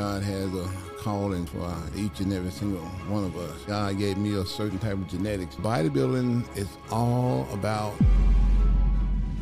God has a calling for each and every single one of us. God gave me a certain type of genetics. Bodybuilding is all about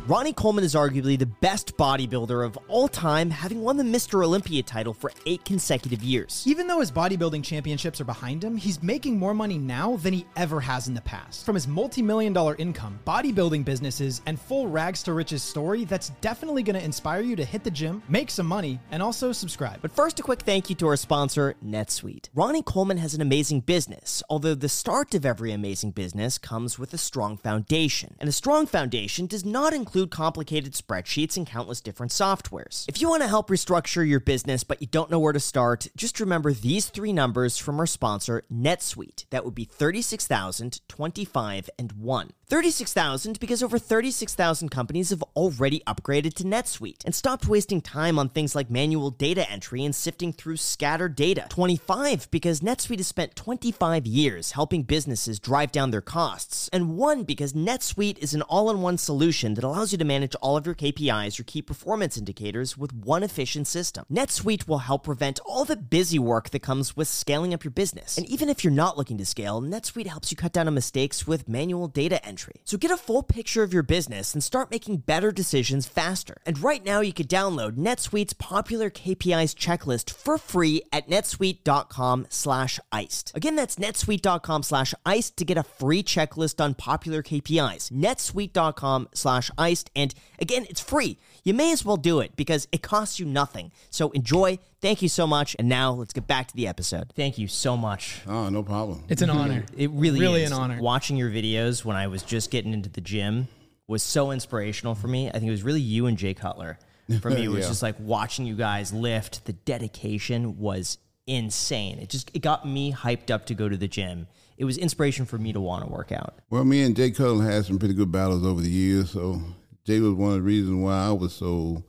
Ronnie Coleman is arguably the best bodybuilder of all time, having won the Mr. Olympia title for eight consecutive years. Even though his bodybuilding championships are behind him, he's making more money now than he ever has in the past. From his multi million dollar income, bodybuilding businesses, and full rags to riches story, that's definitely going to inspire you to hit the gym, make some money, and also subscribe. But first, a quick thank you to our sponsor, NetSuite. Ronnie Coleman has an amazing business, although the start of every amazing business comes with a strong foundation. And a strong foundation does not include complicated spreadsheets and countless different softwares. If you want to help restructure your business but you don't know where to start, just remember these three numbers from our sponsor, NetSuite. That would be 36,000, 25, and 1. 36,000 because over 36,000 companies have already upgraded to NetSuite and stopped wasting time on things like manual data entry and sifting through scattered data. 25 because NetSuite has spent 25 years helping businesses drive down their costs. And 1 because NetSuite is an all in one solution that allows you to manage all of your KPIs, your key performance indicators, with one efficient system. NetSuite will help prevent all the busy work that comes with scaling up your business. And even if you're not looking to scale, NetSuite helps you cut down on mistakes with manual data entry. So get a full picture of your business and start making better decisions faster. And right now, you can download NetSuite's popular KPIs checklist for free at netsuite.com slash iced. Again, that's netsuite.com slash iced to get a free checklist on popular KPIs. netsuite.com slash iced. And again, it's free. You may as well do it because it costs you nothing. So enjoy. Thank you so much. And now let's get back to the episode. Thank you so much. Oh, no problem. It's an honor. It really, Really is. an honor. Watching your videos when I was just getting into the gym was so inspirational for me. I think it was really you and Jay Cutler. For me, it was Yeah. just like watching you guys lift. The dedication was insane. It just it got me hyped up to go to the gym. It was inspiration for me to want to work out. Well, me and Jay Cutler had some pretty good battles over the years, so Jay was one of the reasons why I was so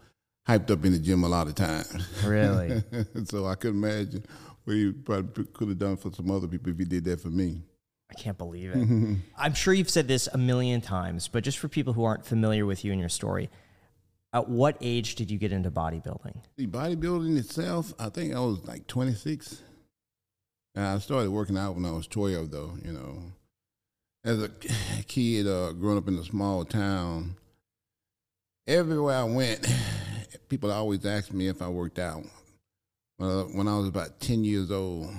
hyped up in the gym a lot of times. Really? so I could imagine what he probably could have done for some other people if he did that for me. I can't believe it. I'm sure you've said this a million times, but just for people who aren't familiar with you and your story, at what age did you get into bodybuilding? The bodybuilding itself, I think I was like 26. And I started working out when I was 12, though, you know. As a kid uh, growing up in a small town, everywhere I went, people always asked me if I worked out. Well, when I was about 10 years old,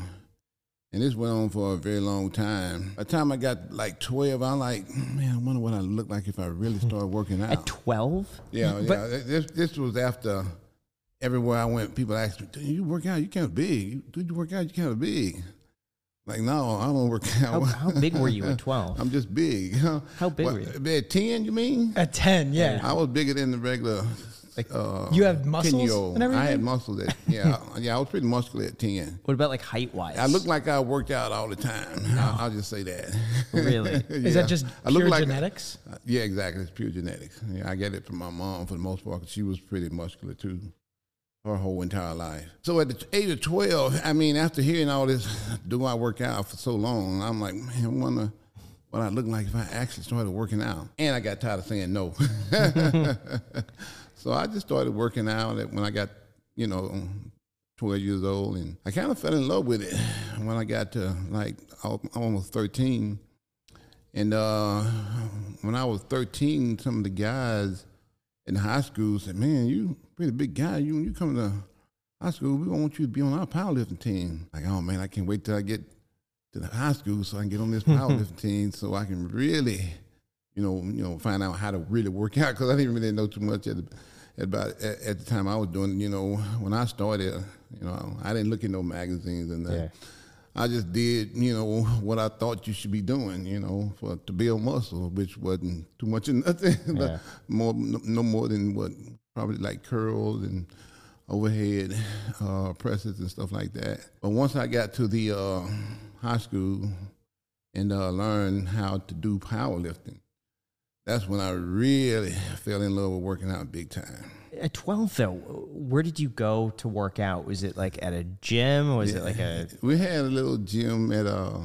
and this went on for a very long time. By the time I got like 12, I'm like, man, I wonder what I look like if I really hmm. started working out. At 12? Yeah, But- yeah. This this was after everywhere I went, people asked me, "Do you work out? You kind of big. Do you work out? You kind of big." Like, no, I don't work out. How, how big were you at 12? I'm just big. How big What, were you? At ten, you mean? At 10, yeah. I was bigger than the regular. Like, uh, You had muscles and everything? I had muscles. At, yeah, yeah. I was pretty muscular at ten. What about like height wise? I look like I worked out all the time. I'll, I'll just say that. Really? Is that just I pure like- genetics? Uh, Yeah, exactly. It's pure genetics. Yeah, I get it from my mom for the most part 'cause she was pretty muscular too, her whole entire life. So at the age of twelve, I mean, after hearing all this, do I work out for so long? I'm like, man, I wonder what I look like if I actually started working out. And I got tired of saying no, so I just started working out when I got, you know. 12 years old, and I kind of fell in love with it when I got to like al- almost 13. And uh, when I was 13, some of the guys in high school said, "Man, you pretty big guy. You when you come to high school, we want you to be on our powerlifting team." Like, oh man, I can't wait till I get to the high school so I can get on this powerlifting team so I can really, you know, you know, find out how to really work out because I didn't really know too much at the, at about at, at the time I was doing. You know, when I started, you know, I didn't look at no magazines and that. Yeah. I just did, you know, what I thought you should be doing, you know, for to build muscle, which wasn't too much of nothing, Yeah. more no more than what probably like curls and overhead uh, presses and stuff like that. But once I got to the uh, high school and uh, learned how to do powerlifting, that's when I really fell in love with working out big time. At 12, though, where did you go to work out? Was it like at a gym? Or was it like a. We had a little gym at uh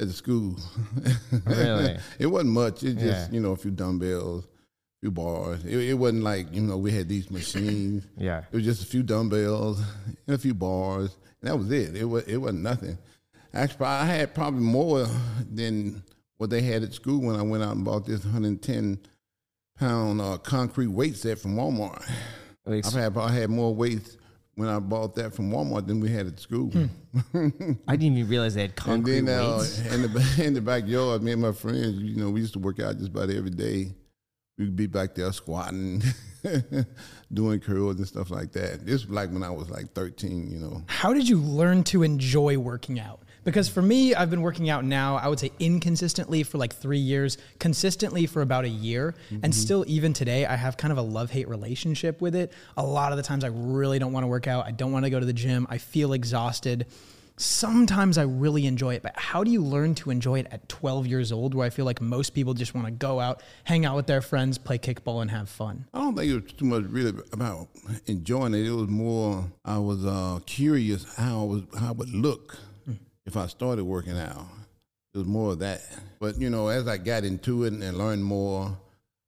at the school. Really? it wasn't much. It just Yeah. you know a few dumbbells, a few bars. It, it wasn't like you know we had these machines. Yeah. It was just a few dumbbells and a few bars, and that was it. It was it wasn't nothing. Actually, I had probably more than what they had at school when I went out and bought this 110 pound uh, concrete weight set from Walmart. I've had I had more weights when I bought that from Walmart than we had at school. I didn't even realize they had And concrete then uh, weights. in the in the backyard, me and my friends, you know, we used to work out just about every day. We'd be back there squatting, doing curls and stuff like that. This was like when I was like 13, you know. How did you learn to enjoy working out? Because for me, I've been working out now, I would say inconsistently for like three years, consistently for about a year. And still, even today, I have kind of a love hate relationship with it. A lot of the times, I really don't want to work out. I don't want to go to the gym. I feel exhausted. Sometimes I really enjoy it, but how do you learn to enjoy it at 12 years old, where I feel like most people just want to go out, hang out with their friends, play kickball, and have fun? I don't think it was too much really about enjoying it. It was more I was uh, curious how I was how it would look if I started working out. It was more of that. But you know, as I got into it and learned more,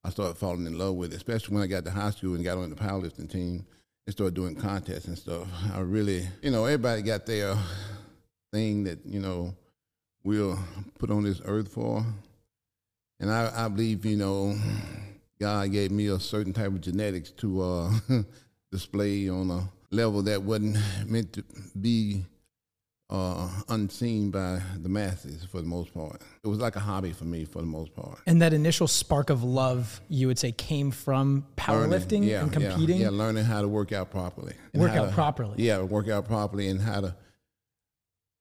I started falling in love with it. Especially when I got to high school and got on the powerlifting team and started doing contests and stuff. I really, you know, everybody got their thing that you know we'll put on this earth for. And I, I believe, you know, God gave me a certain type of genetics to uh, display on a level that wasn't meant to be uh, unseen by the masses for the most part. It was like a hobby for me for the most part. And that initial spark of love, you would say, came from powerlifting Learning, yeah, and competing. Yeah, learning how to work out properly. and Work out to- properly. Yeah, work out properly and how to,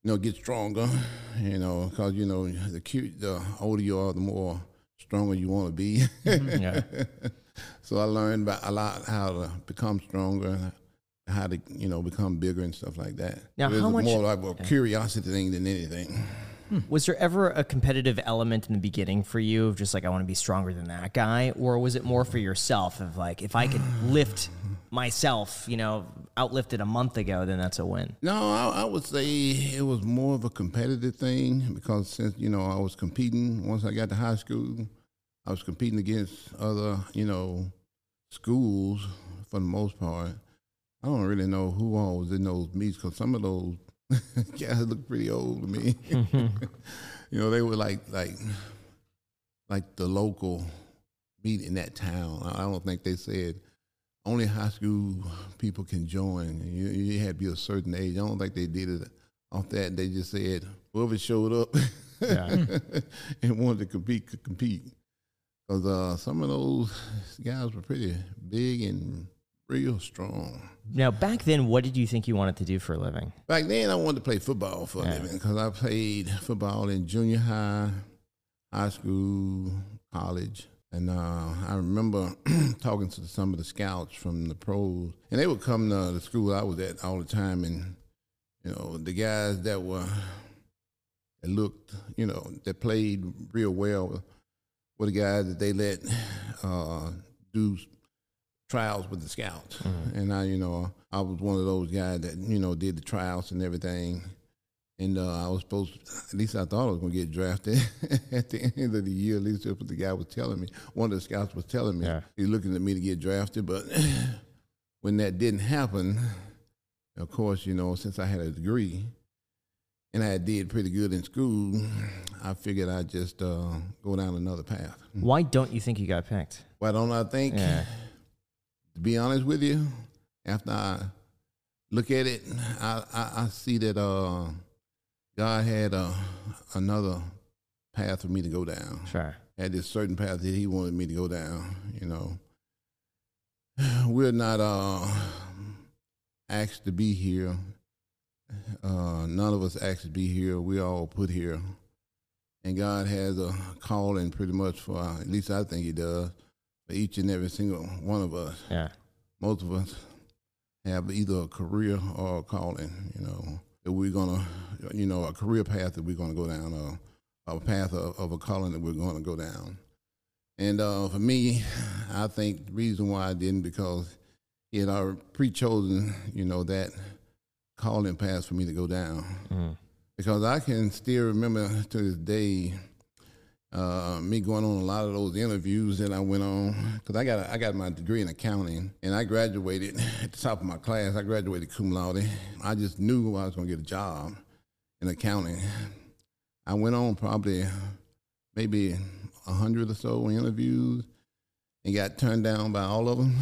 you know, get stronger. You know, because you know the cute, the older you are, the more stronger you want to be. Yeah. so I learned about a lot how to become stronger, how to you know become bigger and stuff like that. Now, how much- more like a curiosity thing than anything. Hmm. Was there ever a competitive element in the beginning for you of just like I want to be stronger than that guy, or was it more for yourself of like if I could lift myself, you know, outlifted a month ago, then that's a win. No, I, I would say it was more of a competitive thing because since you know I was competing once I got to high school, I was competing against other you know schools for the most part. I don't really know who all was in those meets because some of those guys look pretty old to me. you know, they were like like like the local meet in that town. I don't think they said only high school people can join. You, you had to be a certain age. I don't think they did it off that. They just said whoever showed up and wanted to compete could compete. Because uh, some of those guys were pretty big and real strong. Now, back then, what did you think you wanted to do for a living? Back then, I wanted to play football for a living because I played football in junior high, high school, college. And uh, I remember talking to some of the scouts from the pros, and they would come to the school I was at all the time. And, you know, the guys that were, that looked, you know, that played real well were the guys that they let uh, do trials with the scouts. And I, you know, I was one of those guys that, you know, did the trials and everything. And uh, I was supposed to, at least I thought I was going to get drafted at the end of the year. At least that's what the guy was telling me. One of the scouts was telling me. Yeah. He's looking at me to get drafted. But when that didn't happen, of course, you know, since I had a degree and I did pretty good in school, I figured I'd just uh, go down another path. Why don't you think you got picked? Why don't I think? Yeah. To be honest with you, after I look at it, I, I, I see that uh, God had uh, another path for me to go down. Sure. Had this certain path that He wanted me to go down. You know, we're not uh, asked to be here. Uh, none of us asked to be here. We all put here, and God has a calling pretty much for. at least I think He does for each and every single one of us. Yeah. Most of us have either a career or a calling. You know that we're gonna, you know, a career path that we're gonna go down, or a path of, of a calling that we're gonna go down. And uh, for me, I think the reason why I didn't because he had already pre-chosen, you know, that calling path for me to go down Mhm. because I can still remember to this day uh, me going on a lot of those interviews that I went on because I got I got my degree in accounting and I graduated at the top of my class. I graduated cum laude. I just knew I was going to get a job in accounting. I went on probably maybe a hundred or so interviews and got turned down by all of them.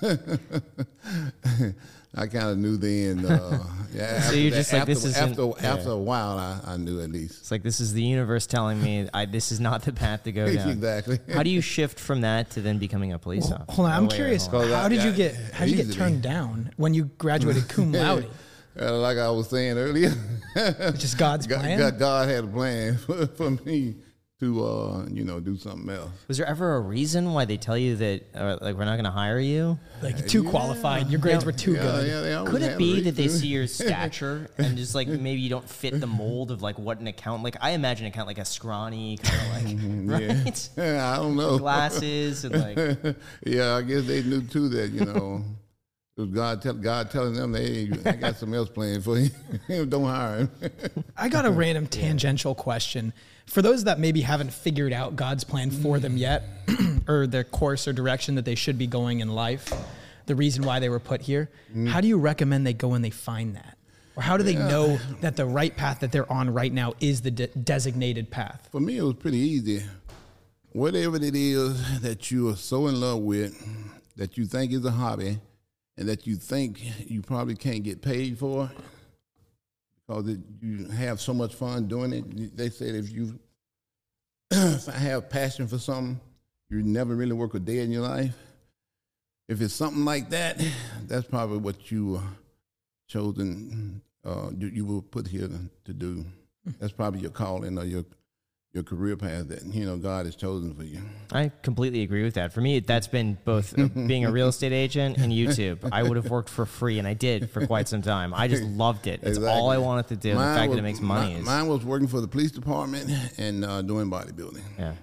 I kind of knew then. Uh, yeah, So you're just like, this isn't- after yeah. after a while. I, I knew at least It's like this is the universe telling me I, this is not the path to go down. exactly. How do you shift from that to then becoming a police officer? Hold on, I'm Oh, wait, curious. hold on. How did you get how did you get turned down when you graduated cum laude? Uh, like I was saying earlier, just God's God, plan. God, God had a plan for, for me to, uh, you know, do something else. Was there ever a reason why they tell you that, uh, like, we're not going to hire you? Like too qualified. Your grades were too Yeah, good. yeah, they Could it be that they see your stature and just like maybe you don't fit the mold of like what an account? Like I imagine account like a scrawny kind of like Yeah. right Yeah, I don't know. glasses and like yeah, I guess they knew too that you know it was God tell God telling them, they I got something else playing for you. don't hire him." I got a random tangential question. For those that maybe haven't figured out God's plan for them yet, or their course or direction that they should be going in life, the reason why they were put here, how do you recommend they go and they find that? Or how do they know that the right path that they're on right now is the de- designated path? For me, it was pretty easy. Whatever it is that you are so in love with, that you think is a hobby, and that you think you probably can't get paid for, because it, you have so much fun doing it. They said if you if I have passion for something, you never really work a day in your life. If it's something like that, that's probably what you uh, chosen. Uh, you, you were put here to, to do. That's probably your calling or your your career path that you know God has chosen for you. I completely agree with that. For me, that's been both uh, being a real estate agent and YouTube. I would have worked for free, and I did for quite some time. I just loved it. It's all I wanted to do. Mine the fact was- that it makes money mi- is Mine was working for the police department and uh, doing bodybuilding. yeah,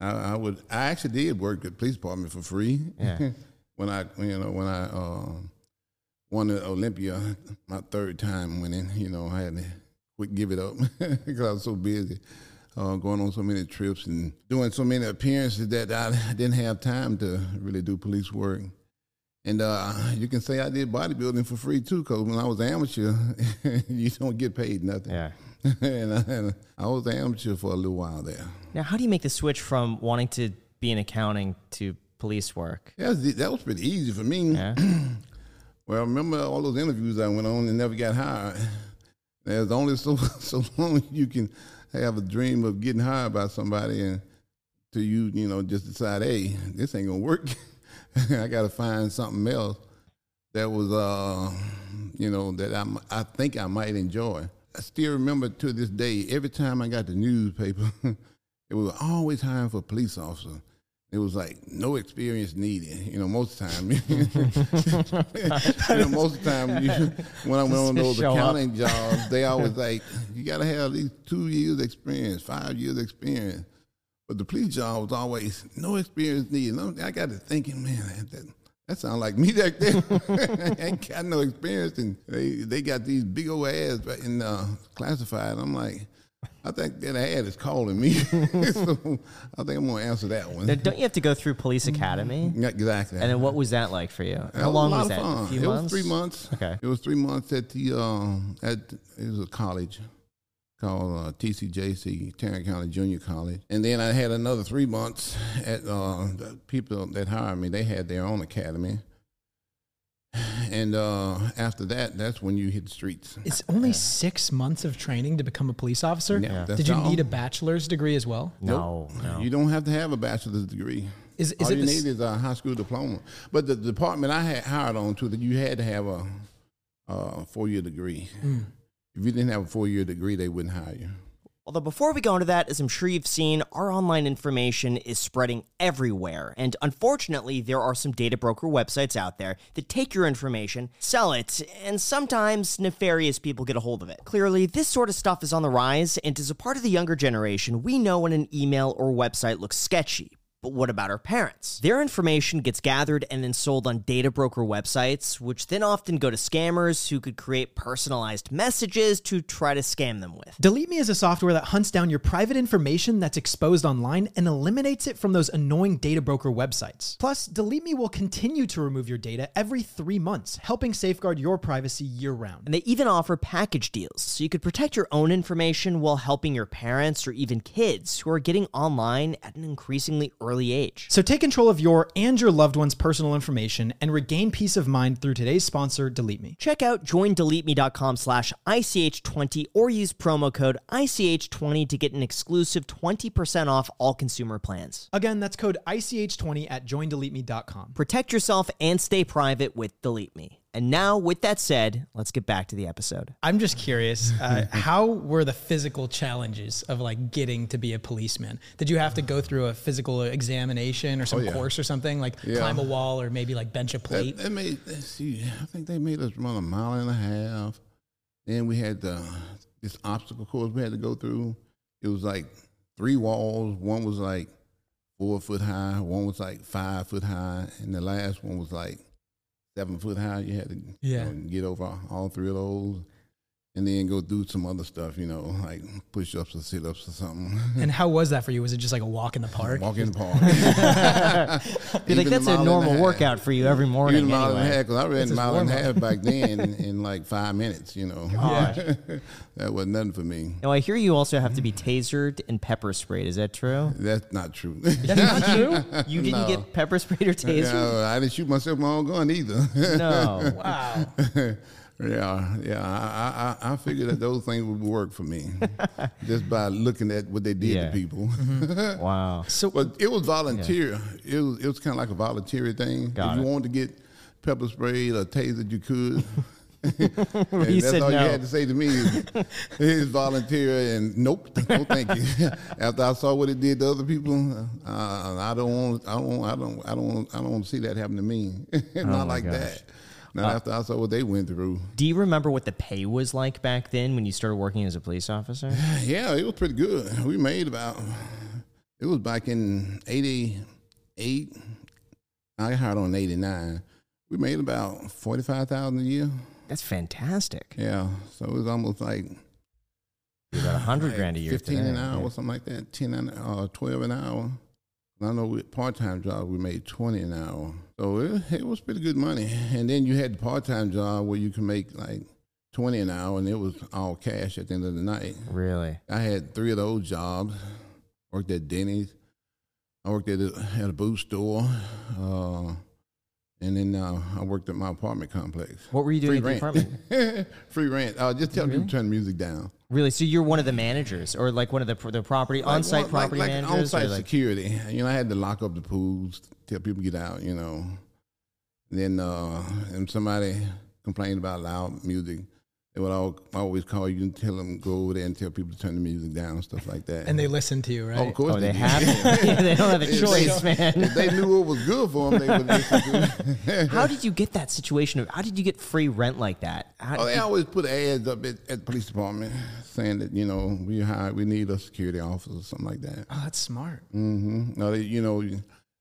I, I would. I actually did work at the police department for free. Yeah. when I, you know, when I uh, won the Olympia, my third time winning, you know, I had to quit give it up because I was so busy. Uh, going on so many trips and doing so many appearances that I didn't have time to really do police work. And uh, you can say I did bodybuilding for free too, because when I was amateur, you don't get paid nothing. yeah. and, I, and I was amateur for a little while there. Now, how do you make the switch from wanting to be in accounting to police work? That was, that was pretty easy for me. Yeah, Well, I remember all those interviews I went on and never got hired. There's only so so long you can have a dream of getting hired by somebody and till you, you know, just decide, hey, this ain't gonna work. I gotta find something else that was uh you know, that I, I think I might enjoy. I still remember to this day, every time I got the newspaper, it was always hiring for police officer. It was like no experience needed. You know, most of the time, you know, most of the time you, when I went on those Show up. accounting jobs, they always like you got to have at least two years experience, five years experience. But the police job was always no experience needed. I got to thinking, man, that, that, that sounds like me back there. I ain't got no experience, and they they got these big old ads in uh, classified. I'm like, I think that ad is calling me, so I think I'm gonna answer that one. Now, don't you have to go through police academy? Exactly. And then what was that like for you? That How long was that? A few it months. was three months. Okay. It was three months at the um, at it was a college called uh, TCJC Tarrant County Junior College, and then I had another three months at uh, the people that hired me. They had their own academy, and uh, after that, that's when you hit the streets. It's only six months of training to become a police officer. Yeah, that's Did you all. need a bachelor's degree as well? No, no. You don't have to have a bachelor's degree. Is- is All it you the s- need is a high school diploma. But the department I had hired on to that you had to have a, a four year degree. Hmm. If you didn't have a four year degree, they wouldn't hire you. Although before we go into that, as I'm sure you've seen, our online information is spreading everywhere. And unfortunately, there are some data broker websites out there that take your information, sell it, and sometimes nefarious people get a hold of it. Clearly, this sort of stuff is on the rise, and as a part of the younger generation, we know when an email or website looks sketchy. But what about our parents? Their information gets gathered and then sold on data broker websites, which then often go to scammers who could create personalized messages to try to scam them with. Delete Me is a software that hunts down your private information that's exposed online and eliminates it from those annoying data broker websites. Plus, Delete Me will continue to remove your data every three months, helping safeguard your privacy year round. And they even offer package deals, so you could protect your own information while helping your parents or even kids who are getting online at an increasingly early age. So take control of your and your loved one's personal information and regain peace of mind through today's sponsor, Delete Me. Check out joindeleteme.com slash ICH20 or use promo code ICH20 to get an exclusive 20% off all consumer plans. Again, that's code ICH20 at joindeleteme.com. Protect yourself and stay private with Delete Me. And now, with that said, let's get back to the episode. I'm just curious, uh, how were the physical challenges of like getting to be a policeman? Did you have to go through a physical examination or some Oh, yeah. course or something, like Yeah. climb a wall or maybe like bench a plate? That, that made let's see. I think they made us run a mile and a half. Then we had the this obstacle course we had to go through. It was like three walls. One was like four foot high. One was like five foot high, and the last one was like seven foot high. You had to you know, get over all three of those, and then go do some other stuff. You know, like push ups or sit ups or something. and how was that for you? Was it just like a walk in the park? Walk in the park. Be like, that's mile a normal half. work for you every morning. Even a mile and a half, because I ran a mile and a half back then in, in like five minutes, you know. that was nothing for me. Now, I hear you also have to be tasered and pepper sprayed. Is that true? That's not true. That's not true? You didn't No. get pepper sprayed or tasered? No, I didn't shoot myself with my own gun either. No. Wow. Yeah, yeah. I, I, I figured that those things would work for me just by looking at what they did Yeah. to people. Wow. So But it was volunteer. It was it was kind of like a volunteer thing. Got if you wanted to get pepper sprayed or tasered, you could. You And that's said all no. you had to say to me is, is volunteer and nope, no thank you. After I saw what it did to other people, uh, I don't want, I don't, I don't, I don't, I don't want to see that happen to me. Oh Not like that. Not after I saw what they went through. Do you remember what the pay was like back then when you started working as a police officer? Yeah, it was pretty good. We made about. It was back in '88. I got hired on '89. We made about forty-five thousand a year. That's fantastic. Yeah, so it was almost like About a hundred grand a year. fifteen today. an hour, Yeah. something like that. Ten an uh, twelve an hour. And I know with part-time job we made twenty an hour, so it, it was pretty good money. And then you had the part-time job where you can make like twenty an hour, and it was all cash at the end of the night. Really? I had three of those jobs. Worked at Denny's. I worked at a, at a boot store, uh, and then uh, I worked at my apartment complex. What were you doing Free at the rent. apartment? Free rent. Uh, just tell people to turn the music down. really? So you're one of the managers, or like one of the the property Like on-site property like, like managers, On-site security. You know, I had to lock up the pools, tell people to get out. You know, then uh, and somebody complained about loud music. They would all, always call you and tell them go over there and tell people to turn the music down, and stuff like that. and they listened to you, right? Oh, of course oh, they did. have to. Yeah, they don't have a If choice, they- man. If they knew what was good for them, they would listen to it. How did you get that situation? Of, how did you get free rent like that? How, Oh, they always put ads up at, at the police department saying that you know we hire, we need a security officer or something like that. Oh, that's smart. Mm-hmm. No, they, you know,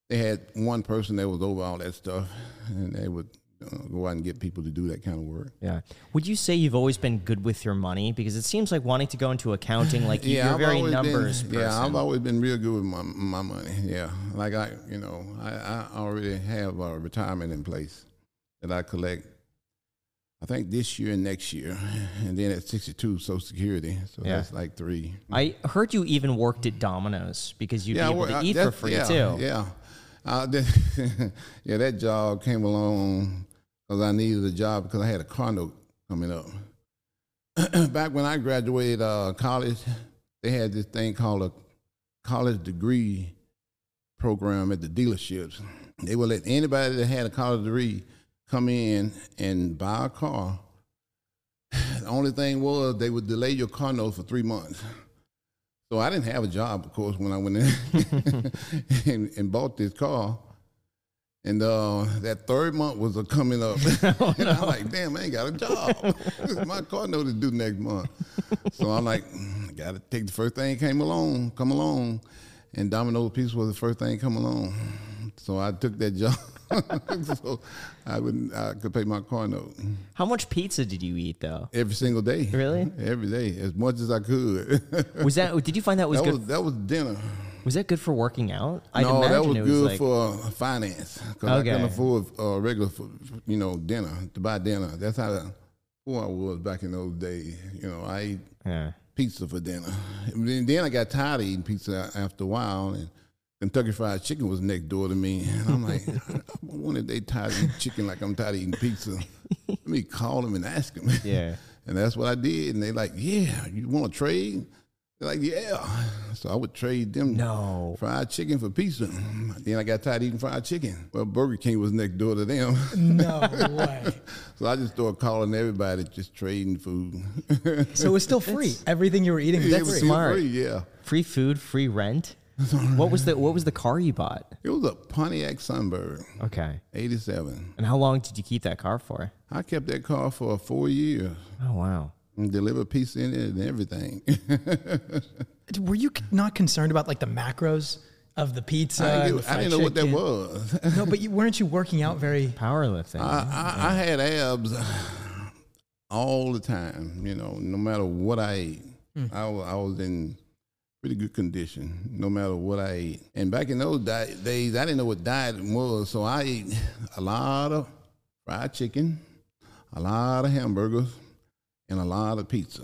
they had one person that was over all that stuff, and they would uh, go out and get people to do that kind of work. Yeah. Would you say you've always been good with your money? Because it seems like wanting to go into accounting, like you- you're I've very numbers been. Yeah, I've always been real good with my my money. Yeah, like I, you know, I, I already have a retirement in place that I collect. I think this year and next year, and then at 62, Social Security. So Yeah. that's like three. I heard you even worked at Domino's because you'd I be able to I- eat for free yeah, too. Yeah, yeah, that job came along because I needed a job because I had a car note coming up. Back when I graduated uh, college, they had this thing called a college degree program at the dealerships. They would let anybody that had a college degree come in and buy a car. The only thing was they would delay your car note for three months. So I didn't have a job, of course, when I went in and, and bought this car. And uh, that third month was a coming up. and I'm like, damn, I ain't got a job. My car note is due next month. so I'm like, got to take the first thing came along, come along. and Domino's Pizza was the first thing come along. So I took that job. so I would I could pay my car note How much pizza did you eat though? every single day. Really? Every day, as much as I could. Was that? Did you find that was that good? was that was dinner. Was that good for working out? I'd no, imagine that was was good like, for finance because I Okay. couldn't afford uh, regular, for, you know, dinner to buy dinner. That's how the, who I was back in those days. You know, I ate Yeah. pizza for dinner. And then, then I got tired of eating pizza after a while, and Kentucky Fried Chicken was next door to me. And I'm like, I wonder if they tired of eating chicken like I'm tired of eating pizza. Let me call them and ask them. Yeah. And that's what I did. And they like, yeah, you want to trade? They're like, yeah. So I would trade them No. fried chicken for pizza. Then I got tired of eating fried chicken. Well, Burger King was next door to them. No way. so I just started calling everybody, just trading food. So it was still free. Everything you were eating was It That's was free. smart. free, yeah. Free food, free rent. what was the What was the car you bought? It was a Pontiac Sunbird, Okay. 87. And how long did you keep that car for? I kept that car for four years Oh wow. and delivered pizza in it and everything. Were you not concerned about like the macros of the pizza? I didn't, the get- I fried didn't know what that chicken? was. No, but you, weren't you working out very? Powerlifting. I, I, I had abs all the time, you know, no matter what I ate. Hmm. I, wa- I was in pretty good condition, no matter what I ate. And back in those di- days, I didn't know what diet was, so I ate a lot of fried chicken, a lot of hamburgers, and a lot of pizza.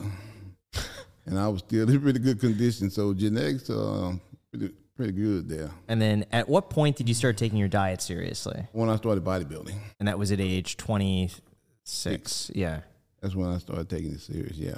and I was still in pretty good condition, so genetics are pretty, pretty good there. and then at what point did you start taking your diet seriously? When I started bodybuilding, And that was at age twenty six. Yeah. that's when I started taking it serious, yeah.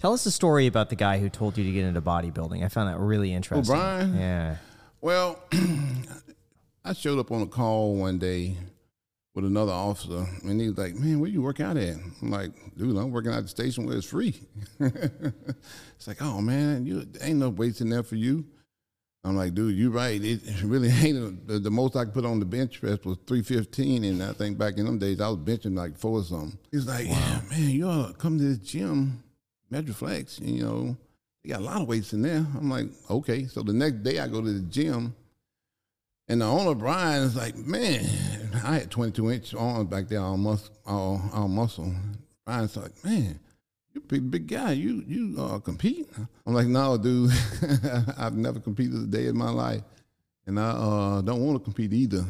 Tell us a story about the guy who told you to get into bodybuilding. I found that really oh, interesting. Brian? Yeah. Well, I showed up on a call one day with another officer, and he was like, "Man, where you work out at?" I'm like, "Dude, I'm working out at the station where it's free." it's like, "Oh man, you ain't no weights in there for you." I'm like, "Dude, you're right. It really ain't. The, the most I could put on the bench press was 315, and I think back in them days I was benching like four or something." He's like, "Yeah, man, you ought to come to this gym, Metroflex. You know, they got a lot of weights in there." I'm like, "Okay." So the next day I go to the gym. And the owner Brian is like, man, I had 22 inch arms back there, all, mus- all, all muscle. Brian's like, man, you're a big, big guy. You you uh, compete? I'm like, no, dude. I've never competed a day in my life, and I uh, don't want to compete either.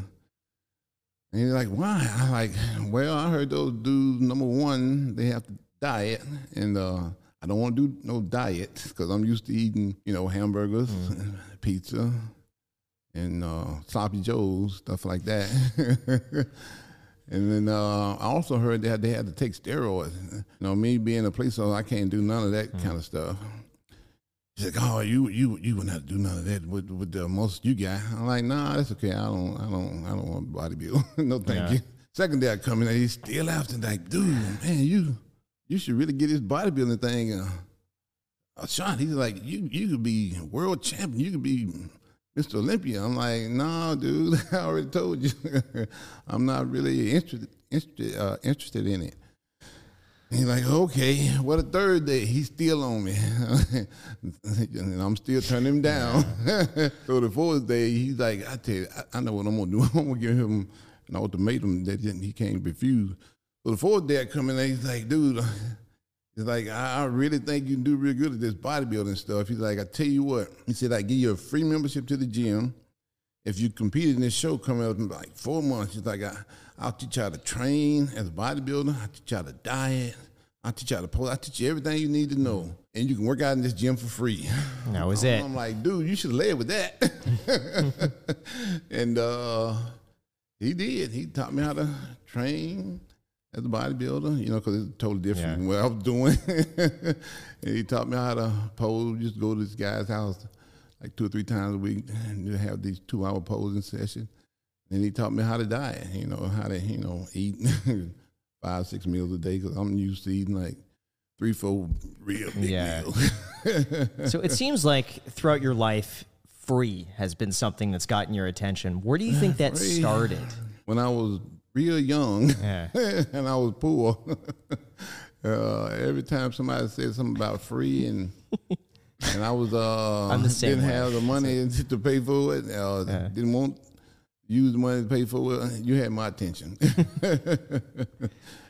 And he's like, why? I'm like, well, I heard those dudes. Number one, they have to diet, and uh, I don't want to do no diet because I'm used to eating, you know, hamburgers, pizza, and uh, sloppy joes, stuff like that. and then uh, I also heard that they had to take steroids. You know, me being a police officer, I can't do none of that kind of stuff. He's like, "Oh, you you you wouldn't have to do none of that with with the most you got." I'm like, "Nah, that's okay. I don't I don't I don't want bodybuild. no, thank Yeah. you." Second day I come in, and he's still after like, "Dude, man, you you should really get this bodybuilding thing." Uh, shot. He's like, you you could be world champion. You could be Mr. Olympia. I'm like, no, dude. I already told you. I'm not really interested interested uh, interested in it. He's like, okay. what a third day, he's still on me, and I'm still turning him down. so the fourth day, he's like, I tell you, I, I know what I'm gonna do. I'm gonna give him an ultimatum that he can't refuse. So the fourth day, I come in, and he's like, dude. He's like, I, I really think you can do real good at this bodybuilding stuff. He's like, I tell you what. He said, I give you a free membership to the gym. If you compete in this show coming up in like four months, he's like, I, I'll teach you how to train as a bodybuilder. I'll teach you how to diet. I'll teach you how to pose. I'll teach you everything you need to know. And you can work out in this gym for free. That was it. I'm like, dude, you should have led with that. and uh, he did. He taught me how to train as a bodybuilder, you know, because it's totally different Yeah. from what I was doing. and he taught me how to pose. Just go to this guy's house, like two or three times a week to have these two hour posing sessions. And he taught me how to diet, you know, how to, you know, eat five, six meals a day because I'm used to eating like three, four real big Yeah. meals. So it seems like throughout your life, free has been something that's gotten your attention. Where do you think that Free. started? when I was real young Yeah. and I was poor, uh, every time somebody said something about free and and I was uh I'm the same didn't way. have the money to pay for it, uh, didn't want use the money to pay for it, you had my attention.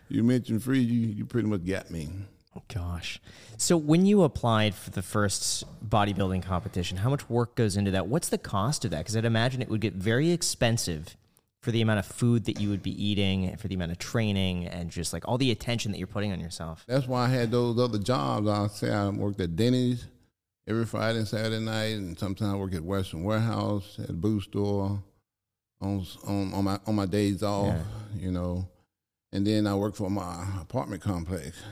you mentioned free, you, you pretty much got me. Oh, gosh. So when you applied for the first bodybuilding competition, how much work goes into that? What's the cost of that? Because I'd imagine it would get very expensive for the amount of food that you would be eating, for the amount of training, and just like all the attention that you're putting on yourself. That's why I had those other jobs. I say I worked at Denny's every Friday and Saturday night, and sometimes I work at Western Warehouse at a boot store on on, on my on my days off. You know, and then I work for my apartment complex.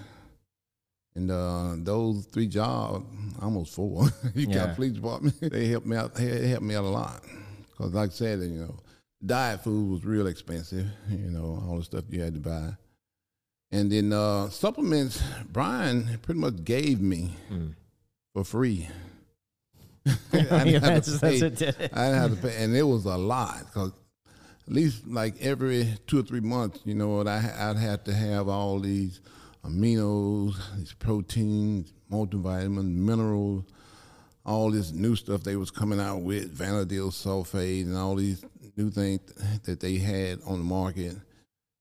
And uh, those three jobs, almost four. you Yeah. got police department. They helped me out. They helped me out a lot. Cause like I said, you know, diet food was real expensive. You know, all the stuff you had to buy. And then uh, supplements, Brian pretty much gave me for free. I didn't have to pay. what. I didn't have to pay, and it was a lot because at least like every two or three months, you know, I, I'd have to have all these aminos, these proteins, multivitamins, minerals, all this new stuff they was coming out with, vanadyl sulfate, and all these new things that they had on the market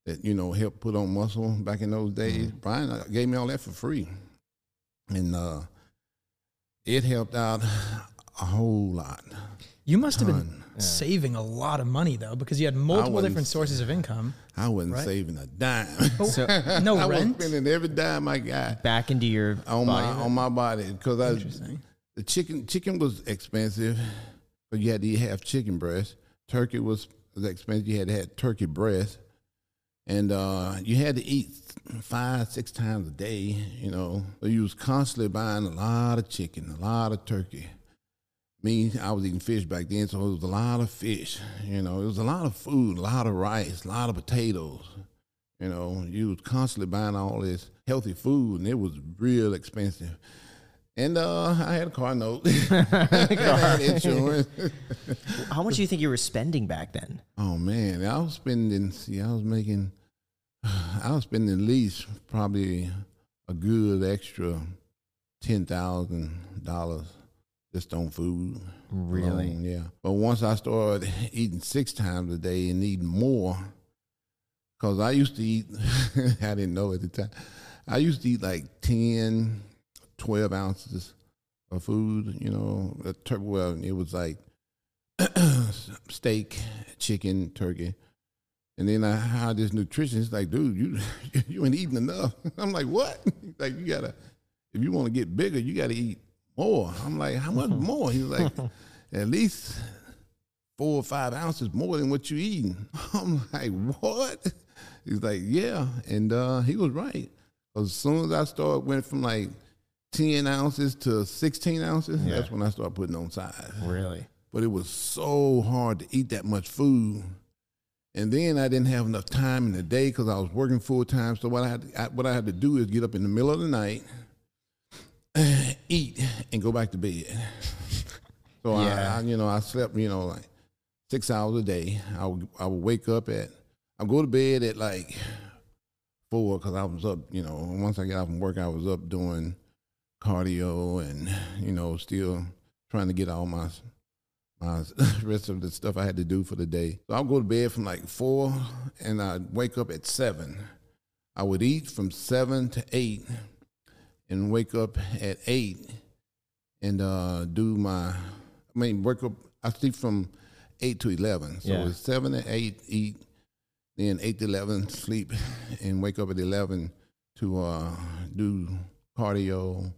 that you know helped put on muscle back in those days. Brian uh, gave me all that for free, and uh, it helped out a whole lot. You must have been saving a lot of money though, because you had multiple different sources of income. I wasn't Right. saving a dime. So No I was rent. spending every dime I got back into your on my body. on my body because I the chicken chicken was expensive, but you had to eat have chicken breast. Turkey was, expensive. You had to have turkey breast, and uh, you had to eat five six times a day. You know, so you was constantly buying a lot of chicken, a lot of turkey. Me, I was eating fish back then, so it was a lot of fish. You know, it was a lot of food, a lot of rice, a lot of potatoes. You know, you was constantly buying all this healthy food, and it was real expensive. And uh, I had a car note, I had insurance. How much do you think you were spending back then? oh man, I was spending. See, I was making. I was spending at least probably a good extra ten thousand dollars just on food. Really? alone, yeah. But once I started eating six times a day and eating more, because I used to eat, I didn't know at the time, I used to eat like 10, 12 ounces of food, you know. a tur- Well, it was like steak, chicken, turkey. And then I had this nutritionist like, dude, you you ain't eating enough. I'm like, what? like you gotta, if you want to get bigger, you gotta eat more. I'm like, how much more? He's like, at least four or five ounces more than what you eating. I'm like, what? He's like, yeah, and uh, he was right. as soon as I started went from like ten ounces to sixteen ounces, that's when I started putting on size. Really? But it was so hard to eat that much food. And then I didn't have enough time in the day because I was working full time. So what I had to, I, what I had to do is get up in the middle of the night, eat, and go back to bed. So Yeah. I, I, you know, I slept, you know, like six hours a day. I would, I would wake up at, I go to bed at like four because I was up, you know, once I got off from work, I was up doing cardio and, you know, still trying to get all my my rest of the stuff I had to do for the day. So I'll go to bed from like four and I'd wake up at seven. I would eat from seven to eight and wake up at eight and uh, do my, I mean, wake up, I sleep from eight to 11. So Yeah. it's seven to eight, eat, then eight to 11, sleep, and wake up at 11 to uh, do cardio,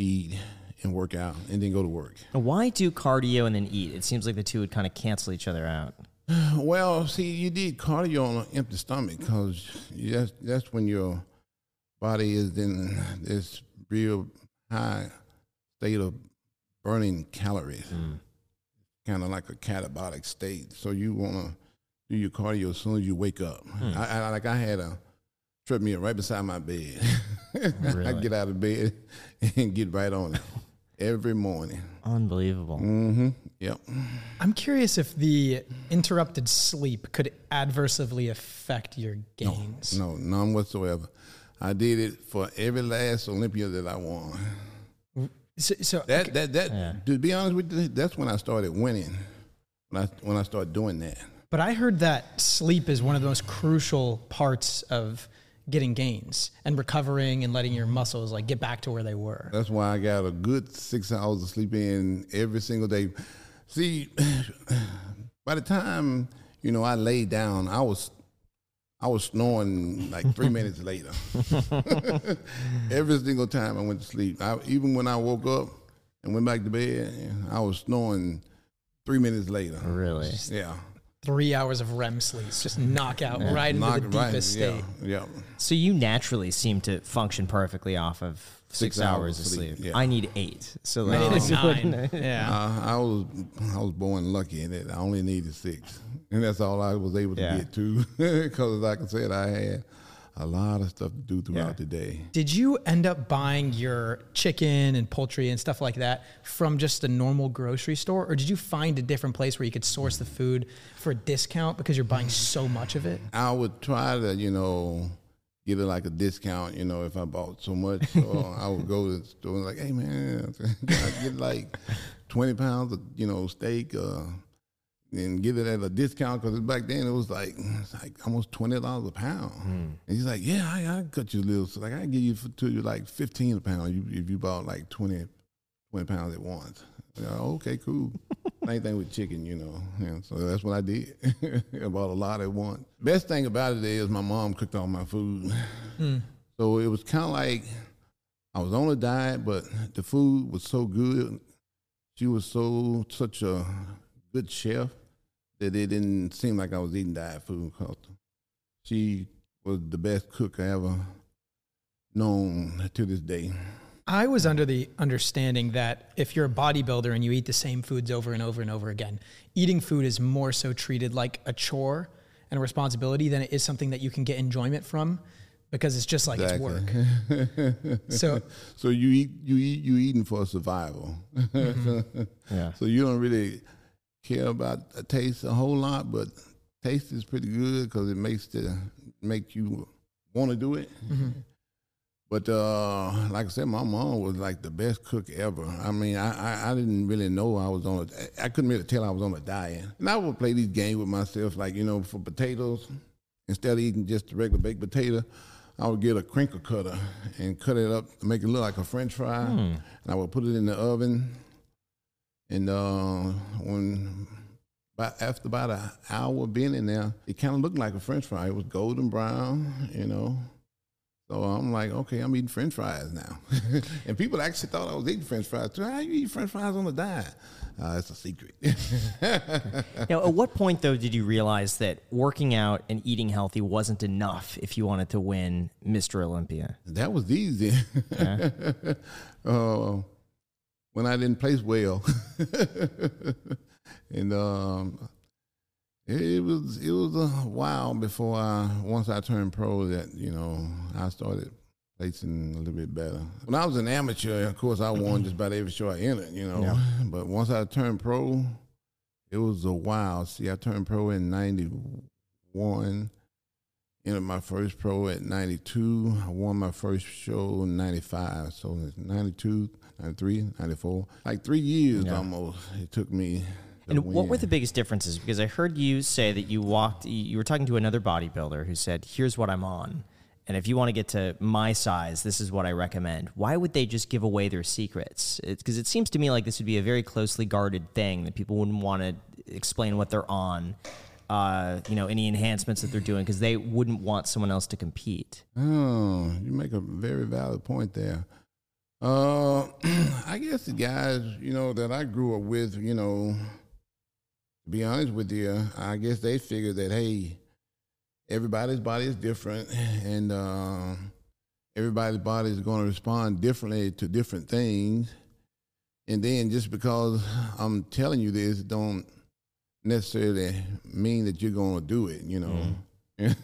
eat, and work out, and then go to work. Why do cardio and then eat? It seems like the two would kind of cancel each other out. Well, see, you did cardio on an empty stomach because that's that's when your body is in this real high state of burning calories, hmm. kind of like a catabolic state. So you want to do your cardio as soon as you wake up. Hmm. I, I like I had a treadmill right beside my bed. I get out of bed and get right on it every morning. Unbelievable. Mm-hmm. Yep. I'm curious if the interrupted sleep could adversely affect your gains. No, none whatsoever. I did it for every last Olympia that I won. So, so That that that to be honest with you, that's when I started winning. When I when I started doing that. But I heard that sleep is one of the most crucial parts of getting gains and recovering and letting your mm-hmm. muscles like get back to where they were. That's why I got a good six hours of sleep in every single day. See, by the time you know I laid down, I was I was snoring like three minutes later. every single time I went to sleep, I, even when I woke up and went back to bed, I was snoring three minutes later. Really? Yeah, Three hours of REM sleep, just knock out right into the it right- deepest yeah, state. Yeah, So you naturally seem to function perfectly off of six, Six hours, hours of of sleep. sleep, yeah. I need eight. So I like, need a this nine. Yeah. Uh, I was I was born lucky in that I only needed six, and that's all I was able to Yeah. get to. Because, like I said, I had a lot of stuff to do throughout Yeah. the day. Did you end up buying your chicken and poultry and stuff like that from just a normal grocery store? Or did you find a different place where you could source the food for a discount because you're buying so much of it? I would try to, you know, get it like a discount, you know, if I bought so much. So I would go to the store and like, hey man, I get like twenty pounds of, you know, steak, uh, and get it at a discount because back then it was like it's like almost twenty dollars a pound. Hmm. And he's like, yeah, I, I cut you a little, so like I give you for, to you like fifteen a pound you, if you bought like 20, 20 pounds at once. You know, okay, cool. Same thing with chicken, you know. Yeah, so that's what I did. I bought a lot at once. Best thing about it is my mom cooked all my food. Hmm. So it was kind of like I was on a diet, but the food was so good. She was so such a good chef that it didn't seem like I was eating diet food. 'cause she was the best cook I ever known to this day. I was under the understanding that if you're a bodybuilder and you eat the same foods over and over and over again, eating food is more so treated like a chore and a responsibility than it is something that you can get enjoyment from because it's just like it's work. So So you eat you eat you eating for survival. Mm-hmm. Yeah. So you don't really care about the taste a whole lot, but taste is pretty good because it makes the make you want to do it. But uh, like I said, my mom was like the best cook ever. I mean, I, I, I didn't really know I was on a. I couldn't really tell I was on a diet. And I would play these games with myself, like you know, for potatoes, instead of eating just a regular baked potato, I would get a crinkle cutter and cut it up to make it look like a French fry, and I would put it in the oven. And uh, when after about an hour being in there, it kind of looked like a French fry. It was golden brown, you know. So I'm like, okay, I'm eating French fries now. and people actually thought I was eating French fries too. How you eat French fries on a diet? Uh, it's a secret. Now, at what point though did you realize that working out and eating healthy wasn't enough if you wanted to win Mr. Olympia? that was easy. uh, when I didn't place well, and um, it, it was it was a while before I once I turned pro that you know I started placing a little bit better. When I was an amateur, of course, I won just about every show I entered. You know, but once I turned pro, it was a while. See, I turned pro in '91 entered my first pro at 92. I won my first show in 95. So it's 92, 93, 94. Like three years Yeah. almost it took me. to And what were the biggest differences? Because I heard you say that you walked, you were talking to another bodybuilder who said, Here's what I'm on. And if you want to get to my size, this is what I recommend. Why would they just give away their secrets? Because it seems to me like this would be a very closely guarded thing that people wouldn't want to explain what they're on, uh, you know, any enhancements that they're doing, because they wouldn't want someone else to compete. Oh, you make a very valid point there. Uh, I guess the guys, you know, that I grew up with, you know, to be honest with you, I guess they figured that hey, everybody's body is different, and uh, everybody's body is going to respond differently to different things. And then just because I'm telling you this, don't necessarily mean that you're going to do it. You know.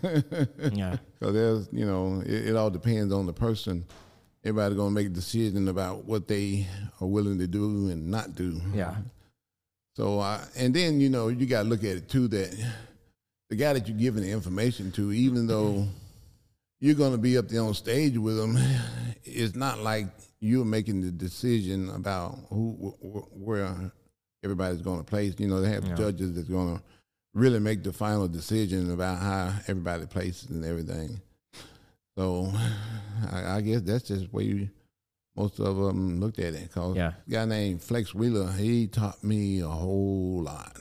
Yeah. Because there's, you know, it, it all depends on the person. Everybody's gonna make a decision about what they are willing to do and not do. Yeah. So, uh, and then you know, you got to look at it too that the guy that you're giving the information to, even though you're gonna be up there on stage with them, it's not like you're making the decision about who wh- where everybody's gonna place. You know, they have Yeah. judges that's gonna really make the final decision about how everybody places and everything. So, I, I guess that's just where you, most of them looked at it. Cause Yeah. a guy named Flex Wheeler, he taught me a whole lot.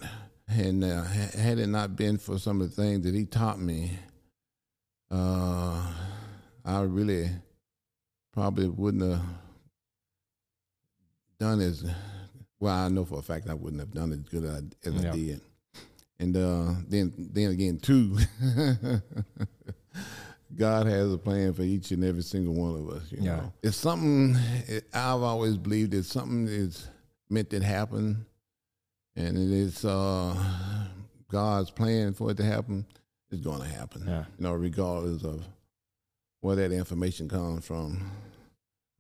And uh, had it not been for some of the things that he taught me, uh, I really probably wouldn't have done as well. I know for a fact I wouldn't have done as good as I, as Yeah. I did. And uh, then, then again, too, God has a plan for each and every single one of us. You Yeah. know, it's something it, I've always believed. It's something is meant to happen, and it is uh, God's plan for it to happen. It's going to happen. Yeah. You know, regardless of where that information comes from.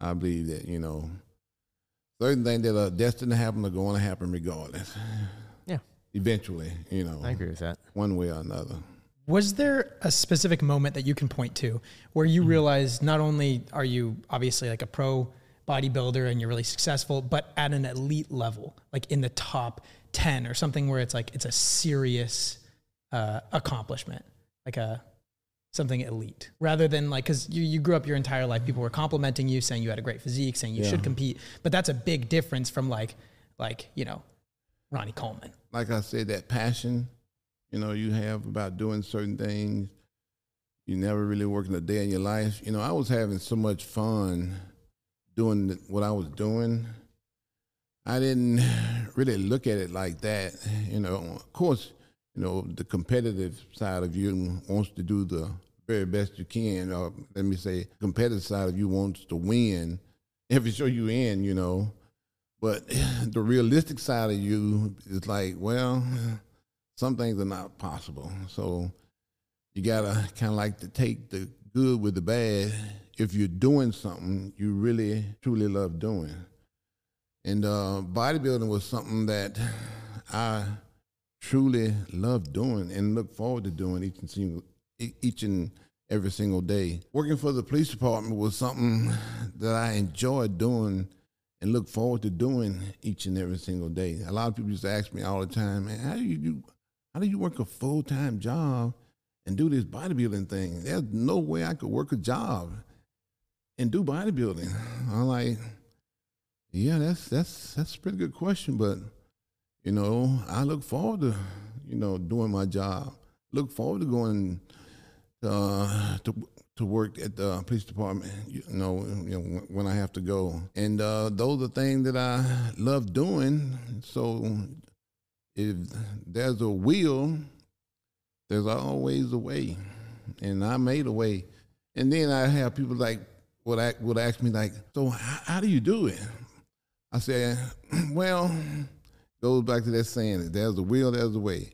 I believe that you know certain things that are destined to happen are going to happen regardless. Yeah. Eventually, you know, I agree with that. one way or another. Was there a specific moment that you can point to where you realized not only are you obviously like a pro bodybuilder and you're really successful, but at an elite level, like in the top 10 or something where it's like it's a serious uh, accomplishment, like a something elite? Rather than like because you, you grew up your entire life people were complimenting you saying you had a great physique saying you should compete but that's a big difference from like like you know ronnie coleman. Like I said, that passion, you know, you have about doing certain things. You never really working a day in your life. You know, I was having so much fun doing what I was doing. I didn't really look at it like that. You know, of course, you know, the competitive side of you wants to do the very best you can. Or let me say, competitive side of you wants to win every show you in, you know. But the realistic side of you is like, well, some things are not possible. So you gotta kind of like to take the good with the bad. If you're doing something you really truly love doing, and uh, bodybuilding was something that I truly love doing and look forward to doing each and single, each and every single day. Working for the police department was something that I enjoyed doing and look forward to doing each and every single day. A lot of people used to ask me all the time, man, how do you do, how do you work a full time job and do this bodybuilding thing? There's no way I could work a job and do bodybuilding. I'm like, yeah, that's that's that's a pretty good question, but you know, I look forward to you know doing my job. Look forward to going uh, to to work at the police department. You know, you know when, I have to go, and uh, those are things that I love doing. So if there's a will, there's always a way, and I made a way. And then I have people like would ask, would ask me like, so how, how do you do it? I said, well, goes back to that saying, if there's a will, there's a way.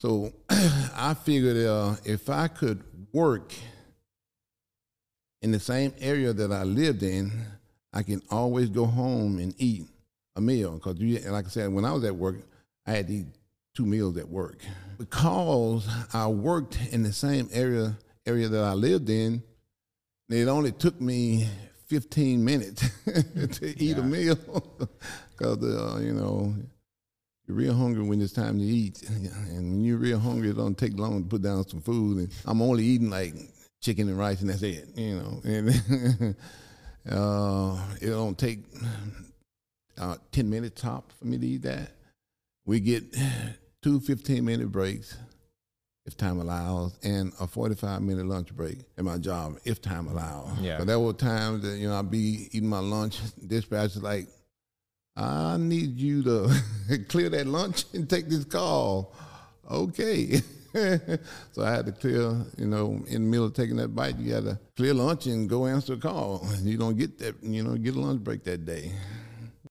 So I figured uh, if I could work in the same area that I lived in, I can always go home and eat a meal. Because, you like I said, when I was at work, I had to eat two meals at work. Because I worked in the same area area that I lived in, it only took me 15 minutes to eat a meal. Because, uh, you know, you're real hungry when it's time to eat. And when you're real hungry, it don't take long to put down some food. And I'm only eating like chicken and rice, and that's it, you know. And uh, it don't take uh, 10 minutes top for me to eat that. We get two 15 minute breaks if time allows, and a 45 minute lunch break at my job if time allows. Yeah. But there were times that, you know, I'd be eating my lunch, dispatch is like, I need you to clear that lunch and take this call. Okay. so I had to clear, you know, in the middle of taking that bite, you got to clear lunch and go answer a call. You don't get that, you know, get a lunch break that day.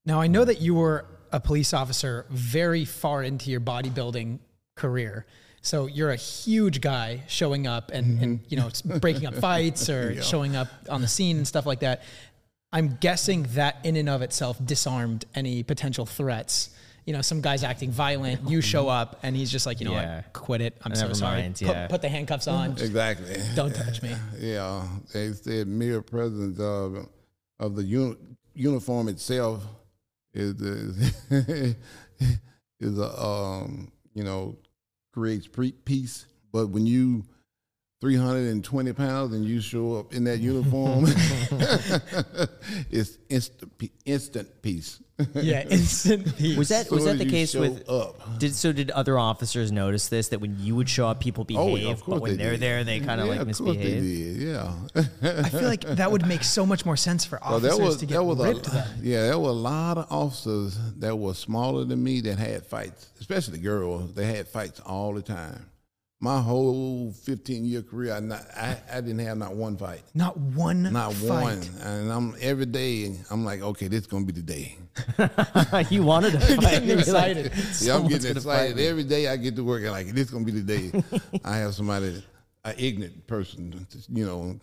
Now, I know that you were a police officer very far into your bodybuilding career. So you're a huge guy showing up and, mm-hmm. and you know, breaking up fights or showing up on the scene and stuff like that. I'm guessing that in and of itself disarmed any potential threats. You know, some guy's acting violent, you show mm-hmm. up and he's just like, you know Yeah. what, quit it. I'm Never so sorry. mind, Put- yeah. Put, the handcuffs mm-hmm. on. Just Exactly. Don't touch me. Yeah, they said mere presence of of the uni- uniform itself is is, is a um you know creates peace. But when you 320 pounds and you show up in that uniform, it's instant instant peace. Yeah, instant peace. Was that was that the case with? up. Did so? Did other officers notice this? That when you would show up, people Oh, behave, yeah, of but when they are did. there, they kind of yeah, like of course they misbehave. did. Yeah. I feel like that would make so much more sense for Well, officers there was to get there was ripped a, yeah, there were a lot of officers that were smaller than me that had fights, especially the girls. They had fights all the time. My whole 15 year career, I, not, I I didn't have not one fight, Not one not fight. one. And I'm every day, I'm like, okay, this is gonna be the day. you wanted to fight. getting You're like, excited. Yeah, I'm getting excited every day. I get to work and like this is gonna be the day. I have somebody, an ignorant person, you know,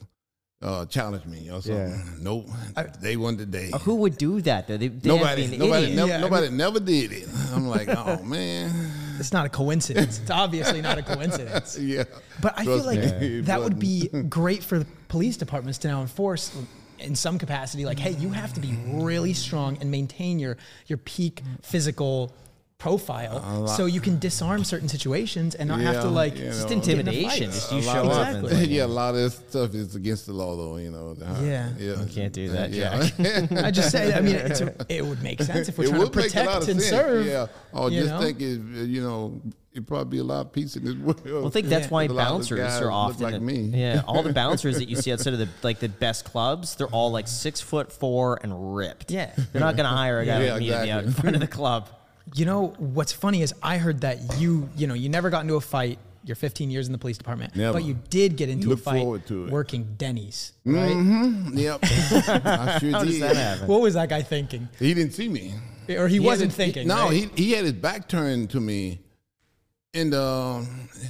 uh, challenge me or something. Nope, they won the day. Who would do that though? They, they Nobody, nobody, Yeah, I nobody never did it. I'm like, oh man, It's not a coincidence. It's obviously not a coincidence. yeah. But I feel like it that would be great for the police departments to now enforce in some capacity. Like, hey, you have to be really strong and maintain your your peak physical profile so you can disarm certain situations and not have to like you Just intimidation. Get in a fight. Just you show up. Exactly. yeah, a lot of this stuff is against the law, though. You know. Yeah. Uh, yeah. You can't do that, yeah. I just say, I mean, it's a, it would make sense if we're it trying to would make a lot protect of and sense. serve. Yeah. Oh, just know? think, it, uh, you know, it probably be a lot of peace in this world. Well, I think that's Yeah. why With of bouncers are look often like me. Yeah, all the bouncers that you see outside of the like the best clubs, they're all like six foot four and ripped. Yeah. they're not gonna hire a guy Yeah, like me to be out in front of the club. You know what's funny is I heard that you you know you never got into a fight. You're 15 years in the police department, Never. but you did get into Look a fight to working Denny's, right? Mm-hmm. Yep. I sure How did. does that happen? What was that guy thinking? He didn't see me. Or he, wasn't had his- thinking. no, right? he he had his back turned to me, and uh,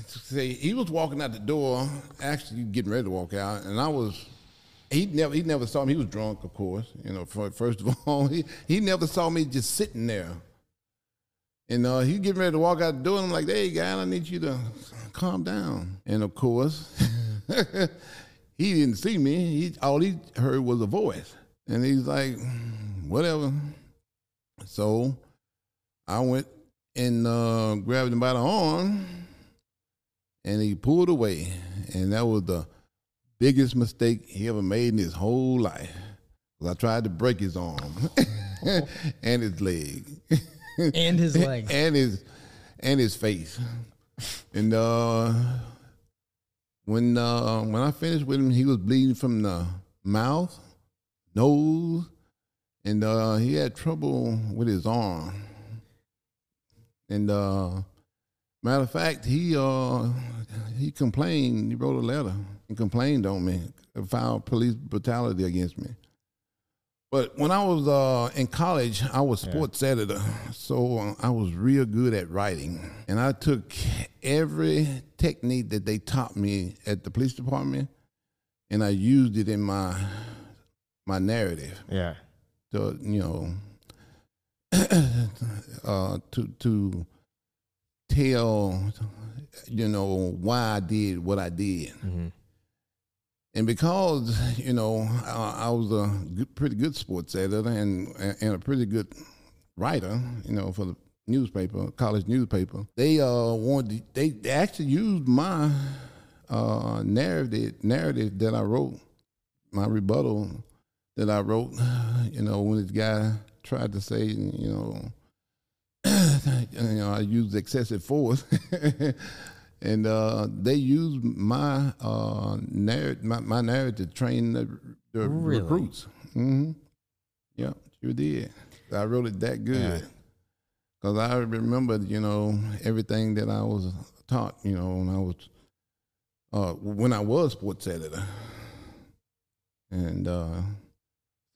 say he was walking out the door, actually getting ready to walk out, and I was. He never he never saw me. He was drunk, of course. You know, first of all, he he never saw me just sitting there. And uh, he getting ready to walk out the door, and I'm like, "Hey, guy, I need you to calm down." And of course, he didn't see me. He all he heard was a voice, and he's like, "Whatever." So I went and uh, grabbed him by the arm, and he pulled away, and that was the biggest mistake he ever made in his whole life. 'Cause I tried to break his arm and his leg and his legs and his and his face. And uh, when uh, when I finished with him, he was bleeding from the mouth, nose, and uh, he had trouble with his arm. And uh, matter of fact, he uh, he complained. He wrote a letter and complained on me, filed police brutality against me. But when I was uh, in college, I was sports editor, so uh, I was real good at writing, and I took every technique that they taught me at the police department, and I used it in my my narrative. Yeah, to you know uh, to to tell you know why I did what I did. And because you know I, I was a good, pretty good sports editor and and a pretty good writer, you know, for the newspaper, college newspaper, they uh wanted they, they actually used my uh narrative narrative that I wrote, my rebuttal that I wrote, you know, when this guy tried to say, you know, you know, I used excessive force, and uh, they used my uh, narrative, my, my narrative to train the, the Really? recruits. hmm Yeah, sure did. I wrote it that good because I remember, you know, everything that I was taught, you know, when I was uh, when I was sports editor, and uh,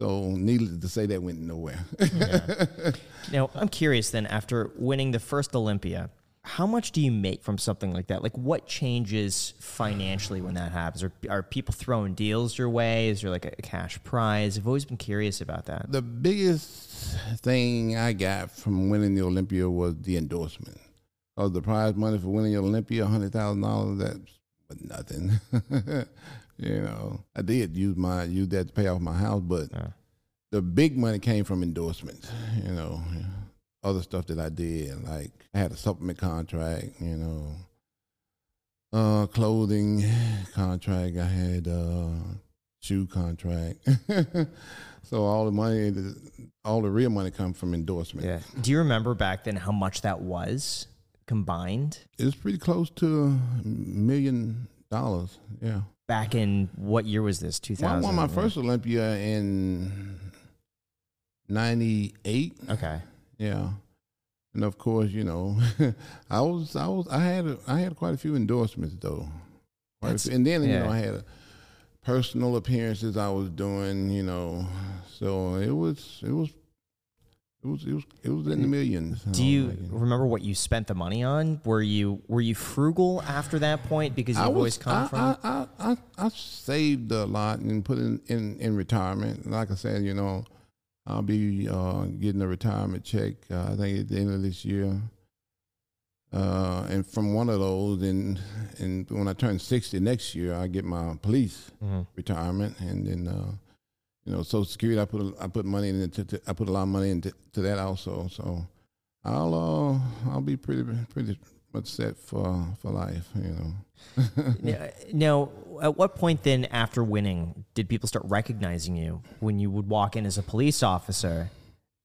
So, needless to say, that went nowhere. Now, I'm curious then, after winning the first Olympia, how much do you make from something like that? Like, what changes financially when that happens? Are, are people throwing deals your way? Is there like a cash prize? I've always been curious about that. the biggest thing I got from winning the Olympia was the endorsement. Because the prize money for winning the Olympia, hundred thousand dollars, that's was nothing. you know, I did use my use that to pay off my house, but Yeah. the big money came from endorsements. You know, other stuff that I did, like I had a supplement contract. You know, uh, clothing contract. I had uh, shoe contract. so all the money, all the real money, come from endorsement. Yeah. Do you remember back then how much that was combined? It's pretty close to a million dollars. Yeah. Back in what year was this? Well, I 2000. won my first Olympia in '98. Okay. Yeah, and of course, you know, I was, I was, I had, a, I had quite a few endorsements though, quite few. and then you know, I had a, personal appearances I was doing, you know, so it was, it was, it was, it was, it was in the mm. millions. Do you making. remember what you spent the money on? Were you were you frugal after that point because you've I always come I, from? I, I, I, I saved a lot and put in, in, in retirement. Like I said, you know, I'll be uh, getting a retirement check. Uh, I think at the end of this year. Uh, and from one of those, and and when I turn sixty next year, I get my police Mhm. retirement, and then uh, you know, Social Security. I put a, I put money into to, I put a lot of money into to that also. So I'll uh, I'll be pretty pretty much set for for life. You know. Now- Now, at what point then, after winning, did people start recognizing you when you would walk in as a police officer?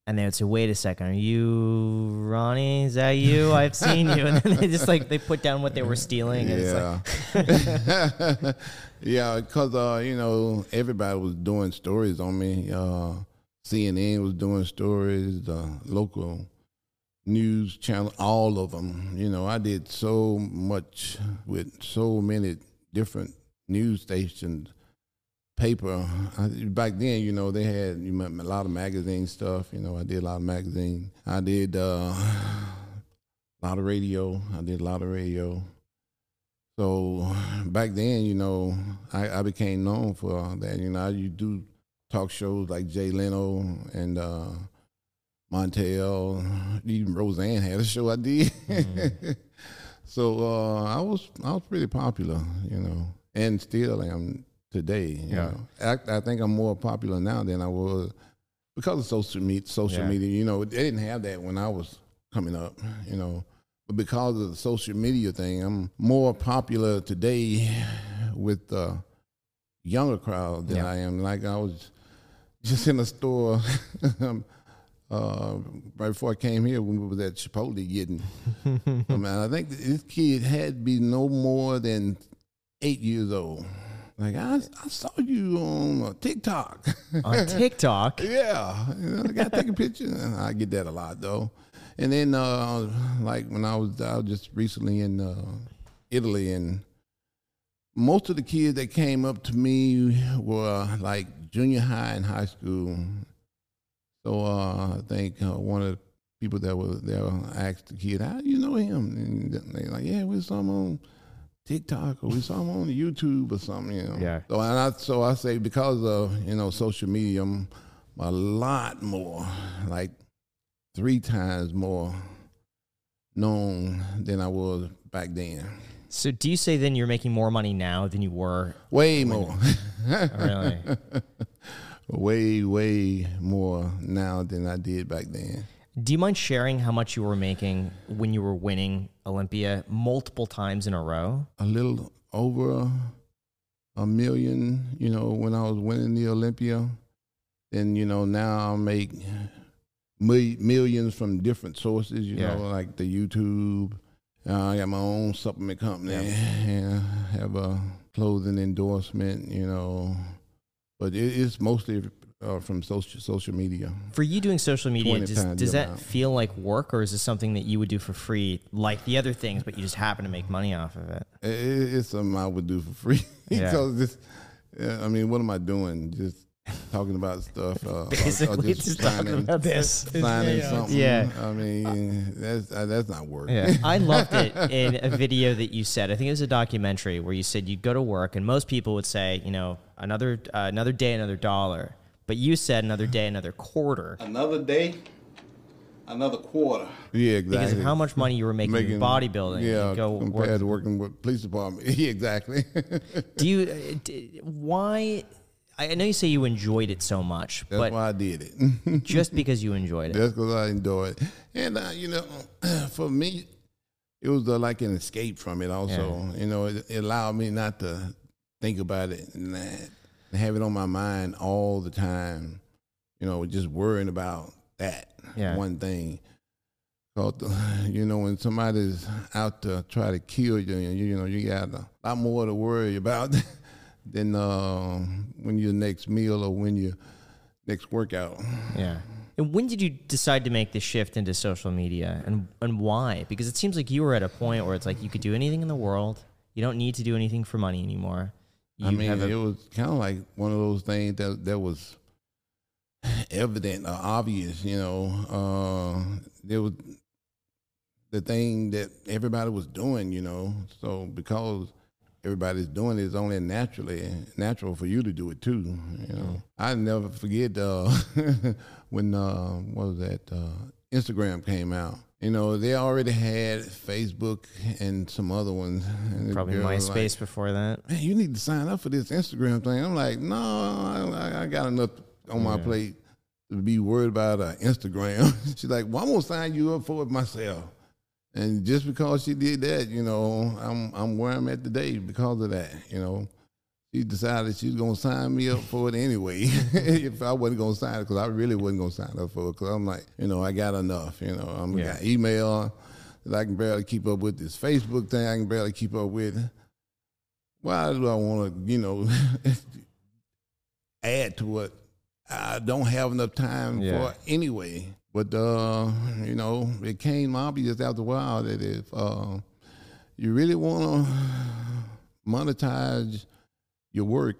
And they would say, "Wait a second, are you Ronnie? Is that you? I've seen you." And then they just like they put down what they were stealing. It's like, Yeah, yeah, because uh, you know everybody was doing stories on me. Uh, CNN was doing stories. The local news channel, all of them. You know, I did so much with so many different news stations, paper. I, back then, you know, they had you know, a lot of magazine stuff. You know, I did a lot of magazine. I did uh, a lot of radio. I did a lot of radio. So back then, you know, I, I became known for that. You know, you do talk shows like Jay Leno and uh, Montel, even Roseanne had a show I did. so uh, I was I was pretty popular, you know, and still am today. You Yeah. know, I, I think I'm more popular now than I was because of social media. Social Yeah. media, you know, they didn't have that when I was coming up, you know. But because of the social media thing, I'm more popular today with the younger crowd than Yeah. I am. Like I was just in a store uh, right before I came here when we was at Chipotle getting. I mean, I think this kid had to be no more than eight years old. Like I, I saw you on uh, TikTok. on TikTok. Yeah, you know, I got to take a picture. And I get that a lot though. And then, uh, like when I was, I was just recently in uh, Italy, and most of the kids that came up to me were like junior high and high school. So uh, I think uh, one of the people that was there asked the kid, "How you know him?" And they like, "Yeah, we saw him on TikTok or we saw him on YouTube or something." You know. Yeah. So and I so I say because of you know social media, I'm a lot more like three times more known than I was back then. So, do you say then you're making more money now than you were? Way more. Oh, really? way, way more now than I did back then. Do you mind sharing how much you were making when you were winning Olympia multiple times in a row? A little over a million, you know, when I was winning the Olympia. And, you know, now I make millions from different sources, you Yeah. know, like the YouTube. Uh, I got my own supplement company. Yeah. have a clothing endorsement, you know. But it, it's mostly uh, from social social media. For you doing social media, does, does that amount. feel like work or is this something that you would do for free like the other things, but you just happen to make money off of it? It, it- it's something I would do for free Yeah. because this. yeah, I mean, what am I doing? Just talking about stuff. Uh, or- or Basically, just talking about This. signing Yeah. something. Yeah. I mean, that's uh, that's not work. Yeah. I loved it in a video that you said. I think it was a documentary where you said you'd go to work, and most people would say, you know, another uh, another day, another dollar. But you said another day, another quarter Another day, another quarter. Yeah, exactly. because of how much money you were making, in bodybuilding. Yeah, You go compared work. to working with police department. yeah, exactly. Do you? uh, d- Why? I I know you say you enjoyed it so much, That's but why I did it. just because you enjoyed it. That's because I enjoyed it. And, uh, you know, for me, it was uh, like an escape from it also. You know, it, it allowed me not to think about it and that, and have it on my mind all the time. You know, just worrying about that Yeah. one thing. 'Cause, you know, when somebody's out to try to kill you, you, you know, you got a lot more to worry about than uh, when your next meal or when your next workout. Yeah. And when did you decide to make the shift into social media and and why? Because it seems like you were at a point where it's like you could do anything in the world. You don't need to do anything for money anymore. I mean, a- it was kind of like one of those things that that was evident or obvious. You know, uh, there was the thing that everybody was doing. You know, so because everybody's doing it, it's only naturally natural for you to do it too. You know, I never forget uh, when uh, what was that uh, Instagram came out. You know, they already had Facebook and some other ones. And probably MySpace like, before that. man, you need to sign up for this Instagram thing. I'm like, no, I, I got enough on my plate to be worried about uh, Instagram. She's like, well, I'm gonna sign you up for it myself. And just because she did that, you know, I'm I'm where I'm at today because of that. You know, she decided she was gonna sign me up for it anyway. if I wasn't gonna sign it, because I really wasn't gonna sign up for it, because I'm like, you know, I got enough. You know, I'm Yeah. got email that I can barely keep up with. This Facebook thing I can barely keep up with. Why do I want to, you know, add to what I don't have enough time Yeah. for anyway? But uh, you know, it came obvious after a while that if uh, you really want to monetize your work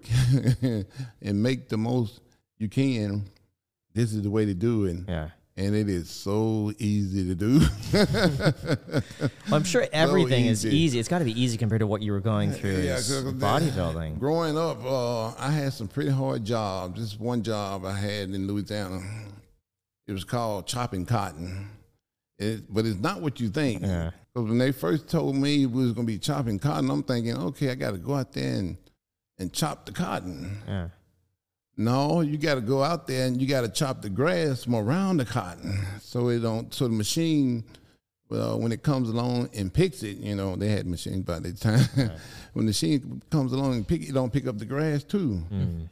and make the most you can, this is the way to do it. Yeah. And it is so easy to do. Well, I'm sure everything is easy. easy. It's got to be easy compared to what you were going through Yeah, bodybuilding. Growing up, uh, I had some pretty hard jobs. This one job I had in Louisiana, it was called chopping cotton. It, but it's not what you think. Yeah. When they first told me we was gonna be chopping cotton, I'm thinking, okay, I got to go out there and, and chop the cotton. Yeah. No, you got to go out there and you got to chop the grass from around the cotton, so it don't. So the machine, well, when it comes along and picks it, you know, they had machines by the time. when the machine comes along and pick it, don't pick up the grass too. Mm.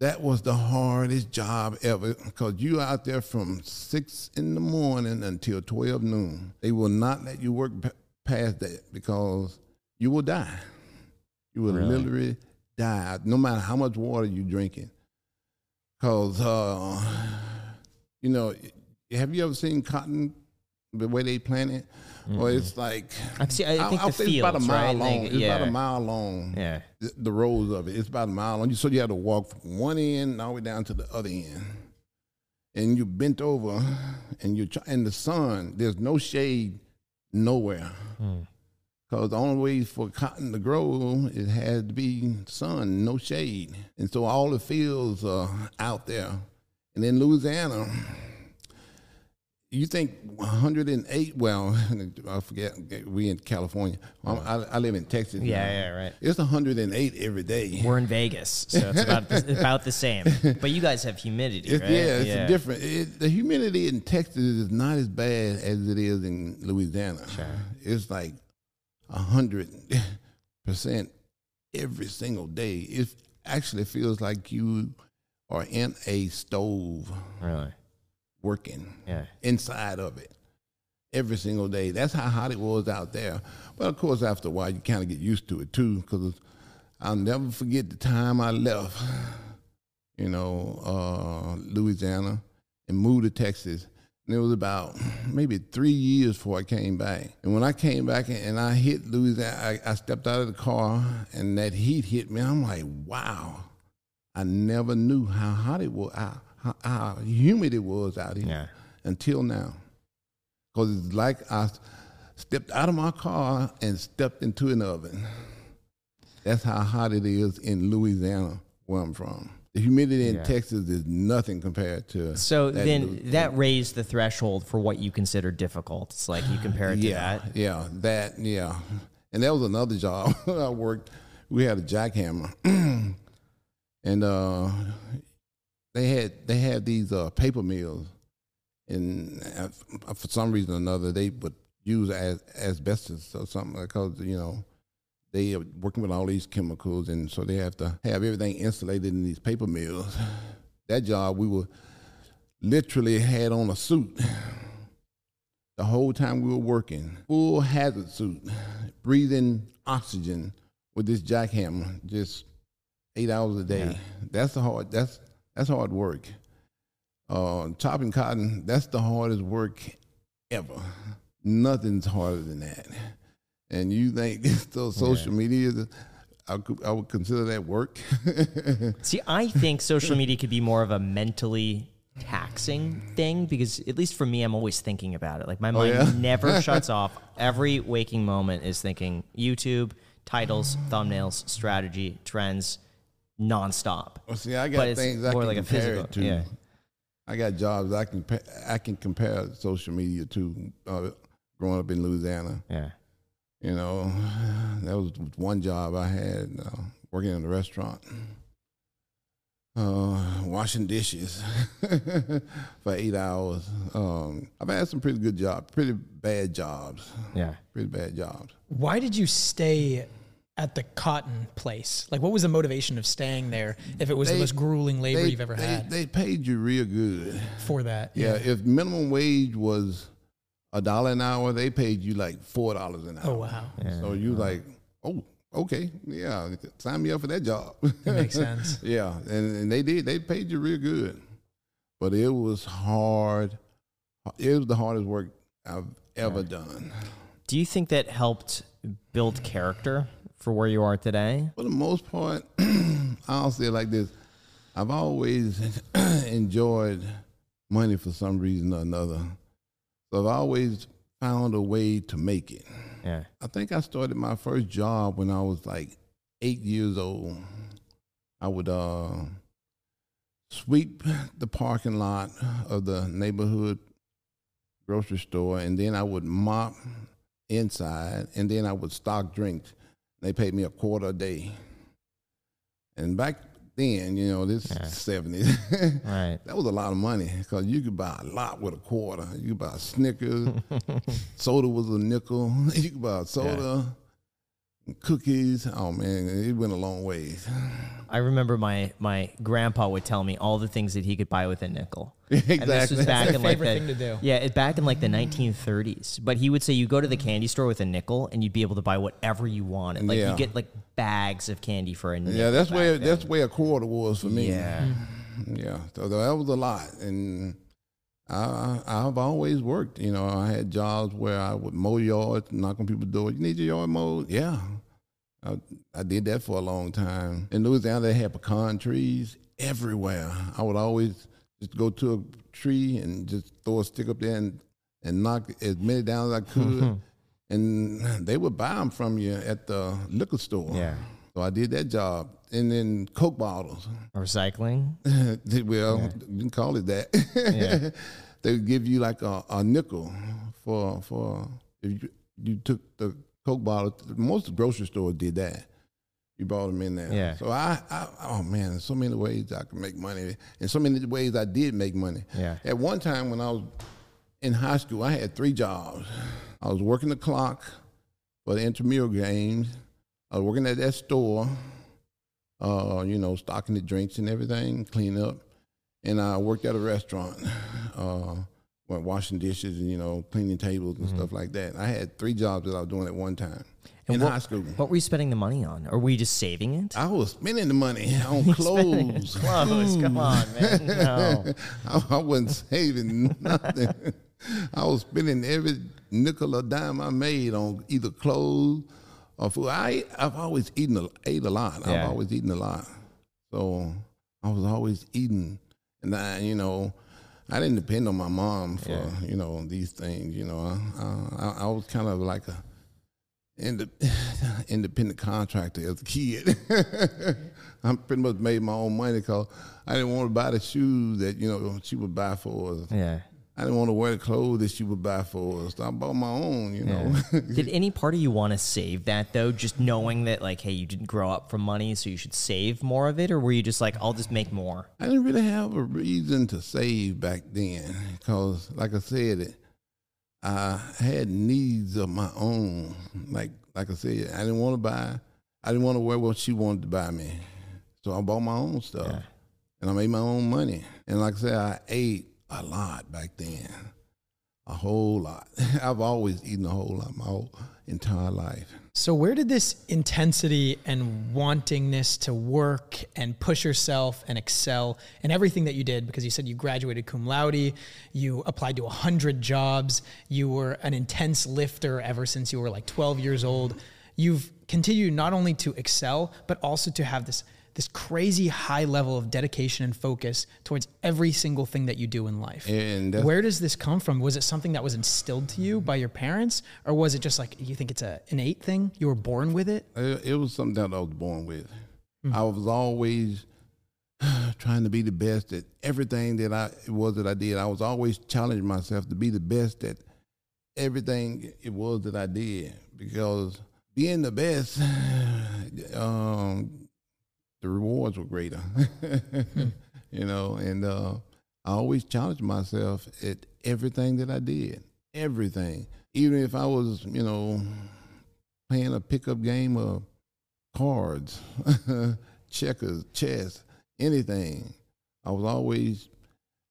That was the hardest job ever because you out there from six in the morning until twelve noon. They will not let you work p- past that because you will die. You will Really? literally die, no matter how much water you're drinking. Cause uh, you know, have you ever seen cotton the way they plant it? Or it's like I've seen- I think the say it's about a mile right? long. Like, it's about a mile long. Yeah. The, the rows of it. It's about a mile long. So you have to walk from one end all the way down to the other end, and you bent over, and you in the sun. There's no shade nowhere. Because the only way for cotton to grow, it had to be sun, no shade. And so all the fields are out there. And in Louisiana, you think 108, well, I forget, we in California. I'm- I, I live in Texas. now. Yeah, yeah, right. It's 108 every day. We're in Vegas, so it's about the, about the same. But you guys have humidity, It's, right? Yeah, it's a different. It, the humidity in Texas is not as bad as it is in Louisiana. Sure. It's like a hundred percent every single day. It actually feels like you are in a stove Really? working Yeah. inside of it every single day. That's how hot it was out there. But of course, after a while, you kind of get used to it too. Because I'll never forget the time I left, you know, uh, Louisiana and moved to Texas. And it was about maybe three years before I came back. And when I came back and I hit Louisiana, I, I stepped out of the car and that heat hit me. I'm like, wow, I never knew how hot it was, how, how, how humid it was out here Yeah. until now. Because it's like I stepped out of my car and stepped into an oven. That's how hot it is in Louisiana, where I'm from. The humidity in Yeah. Texas is nothing compared to. So that then Lou- that raised the threshold for what you consider difficult. It's like you compare it to yeah, that. yeah, that, yeah. And that was another job I worked. We had a jackhammer, and uh, they had they had these uh, paper mills, and uh, for some reason or another, they would use as asbestos or something because you know they are working with all these chemicals, and so they have to have everything insulated in these paper mills. That job, we were literally had on a suit the whole time we were working, full hazard suit, breathing oxygen with this jackhammer, just eight hours a day. That's the hard. That's that's hard work. Uh, chopping cotton, that's the hardest work ever. Nothing's harder than that. And you think so social media, I, could, I would consider that work. See, I think social media could be more of a mentally taxing thing because at least for me, I'm always thinking about it. Like my mind yeah? never shuts off. Every waking moment is thinking YouTube, titles, thumbnails, strategy, trends, nonstop. well, see, I got things I more can like a compare physical- it to. yeah. I got jobs I can I can compare social media to. Uh, growing up in Louisiana, Yeah. You know, that was one job I had uh, working in a restaurant, uh, washing dishes for eight hours. Um, I've had some pretty good jobs, pretty bad jobs, Yeah. pretty bad jobs. Why did you stay at the cotton place? Like, what was the motivation of staying there if it was the most grueling labor They, you've ever they, had they paid you real good. for that? Yeah, if minimum wage was a dollar an hour, they paid you like four dollars an oh, hour. Oh, wow. So you like, oh, okay, yeah, sign me up for that job. That makes sense. Yeah, and, and they did. They paid you real good, but it was hard. It was the hardest work I've ever done. Do you think that helped build character for where you are today? For the most part, I'll say it like this: I've always enjoyed money for some reason or another. So I've always found a way to make it. Yeah. I think I started my first job when I was like eight years old. I would uh, sweep the parking lot of the neighborhood grocery store, and then I would mop inside, and then I would stock drinks. They paid me a quarter a day. And back then, you know, this Yeah. 70s, Right. that was a lot of money because you could buy a lot with a quarter. You could buy Snickers, soda was a nickel. You could buy soda, cookies. Oh man, it went a long ways. I remember my my grandpa would tell me all the things that he could buy with a nickel. And this exactly. was back That's in like the, thing to do. Yeah, it, back in like the 1930s. But he would say you go to the candy store with a nickel and you'd be able to buy whatever you wanted. Like Yeah. you get like bags of candy for a nickel. yeah, that's where then. that's where a quarter was for me. Yeah. yeah. So that was a lot, and I I've always worked. You know, I had jobs where I would mow yards, knock on people's doors. You need your yard mowed? Yeah. I, I did that for a long time. In Louisiana, they had pecan trees everywhere. I would always just go to a tree and just throw a stick up there and, and knock as many down as I could. and they would buy them from you at the liquor store. Yeah. So I did that job. And then Coke bottles. Recycling. well, you can call it that. Yeah. they would give you like a, a nickel for for if you, you took the Coke bottle. Most grocery stores did that. You brought them in there. Yeah. So I, I oh man, there's so many ways I could make money, and so many ways I did make money. Yeah. At one time when I was in high school, I had three jobs. I was working the clock for the intramural games. I was working at that store, uh, you know, stocking the drinks and everything, clean up. And I worked at a restaurant, uh, went washing dishes and, you know, cleaning tables and stuff like that. I had three jobs that I was doing at one time And in what, high school. What were you spending the money on? Or were you just saving it? I was spending the money on clothes. Clothes. Come on, man. No. I, I wasn't saving nothing. I was spending every nickel or dime I made on either clothes or food. I I've always eaten a, ate a lot. Yeah. I've always eaten a lot. So I was always eating, and I, you know, I didn't depend on my mom for Yeah. you know these things. You know, I, I, I was kind of like a inde- independent contractor as a kid. I pretty much made my own money because I didn't want to buy the shoes that you know she would buy for us. Yeah. I didn't want to wear the clothes that she would buy for us. I bought my own. You know. Did any part of you want to save that though? Just knowing that like, hey, you didn't grow up from money, so you should save more of it, or were you just like, I'll just make more? I didn't really have a reason to save back then because, like I said, I had needs of my own. Like like I said, I didn't want to buy. I didn't want to wear what she wanted to buy me, so I bought my own stuff, Yeah. and I made my own money. And like I said, I ate a lot back then, a whole lot. I've always eaten a whole lot my whole entire life. So where did this intensity and wantingness to work and push yourself and excel and everything that you did because you said you graduated cum laude, you applied to 100 jobs, you were an intense lifter ever since you were like 12 years old. You've continued not only to excel but also to have this this crazy high level of dedication and focus towards every single thing that you do in life. And that's Where does this come from? Was it something that was instilled to you by your parents, or was it just like you think it's a innate thing? You were born with it. It, it was something that I was born with. I was always trying to be the best at everything that I it was that I did. I was always challenging myself to be the best at everything it was that I did because being the best, um, the rewards were greater. You know, and uh, I always challenged myself at everything that I did, everything. Even if I was, you know, playing a pickup game of cards, checkers, chess, anything. I was always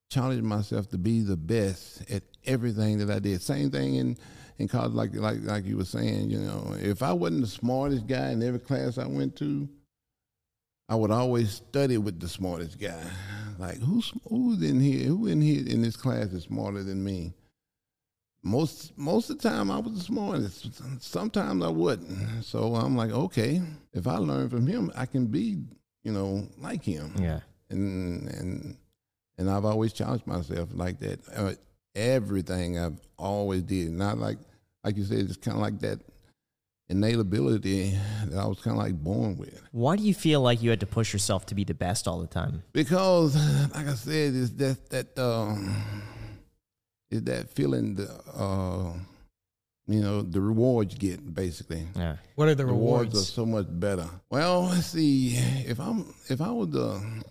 challenging myself to be the best at everything that I did. Same thing in in college, like like like you were saying. You know, if I wasn't the smartest guy in every class I went to, I would always study with the smartest guy. Like who's who's in here? Who in here in this class is smarter than me? most most of the time I was the smartest. Sometimes I wasn't. So I'm like, okay, if I learn from him, I can be, you know, like him. Yeah. And and and I've always challenged myself like that. Uh, everything I've always did, not like like you said, it's kind of like that innate ability that I was kind of like born with. Why do you feel like you had to push yourself to be the best all the time? Because, like I said, it's that that um, is that feeling the uh, you know the rewards you get basically. Yeah. What are the rewards rewards? are so much better. Well, let's see. If I'm if I was the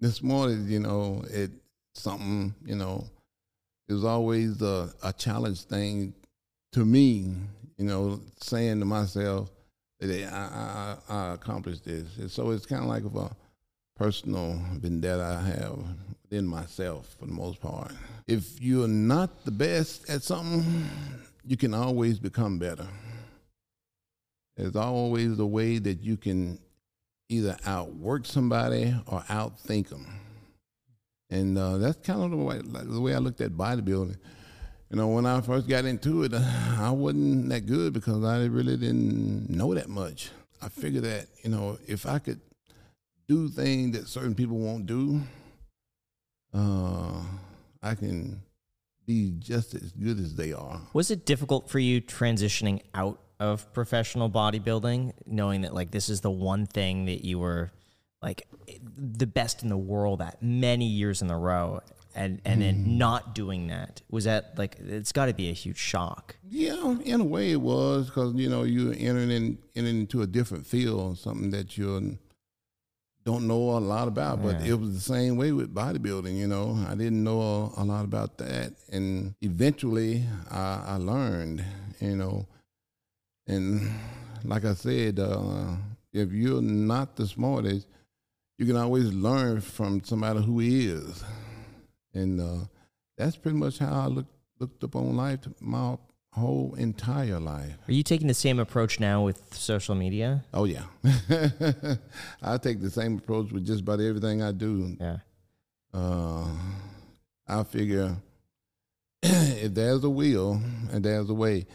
the smartest, you know, it something, you know, it was always a, a challenge thing to me, you know, saying to myself I, I, I accomplished this. And so it's kind of like a personal vendetta I have within myself for the most part. If you're not the best at something, you can always become better. There's always a way that you can either outwork somebody or outthink them. And uh, that's kind of the way, like, the way I looked at bodybuilding. You know, when I first got into it, I wasn't that good because I really didn't know that much. I figured that, you know, if I could do things that certain people won't do, uh, I can be just as good as they are. Was it difficult for you transitioning out of professional bodybuilding, knowing that like this is the one thing that you were like the best in the world at many years in a row, and and then not doing that? Was that like it's got to be a huge shock? Yeah, in a way it was because you know you're entering in, entering into a different field, something that you don't know a lot about. But Yeah. it was the same way with bodybuilding. You know, I didn't know a, a lot about that, and eventually I, I learned. You know, and like I said, uh, if you're not the smartest, you can always learn from somebody who is, and uh, that's pretty much how I looked looked upon life my whole entire life. Are you taking the same approach now with social media? Oh yeah, I take the same approach with just about everything I do. Yeah. Uh, I figure if there's a will and there's a way,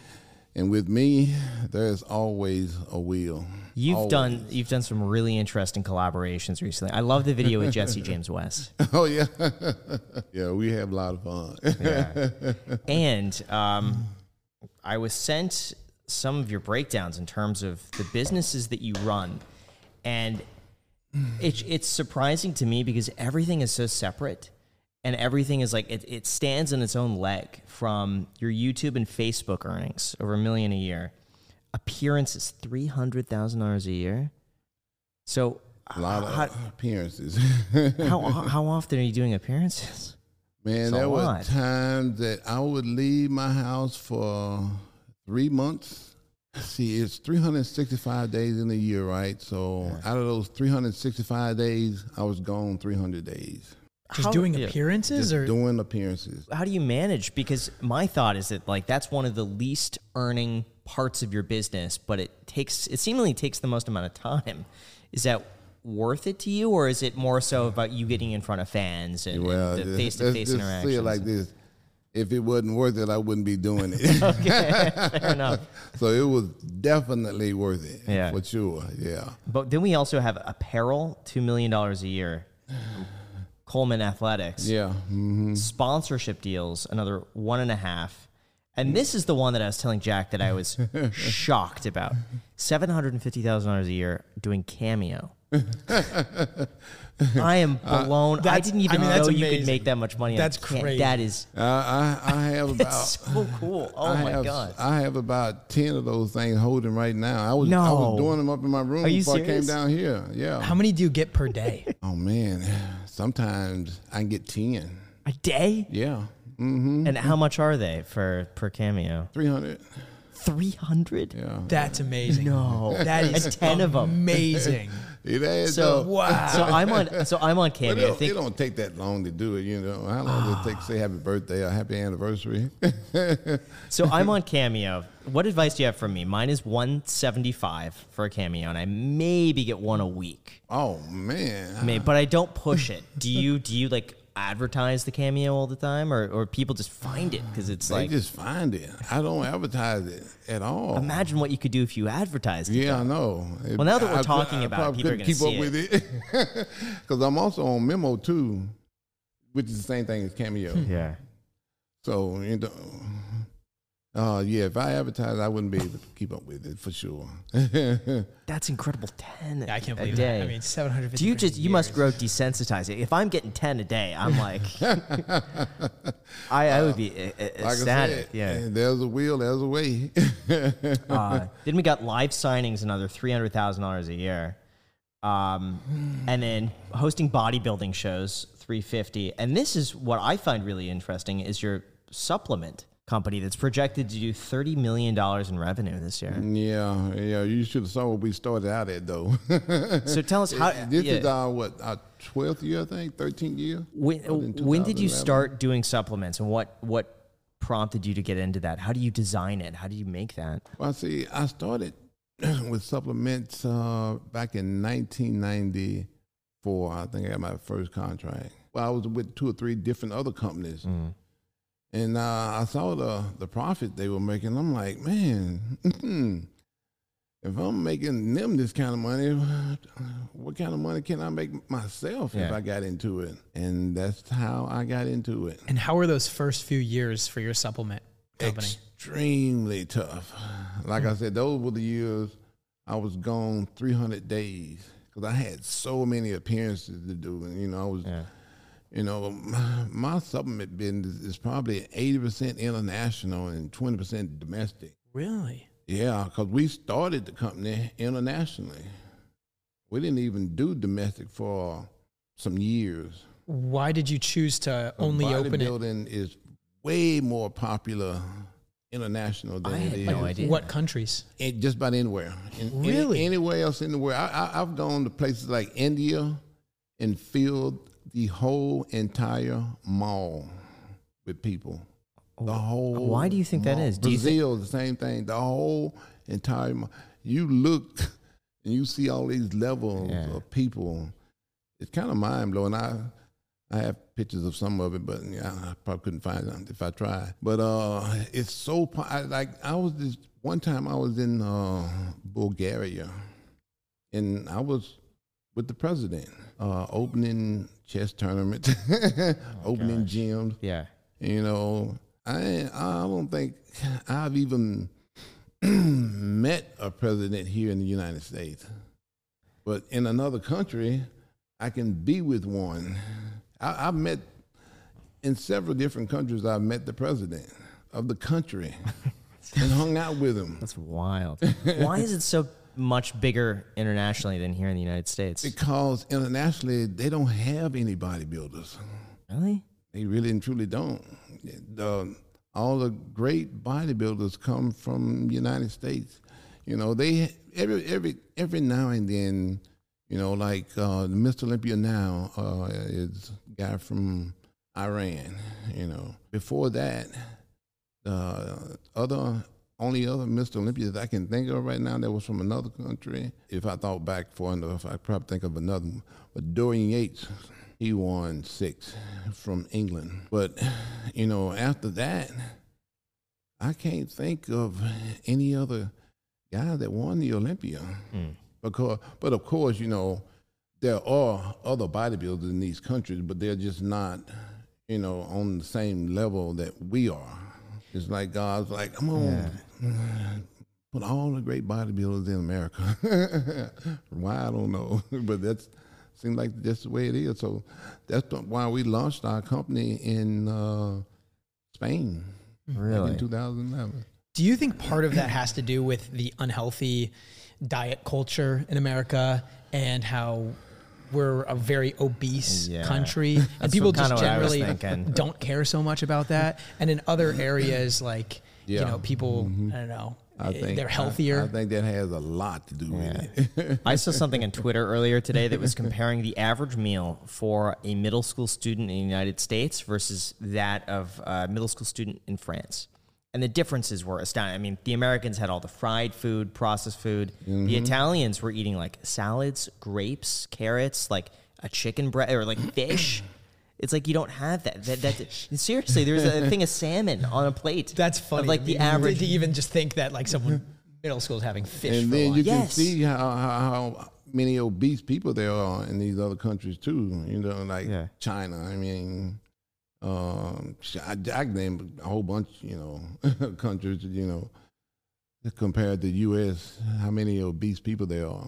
and with me, there's always a will. You've Always. done you've done some really interesting collaborations recently. I love the video with Jesse James West. Oh yeah, yeah. We have a lot of fun. And um, I was sent some of your breakdowns in terms of the businesses that you run, and it's it's surprising to me because everything is so separate, and everything is like it, it stands on its own leg. From your YouTube and Facebook earnings over a million a year, appearances three hundred thousand dollars a year. So a lot of appearances. how how often are you doing appearances? Man, It's a there were lot. times that I would leave my house for three months. See, it's 365 days in a year, right? So out of those 365 days, I was gone 300 days. Just How- doing yeah. appearances Just or doing appearances. how do you manage because my thought is that like that's one of the least earning parts of your business but it takes it seemingly takes the most amount of time is that worth it to you or is it more so about you getting in front of fans and, Well, and the face-to-face let's interactions say it like this. If it wasn't worth it, I wouldn't be doing it. fair enough so it was definitely worth it. Yeah. For sure. Yeah. but then we also have apparel $2 million a year coleman athletics Yeah. hmm sponsorship deals another one and a half and this is the one that i was telling jack that i was shocked about $750000 a year doing cameo i am uh, blown i That's- didn't even I mean, know that's you could amazing. make that much money on That's cam- crazy. that is I, I, I have about. that's so cool oh I my have, god I have about ten of those things holding right now. I was I No. was doing them up in my room Are you before I serious? came down here. Yeah. how many do you get per day? oh man, sometimes I can get ten. a day Yeah. Mm-hmm. and how much are they for per cameo Three hundred. 300 Yeah. That's amazing. no That is And 10 of them. amazing. adds so up. Wow. so i'm on so i'm on But cameo i it, think it don't take that long to do it, you know. How long does it take to say happy birthday or happy anniversary? So I'm on Cameo. What advice do you have for me? Mine is 175 for a Cameo, and I maybe get one a week. oh man. Maybe, but I don't push it. Do you? Do you like advertise the Cameo all the time, or or people just find it because it's They like? just find it. I don't advertise it at all. Imagine what you could do if you advertised it. Yeah, I know. It- Well, now that we're I- talking I about it, people are gonna keep up see with it because I'm also on Memmo too, which is the same thing as Cameo. Yeah. So you know, uh, yeah, if I advertise, I wouldn't be able to keep up with it for sure. That's incredible. Ten. Yeah, I can't a believe day. that. I mean, 750. do you just a you must grow desensitized? If I'm getting ten a day, I'm like, I, I would be uh, uh, like ecstatic. I said, yeah. there's a will, there's a way. Uh, then we got live signings, another three hundred thousand dollars a year, um, and then hosting bodybuilding shows, three fifty. And this is what I find really interesting: is your supplement company that's projected to do thirty million dollars in revenue this year. yeah, yeah. You should have saw what we started out at though. So tell us how. this yeah, is our what our twelfth year, I think, thirteenth year. when, That was in when did you start doing supplements, and what what prompted you to get into that? How do you design it? How do you make that? Well, see, I started with supplements uh, back in 1994. I think I got my first contract. Well, I was with two or three different other companies, and uh, I saw the the profit they were making. I'm like, man, if I'm making them this kind of money, what kind of money can I make myself if I got into it? And that's how I got into it. And how were those first few years for your supplement company? extremely tough. Like I said, those were the years I was gone 300 days because I had so many appearances to do, and you know I was, Yeah. You know, my, my supplement business is probably 80% international and 20% domestic. Really? Yeah, because we started the company internationally. We didn't even do domestic for some years. Why did you choose to only open it? Bodybuilding is way more popular international than I it is no idea. What countries? it, just about anywhere. In, Really? anywhere else in the world. I, I, I've gone to places like India and filled the whole entire mall with people. The whole. Why do you think that mall. is? Do you think- the same thing. The whole entire. mall. You look and you see all these levels Yeah. of people. It's kind of mind blowing. I I have pictures of some of it, but yeah, I probably couldn't find them if I tried. But uh, it's so I, like I was this one time I was in uh, Bulgaria, and I was with the president, uh, opening chess tournaments, oh, opening gyms. Yeah. You know, I I don't think I've even met a president here in the United States, but in another country, I can be with one. I, I've met in several different countries. I've met the president of the country and hung out with him That's wild. Why is it so much bigger internationally than here in the United States? because internationally they don't have any bodybuilders. Really? They really and truly don't. The, all the great bodybuilders come from the United States. You know, they every every every now and then, you know, like uh, Mr. Olympia now uh, is a guy from Iran. You know, before that, the other only other Mr. Olympia that I can think of right now that was from another country. If I thought back far enough, I'd probably think of another one. But Dorian Yates, he won six from England. But, you know, after that, I can't think of any other guy that won the Olympia. Hmm. Because, but of course, you know, there are other bodybuilders in these countries, but they're just not, you know, on the same level that we are. It's like God's like, come on, put all the great bodybuilders in America. why I don't know, but that's seems like that's the way it is. So that's why we launched our company in uh, Spain back Really? in 2011. Do you think part of that has to do with the unhealthy diet culture in America and how we're a very obese Yeah. country and That's people just kinda what I was generally don't care so much about that and in other areas like you Yeah. know people I don't know I eh, think they're healthier I, think that has a lot to do with it. I saw something on Twitter earlier today that was comparing the average meal for a middle school student in the United States versus that of a middle school student in France. And the differences were astounding. I mean, the Americans had all the fried food, processed food. The Italians were eating like salads, grapes, carrots, like a chicken breast or like fish. It's like you don't have that. That, that seriously, there's a thing of salmon on a plate. that's of, funny like the to average. to even just think that like someone middle school is having fish and for then lunch. you can Yes. see how, how, how many obese people there are in these other countries too. You know, like Yeah. China. I mean, um, I, I can name a whole bunch. You know, countries. You know, compared to the U.S., how many obese people there are.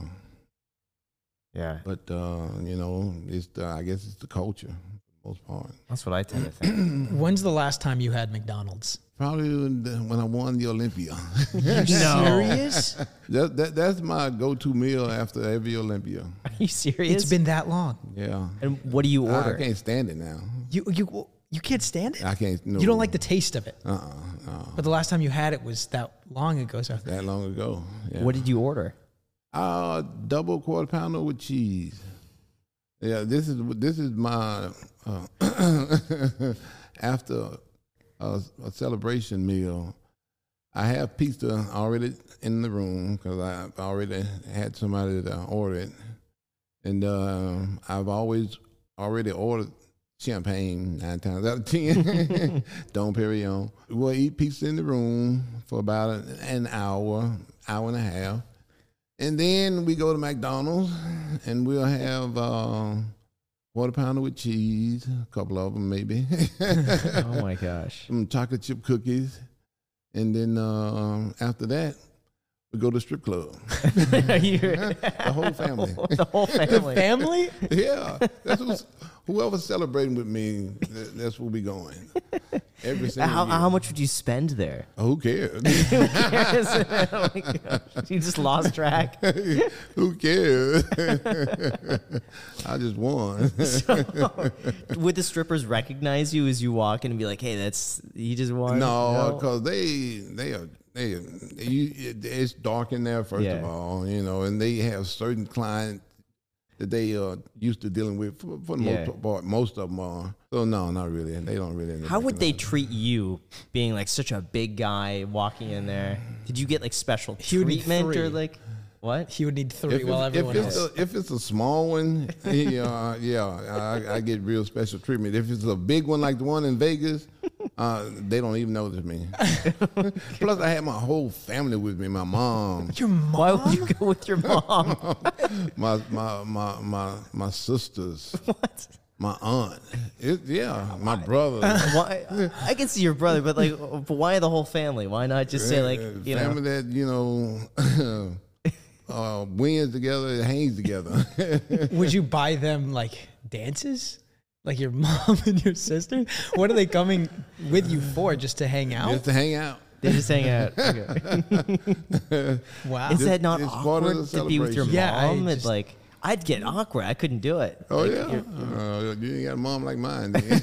yeah, But uh, you know, it's the, I guess it's the culture for the most part. that's what I tend to think. When's the last time you had McDonald's? Probably when, when I won the Olympia. You serious? that, that that's my go-to meal after every Olympia. Are you serious? it's been that long. Yeah. And what do you I, order? I can't stand it now. You you you can't stand it. I can't. No, You don't like the taste of it. Uh-uh, uh But the last time you had it was that long ago. So That long ago. Yeah. What did you order? Uh, double quarter pounder with cheese. Yeah, this is this is my uh, after a, a celebration meal. I have pizza already in the room because I already had somebody to order it, and uh, I've always already ordered champagne nine times out of ten. Dom Perignon. We'll eat pizza in the room for about an, an hour, hour and a half. And then we go to McDonald's and we'll have uh, quarter pounder with cheese, a couple of them maybe, Oh my gosh. some chocolate chip cookies. And then uh, after that, we go to strip club. the whole family. the whole family. family? yeah, that's who's, whoever's celebrating with me. th- That's where we going. Every single how, year. how much would you spend there? Who cares? oh my gosh. You just lost track. Who cares? I just won. Would the strippers recognize you as you walk in and be like, "Hey, that's you just won"? No, because they they are they you, it- it's dark in there first of all, you know, and they have certain clients that they are used to dealing with for, for the Yeah. most part. Most of them are. So no, not really. They don't really. How would they recognize treat you, being like such a big guy walking in there? Did you get like special He treatment or like what? He would need three If, while everyone if, it's else. a, if it's a small one, yeah, uh, yeah, I, I get real special treatment. If it's a big one like the one in Vegas, uh, they don't even know notice me. Plus, I had my whole family with me. My mom, Your mom. Why would you go with your mom? my my my my my sisters, what? my aunt. It, yeah, my brother. Why? I can see your brother, but like, but why the whole family? Why not just say like, you family know? that you know uh, wins together, hangs together. Would you buy them like dances? Like your mom and your sister? What are they coming with you for? Just to hang out? just to hang out. They just hang out. Okay. wow. Is that not it's part of awkward to be with your celebration. Yeah, I mom? It's just- like I'd get awkward. I couldn't do it. Oh Like, yeah, you're- uh, you ain't got a mom like mine. then.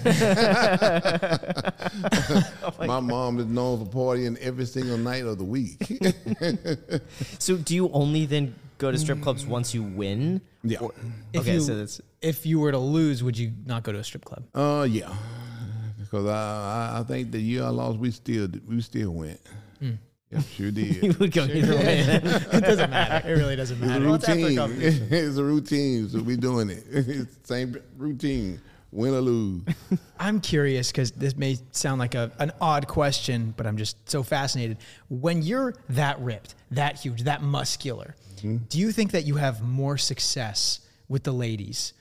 my, mom is known for partying every single night of the week. So do you only then go to strip clubs once you win? yeah. if okay, you, so that's if you were to lose, would you not go to a strip club? Uh, yeah. Because I, I, I think the year I lost, we still we still went. Hmm. Yeah, sure did. you would go either way. it doesn't matter. It really doesn't It's a matter. Well, it's after routine. competition. it's a routine, so we doing it. It's the same routine, win or lose. I'm curious because this may sound like a, an odd question, but I'm just so fascinated. When you're that ripped, that huge, that muscular, mm-hmm. do you think that you have more success with the ladies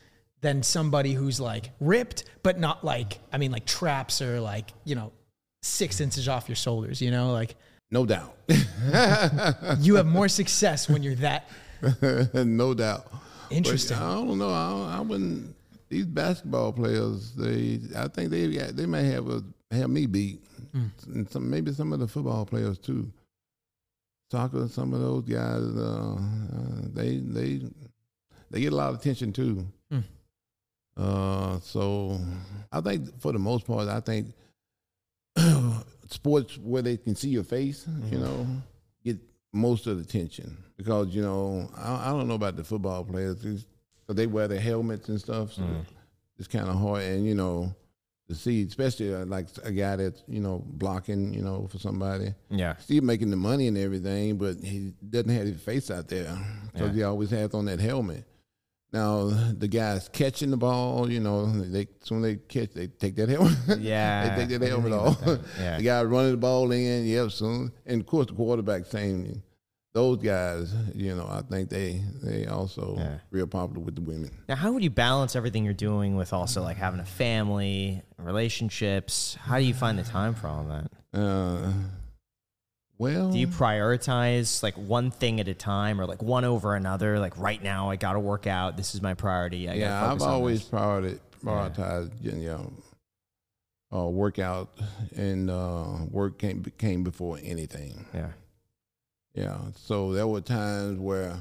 than somebody who's like ripped, but not like, I mean, like traps or like, you know, six inches off your shoulders, you know? Like No doubt. you have more success when you're that. no doubt. Interesting. But I don't know. I, don't- I wouldn't. These basketball players, they, I think they, got- they may have a, have me beat, and some maybe some of the football players too. Soccer, some of those guys, uh, uh, they, they, they get a lot of attention too. Hmm. Uh, so I think for the most part, I think sports where they can see your face, you know, get most of the attention. Because you know I, I don't know about the football players. Because they wear their helmets and stuff, so it's kind of hard. And you know, to see, especially uh, like a guy that's you know blocking, you know, for somebody, Yeah. still making the money and everything, but he doesn't have his face out there. Because he always has on that helmet. Now the guys catching the ball, you know, they soon they catch, they take that helmet. Yeah. they take that helmet off. that. Yeah. the guy running the ball in, yep, soon, and of course the quarterback same. Those guys, you know, I think they they also Yeah. real popular with the women. Now, how would you balance everything you're doing with also like having a family, relationships? How do you find the time for all that? Uh, well, Do you prioritize like one thing at a time or like one over another? Like right now, I got to work out. This is my priority. I yeah, I've on always priority, prioritized, you know, uh, workout and uh, work came came before anything. Yeah. Yeah. So there were times where,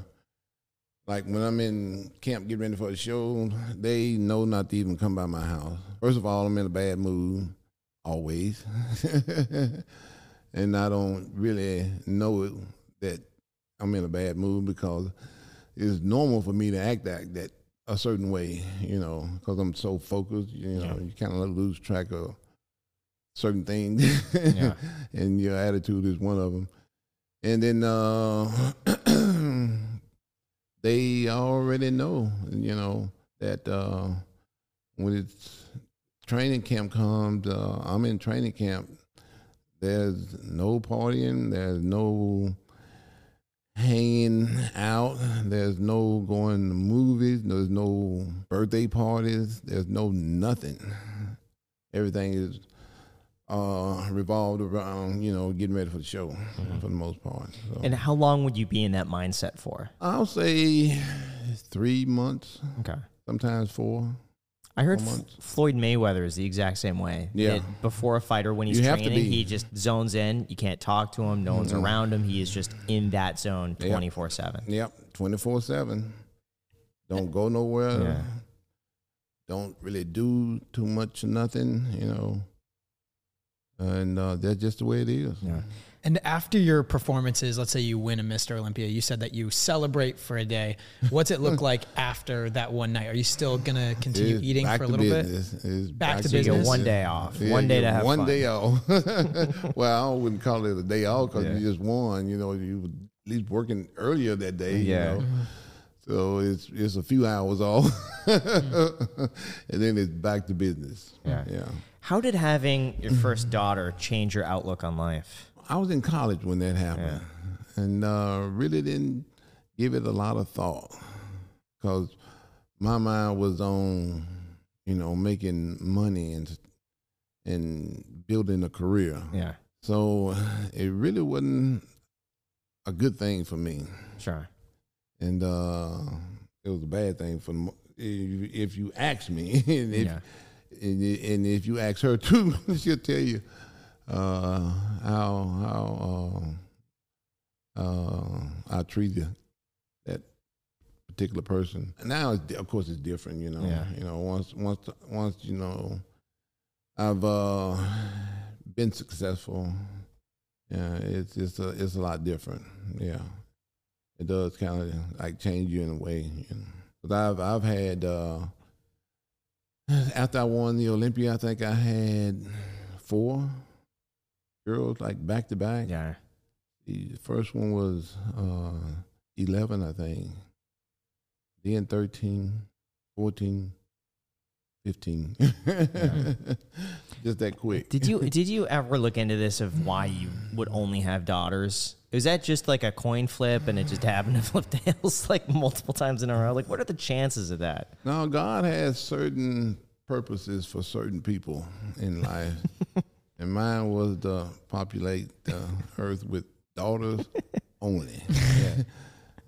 like when I'm in camp getting ready for a show, they know not to even come by my house. First of all, I'm in a bad mood, always. and I don't really know that I'm in a bad mood because it's normal for me to act that, that a certain way, you know, because I'm so focused, you know, you kind of lose track of certain things. Yeah. and your attitude is one of them. And then uh, they already know, you know, that uh, when it's training camp comes, uh, I'm in training camp. There's no partying. There's no hanging out. There's no going to movies. There's no birthday parties. There's no nothing. Everything is uh, revolved around, you know, getting ready for the show for the most part. So. And how long would you be in that mindset for? I'll say three months, Okay. sometimes four. I heard F- Floyd Mayweather is the exact same way. Yeah. That before a fighter, when he's You have to training, be. he just zones in. You can't talk to him. No one's around him. He is just in that zone Yeah. 24 7. Yep, twenty four seven. Don't go nowhere. Yeah. Don't really do too much or nothing, you know. And uh, that's just the way it is. Yeah. And after your performances, let's say you win a Mr. Olympia, you said that you celebrate for a day. What's it look like after that one night? Are you still gonna continue It's eating for a to little bit? It's Back to So you get business. one day off. Yeah, one day get to have one fun. day off. well, I wouldn't call it a day off because Yeah. you just won. You know, you were at least working earlier that day. Yeah. You know? Mm-hmm. So it's it's a few hours off, mm. and then it's back to business. Yeah. yeah. How did having your first daughter change your outlook on life? I was in college when that happened, and uh, really didn't give it a lot of thought because my mind was on, you know, making money and and building a career. Yeah, So it really wasn't a good thing for me, sure. and uh, it was a bad thing for if if you ask me, and if Yeah. and, and if you ask her too, she'll tell you uh, how how uh, uh, I treated that particular person. Now, it's, of course, it's different. You know, Yeah. you know, once once once you know, I've uh, been successful. Yeah, it's it's a it's a lot different. Yeah, it does kind of like change you in a way. You know? But I've I've had uh, after I won the Olympia, I think I had four girls like back to back. Yeah, The first one was uh, 11, I think. Then 13, 14, 15. Just that quick. Did you did you ever look into this of why you would only have daughters? Was that just like a coin flip and it just happened to flip tails like multiple times in a row? Like, what are the chances of that? No, God has certain purposes for certain people in life. and mine was to populate the earth with daughters only.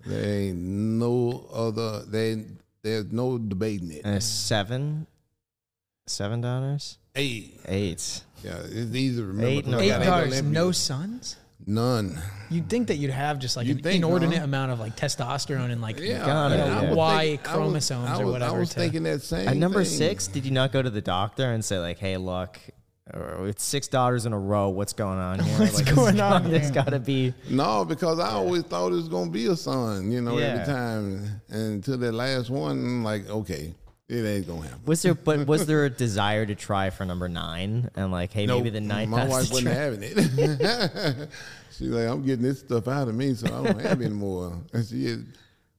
there ain't no other, there, there's no debating it. Uh, seven, seven daughters, Eight. eight. Yeah, it's easy to remember. Eight, 'cause no Eight daughters, no sons. None. You'd think that you'd have just like You'd an think, inordinate huh? amount of like testosterone and like Yeah, Gotta, I- I yeah. Y thinking- I was- chromosomes or whatever I was to- thinking that same. At number thing. six, did you not go to the doctor and say like, "Hey, look, it's six daughters in a row. What's going on here? What's like, going this on There's here?" got to be." No, because I always thought it was gonna be a son, you know, Yeah. every time. And until that last one, I'm like, okay, it ain't gonna happen. Was there, but was there a desire to try for number nine and like, hey, maybe the ninth? My wife wasn't try? having it. She's like, I'm getting this stuff out of me, so I don't have any more. And she is,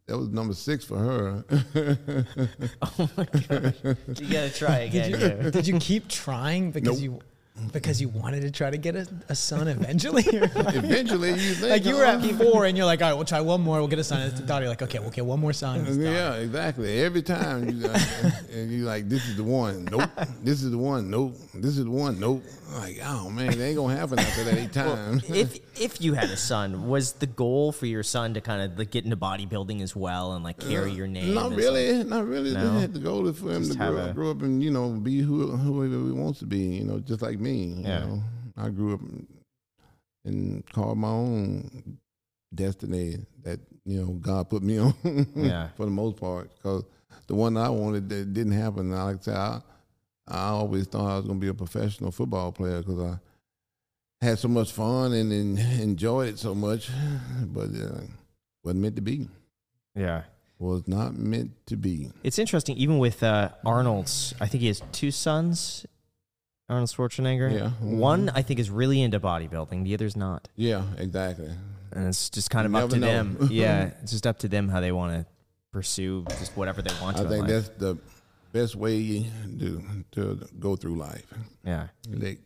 that was number six for her. Oh my gosh, you gotta try again. yeah. Did you keep trying because Nope. you because you wanted to try to get a, a son eventually? Like- Eventually, you think like you were at uh-huh. four and you're like, all right, we'll try one more. We'll get a son. And it's the daughter. You're like, okay, we'll get one more son. Yeah, exactly. Every time you like, and you like, this is the one. Nope. This is the one. Nope. This is the one. Nope. Like, oh man, it ain't gonna happen after that eight times. if if you had a son, was the goal for your son to kind of like get into bodybuilding as well and like carry uh, your name? Not really, like- not really. No? They had to go to for him Just to grow, a- grow up and you know be who whoever he wants to be. You know, just like me. You Yeah. know, I grew up and called my own destiny that you know God put me on. Yeah. for the most part, because the one I wanted that didn't happen. Like I said, I, I always thought I was going to be a professional football player because I had so much fun and, and enjoyed it so much, but uh, wasn't meant to be. yeah. Was not meant to be. It's interesting, even with uh, Arnold's. I think he has two sons. Arnold Schwarzenegger. Yeah. Mhm. One I think is really into bodybuilding. The other's not, Yeah, exactly. and it's just kind of You up to never them. yeah, it's just up to them how they want to pursue just whatever they want to. I in think life. that's the best way to to go through life. yeah. Let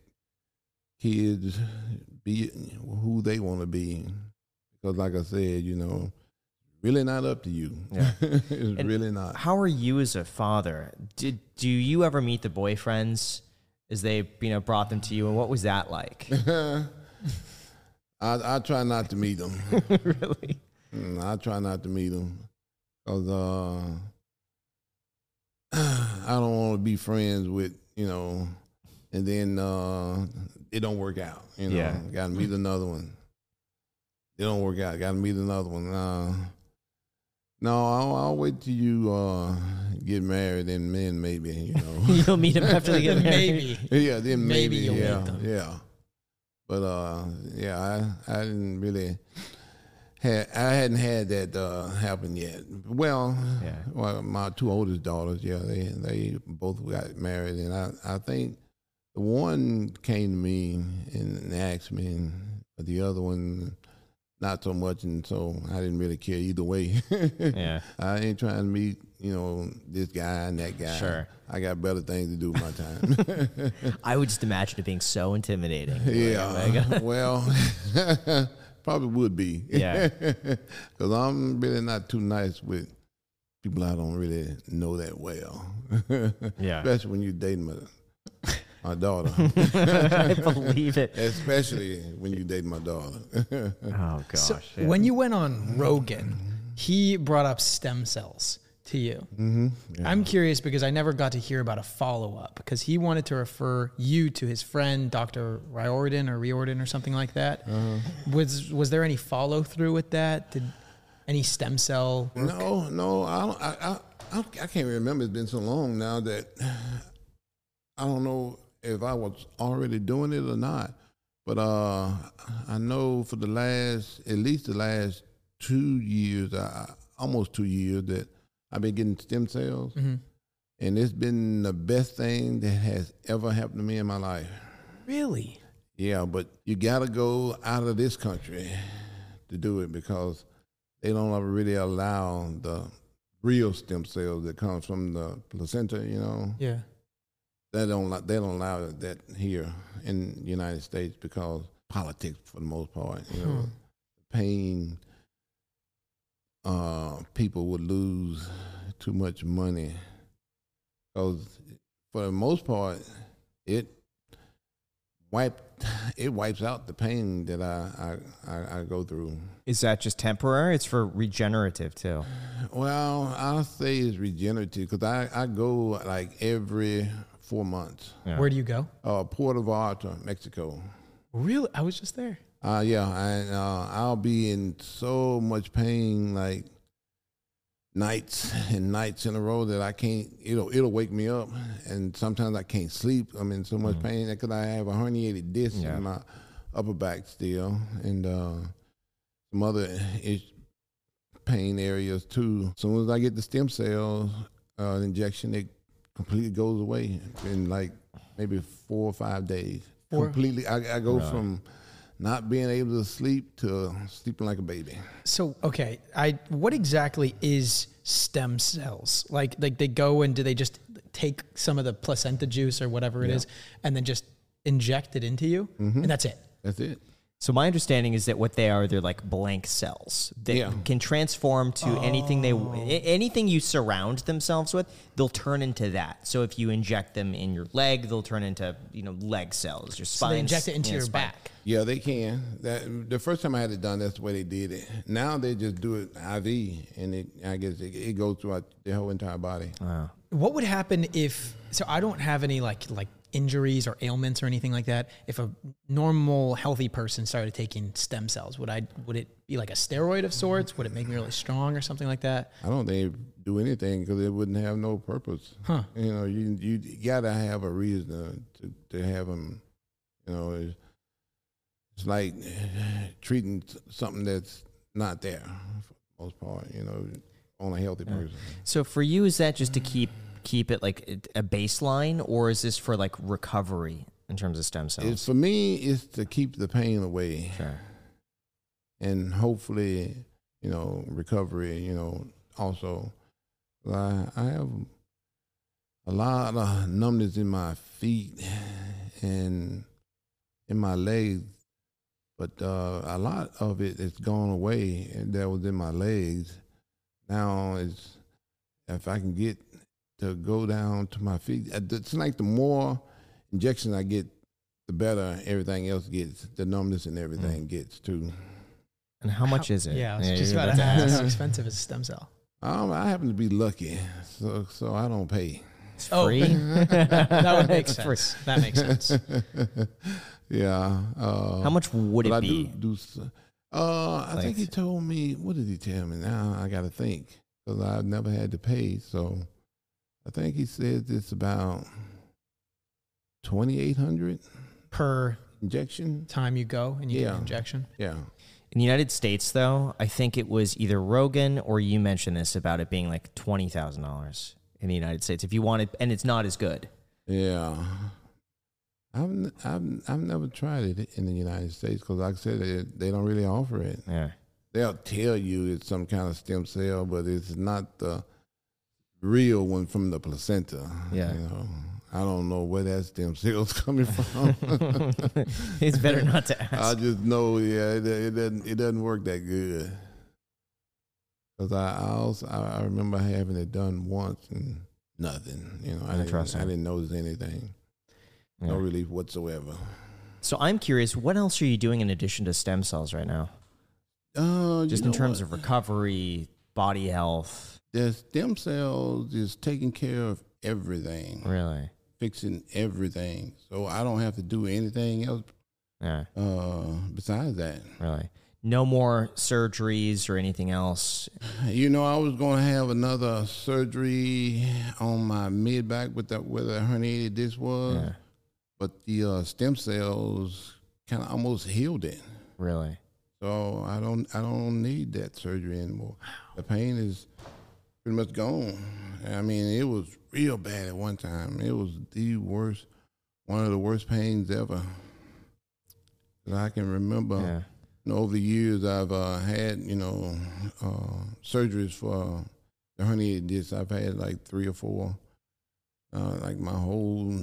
kids be who they want to be, because like I said, you know, really not up to you. Yeah. it's And really not. How are you as a father? Did do you ever meet the boyfriends as they you know brought them to you, and what was that like? I I try not to meet them. really? Mm, I try not to meet them because uh, I don't want to be friends with you know, and then uh, it don't work out. You know, Yeah. got to meet another one. It don't work out. Got to meet another one. Uh, no, I'll, I'll wait till you uh, get married and then maybe you know. You'll meet them after they get married. Maybe. yeah, then Maybe maybe, you'll meet yeah, them. yeah. But uh, yeah, I I didn't really had I hadn't had that uh, happen yet. Well, Yeah. well, my two oldest daughters, yeah, they they both got married, and I I think the one came to me and asked me, and the other one not so much, and so I didn't really care either way. Yeah. I ain't trying to meet, you know, this guy and that guy. Sure. I got better things to do with my time. I would just imagine it being so intimidating. yeah. Oh well, probably would be. Yeah. Because I'm really not too nice with people I don't really know that well. Yeah. Especially when you're dating my daughter. I believe it. Especially when you dating my daughter. Oh gosh. So yeah. when you went on Rogan, he brought up stem cells to you. Mm-hmm. I'm curious because I never got to hear about a follow up because he wanted to refer you to his friend Dr. Riordan or Riordan or something like that. Was was there any follow through with that? Did any stem cell? No, no, I don't. I, I, I, I can't remember. It's been so long now that I don't know if I was already doing it or not. But uh, I know for the last, at least the last two years, I, almost two years, that I've been getting stem cells, and it's been the best thing that has ever happened to me in my life. Really? Yeah, but you got to go out of this country to do it because they don't really allow the real stem cells that comes from the placenta. You know, Yeah. They don't they don't allow that here in the United States because politics for the most part. You know, pain. Uh, people would lose too much money because for the most part, it wiped it wipes out the pain that I I, I, I go through. Is that just temporary? It's for regenerative too. Well, I'll say it's regenerative because I, I go like every four months. Yeah. Where do you go? Uh, Puerto Vallarta, Mexico. Really? I was just there. Uh, yeah, and uh, I'll be in so much pain, like nights and nights in a row that I can't. It'll it'll wake me up, and sometimes I can't sleep. I'm in so much pain because I have a herniated disc Yeah. in my upper back still, and uh, some other ish, pain areas too. As soon as I get the stem cell uh, injection, it completely goes away in like maybe four or five days. Four- Completely, I, I go from not being able to sleep to sleeping like a baby. So okay, I what exactly is stem cells? Like like they go and do they just take some of the placenta juice or whatever it is, and then just inject it into you, mm-hmm. and that's it. That's it. So my understanding is that what they are, they're like blank cells that Yeah. can transform to anything they Oh. a- anything you surround themselves with. They'll turn into that. So if you inject them in your leg, they'll turn into you know leg cells. Your So spine. they inject it into your spine. back. Yeah, they can. That the first time I had it done, that's the way they did it. Now they just do it IV, and it I guess it, it goes throughout the whole entire body. Wow. What would happen if? So I don't have any like like injuries or ailments or anything like that. If a normal healthy person started taking stem cells, would I would it be like a steroid of sorts? Would it make me really strong or something like that? I don't think it do anything because it wouldn't have no purpose. Huh. You know, you you gotta have a reason to to, to have them. You know, it's, it's like treating something that's not there for the most part. You know, on a healthy person. So for you, is that just to keep keep it like a baseline, or is this for like recovery in terms of stem cells? It's for me, it's to keep the pain away. sure. and hopefully, you know, recovery, you know, also. I, I have a lot of numbness in my feet and in my legs, but uh, a lot of it has gone away and that was in my legs. Now it's, if I can get to go down to my feet, uh, it's like the more injections I get, the better everything else gets. The numbness and everything gets too. And how much is it? Yeah, I was you're just about about to ask. How expensive is a stem cell? Um, I happen to be lucky, so so I don't pay. It's Oh. free. That would make It's free. sense. That makes sense. yeah. Uh, How much would it I be? do do. s- Uh, I think he told me. What did he tell me? Now I got to think because I've never had to pay. So I think he said it's about twenty eight hundred Per injection. time you go and you get an injection. Yeah. In the United States, though, I think it was either Rogan or you mentioned this about it being like twenty thousand dollars in the United States if you wanted, and it's not as good. Yeah. I've, I've, I've never tried it in the United States because, like I said, they, they don't really offer it. Yeah. They'll tell you it's some kind of stem cell, but it's not the real one from the placenta. Yeah. You know, I don't know where that stem cell's coming from. it's better not to ask. I just know, yeah, it, it doesn't it doesn't work that good. Cause I, I also I remember having it done once and nothing. You know, I didn't. I didn't notice anything. No relief whatsoever. So I'm curious, what else are you doing in addition to stem cells right now? Uh, Just in terms of recovery, body health. The stem cells is taking care of everything, Really? fixing everything. So I don't have to do anything else Yeah. uh, besides that. Really. No more surgeries or anything else. You know, I was going to have another surgery on my mid back with that where the herniated disc was, Yeah. but the uh, stem cells kind of almost healed it. Really. So I don't I don't need that surgery anymore. The pain is pretty much gone. I mean, it was real bad at one time. It was the worst, one of the worst pains ever. that I can remember. Yeah. You know, over the years, I've uh, had you know uh, surgeries for the herniated disc. I've had like three or four, uh, like my whole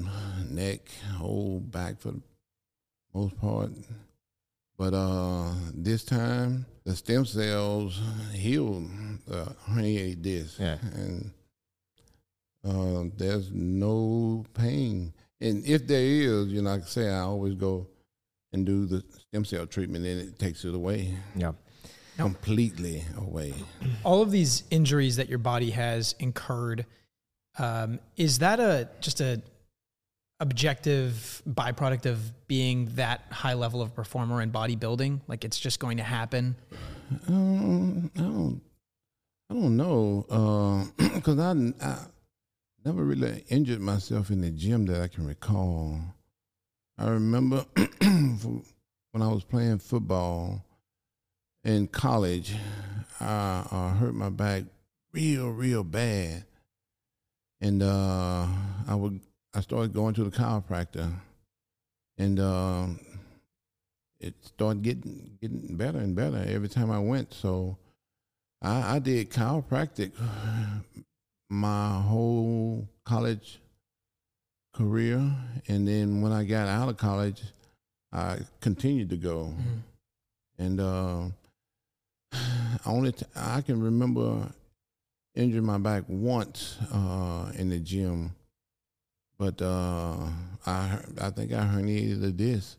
neck, whole back for the most part. But uh, this time, the stem cells healed the herniated disc, Yeah. and uh, there's no pain. And if there is, you know, like I say, I always go and do the stem cell treatment, and it takes it away Yeah. completely away. all of these injuries that your body has incurred um, is that a just a objective byproduct of being that high level of performer in bodybuilding? Like it's just going to happen? Um, I don't, I don't know, because I, I never really injured myself in the gym that I can recall. I remember when I was playing football in college, I, I hurt my back real, real bad, and uh, I would I started going to the chiropractor, and. um it started getting getting better and better every time I went. So I, I did chiropractic my whole college career, and then when I got out of college, I continued to go. And uh, only t- I can remember injuring my back once uh, in the gym, but uh, I I think I herniated a disc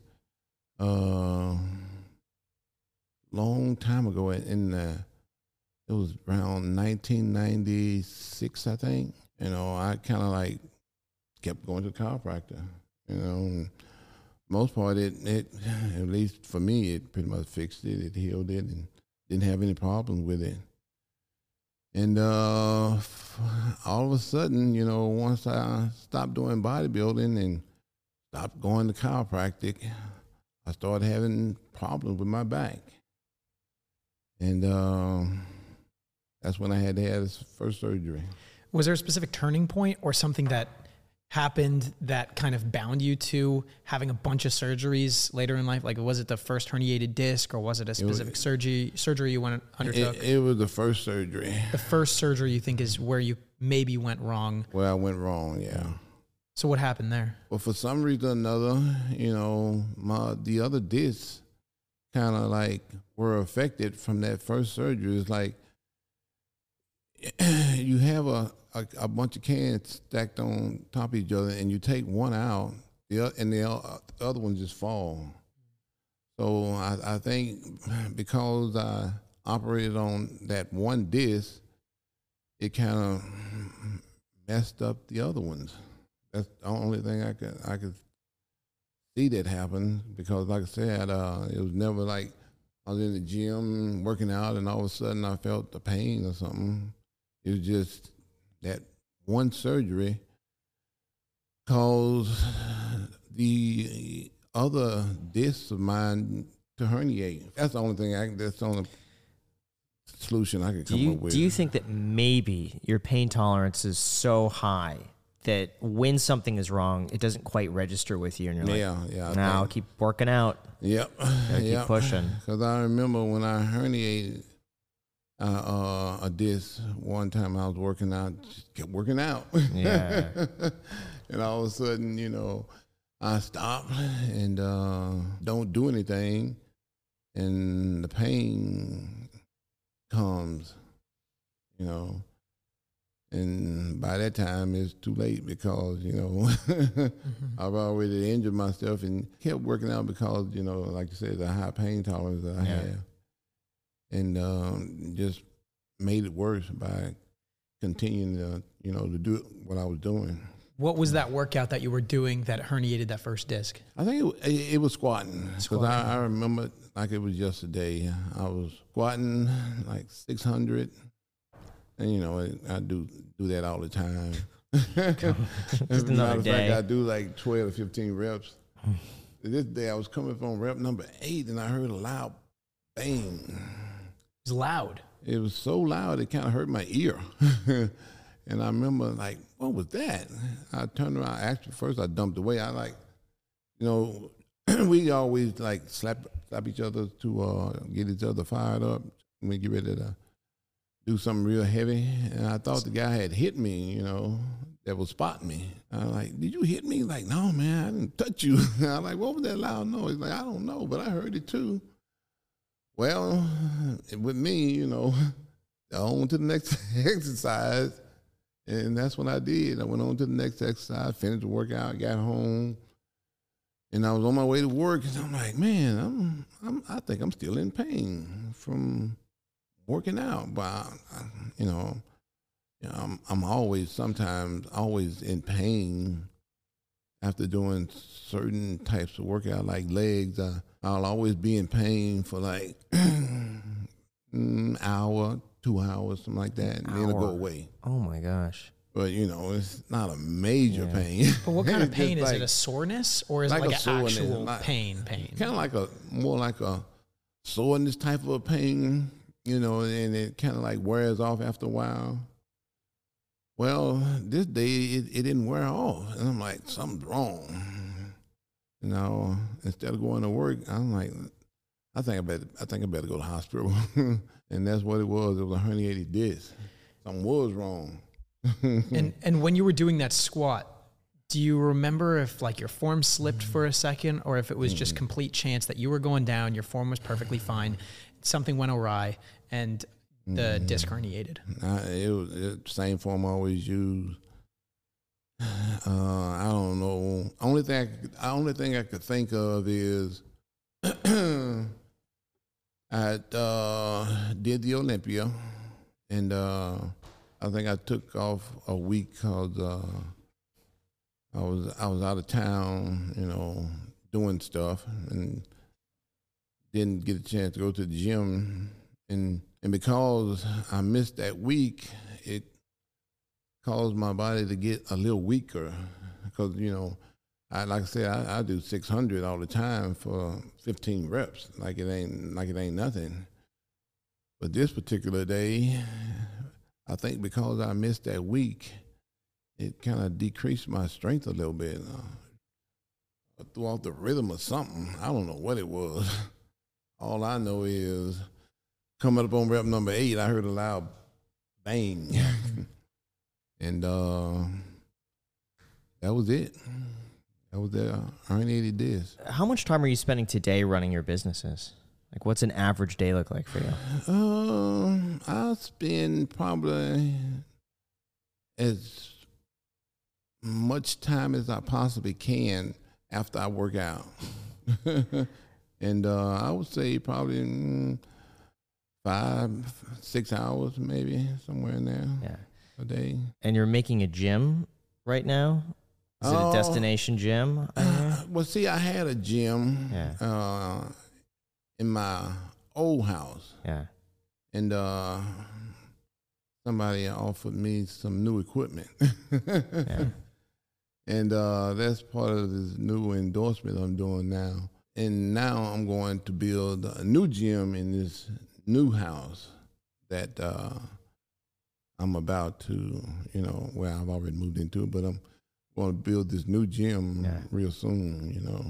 uh, long time ago in, the, it was around 1996 i think. You know i kind of like kept going to the chiropractor you know most part it, it at least for me it pretty much fixed it it healed it and didn't have any problems with it and uh, all of a sudden you know once i stopped doing bodybuilding and stopped going to chiropractic I started having problems with my back. And um, that's when I had to have this first surgery. was there a specific turning point or something that happened that kind of bound you to having a bunch of surgeries later in life? Like was it the first herniated disc or was it a was- specific surgery surgery you went undertook? It, it was the first surgery. The first surgery you think is where you maybe went wrong. Where I went wrong, yeah. so what happened there? Well, for some reason or another, you know, my the other discs kind of like were affected from that first surgery. It's like you have a, a, a bunch of cans stacked on top of each other, and you take one out, the and the o- the other ones just fall. So I, I think because I operated on that one disc, it kind of messed up the other ones. That's the only thing I could I could see that happen because, like I said, uh, it was never like I was in the gym working out and all of a sudden I felt the pain or something. It was just that one surgery caused the other discs of mine to herniate. That's the only thing I. That's the only solution I could come you up with. do you think that maybe your pain tolerance is so high that when something is wrong, it doesn't quite register with you, and you're Yeah, like, yeah, I "Now think- keep working out." Yep. keep yep. pushing. Because I remember when I herniated uh, uh, a disc one time, I was working out, just kept working out. Yeah. and all of a sudden, you know, I stop and uh, don't do anything, and the pain comes, you know. And by that time, it's too late because you know I've already injured myself and kept working out because you know, like you said, the high pain tolerance that I Yeah. have, and um, just made it worse by continuing to you know to do what I was doing. What was that workout that you were doing that herniated that first disc? I think it, it, it was squatting because I, I remember like it was yesterday. I was squatting like six hundred, and you know I do do that all the time. As a another matter of day. fact, I do like twelve or fifteen reps. this day I was coming from rep number eight, and I heard a loud bang. Was loud. It was so loud it kind of hurt my ear. and I remember like, what was that? I turned around. Actually, first I dumped away. I like, you know, we always like slap slap each other to uh, get each other fired up when we get ready to do something real heavy. And I thought the guy had hit me, you know, that was spotting me. I was like, did you hit me? Like, no, man, I didn't touch you. I was like, what was that loud noise? Like, I don't know, but I heard it too. Well, with me, you know, on to the next exercise. And that's what I did. I went on to the next exercise, finished the workout, got home, and I was on my way to work. And I'm like, man, I'm, I'm I think I'm still in pain from working out. But I, I, you know, you know, I'm I'm always sometimes always in pain after doing certain types of workout, like legs. Uh, I'll always be in pain for like an mm, hour, two hours, something like that, and then it'll go away. Oh my gosh. But you know, it's not a major Yeah. pain. But what kind of pain is like- it? A soreness or is like it a like an soreness, actual like- pain? Pain. kind of like a more like a soreness type of a pain, you know, and it kind of like wears off after a while. Well, this day it, it didn't wear off, and I'm like, something's wrong. You know, instead of going to work, I'm like, I think I better, I think I better go to the hospital, and that's what it was. It was a herniated disc. Something was wrong. And and when you were doing that squat, do you remember if like your form slipped for a second or if it was just mm-hmm. complete chance that you were going down, your form was perfectly fine, something went awry and the disc mm-hmm. herniated? I, it was the same form I always use. Uh, I don't know. Only thing I could, only thing I could think of is I uh, did the Olympia, and uh, I think I took off a week because uh, I was I was out of town, you know, doing stuff, and didn't get a chance to go to the gym, and and because I missed that week, it caused my body to get a little weaker because you know I like I said I, I do 600 all the time for 15 reps like it ain't like it ain't nothing. But this particular day I think because I missed that week it kind of decreased my strength a little bit I threw off the rhythm or something. I don't know what it was. All I know is coming up on rep number eight I heard a loud bang and uh, that was it. That was the herniated disc. How much time are you spending today running your businesses? Like, what's an average day look like for you? Um, I spend probably as much time as I possibly can after I work out, and uh, I would say probably mm, five, six hours, maybe somewhere in there Yeah. A day. And you're making a gym right now? Is it Oh. a destination gym? Uh, well, see, I had a gym Yeah. uh, in my old house, Yeah. and uh, somebody offered me some new equipment. Yeah. And uh, that's part of this new endorsement I'm doing now. And now I'm going to build a new gym in this new house that uh, I'm about to, you know, well, I've already moved into it, but I'm going to build this new gym Yeah. real soon. You know,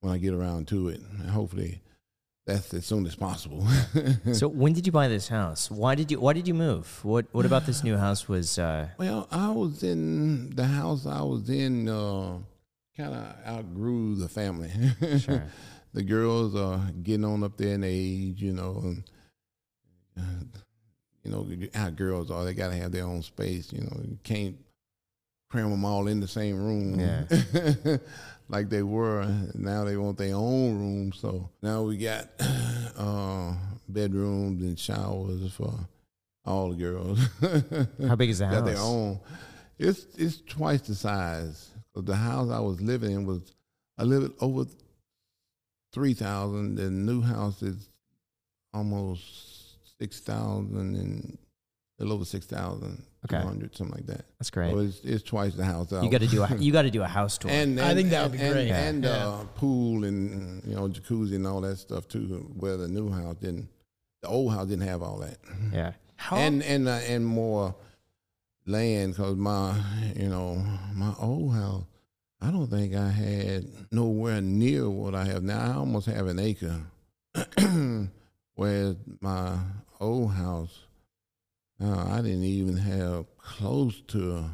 when I get around to it, and hopefully that's as soon as possible. So when did you buy this house? Why did you Why did you move? What What about this new house was? Uh, Well, I was in the house I was in, uh, kind of outgrew the family. Sure. the girls are getting on up there in age, you know, and, uh, you know how girls are. They got to have their own space, you know. You can't cram them all in the same room yeah. like they were. Now they want their own room. So now we got uh, bedrooms and showers for all the girls. How big is the got their house? own. It's it's twice the size. The house I was living in was a little over three thousand. The new house is almost six thousand and a little over six thousand two Okay. hundred, something like that. That's great. So it's it's twice the house. I You got to do a You got to do a house tour. and, I think that would be and- great. And Yeah. uh, pool and you know jacuzzi and all that stuff too. Where the new house didn't, the old house didn't have all that. yeah. How and and uh, and more land because my you know my old house I don't think I had nowhere near what I have now. I almost have an acre, whereas my old house uh, I didn't even have close to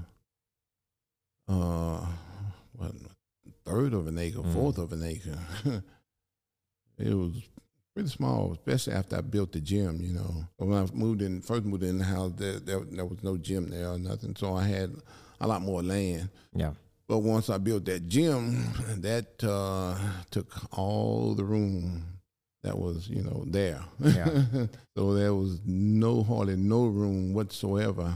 uh what third of an acre, Mm. fourth of an acre. it was pretty small, especially after I built the gym. You know, when I moved in, first moved in the house, there, there, there was no gym there or nothing, so I had a lot more land. Yeah. But once I built that gym, that uh, took all the room that was, you know, there. Yeah. so there was no hardly no room whatsoever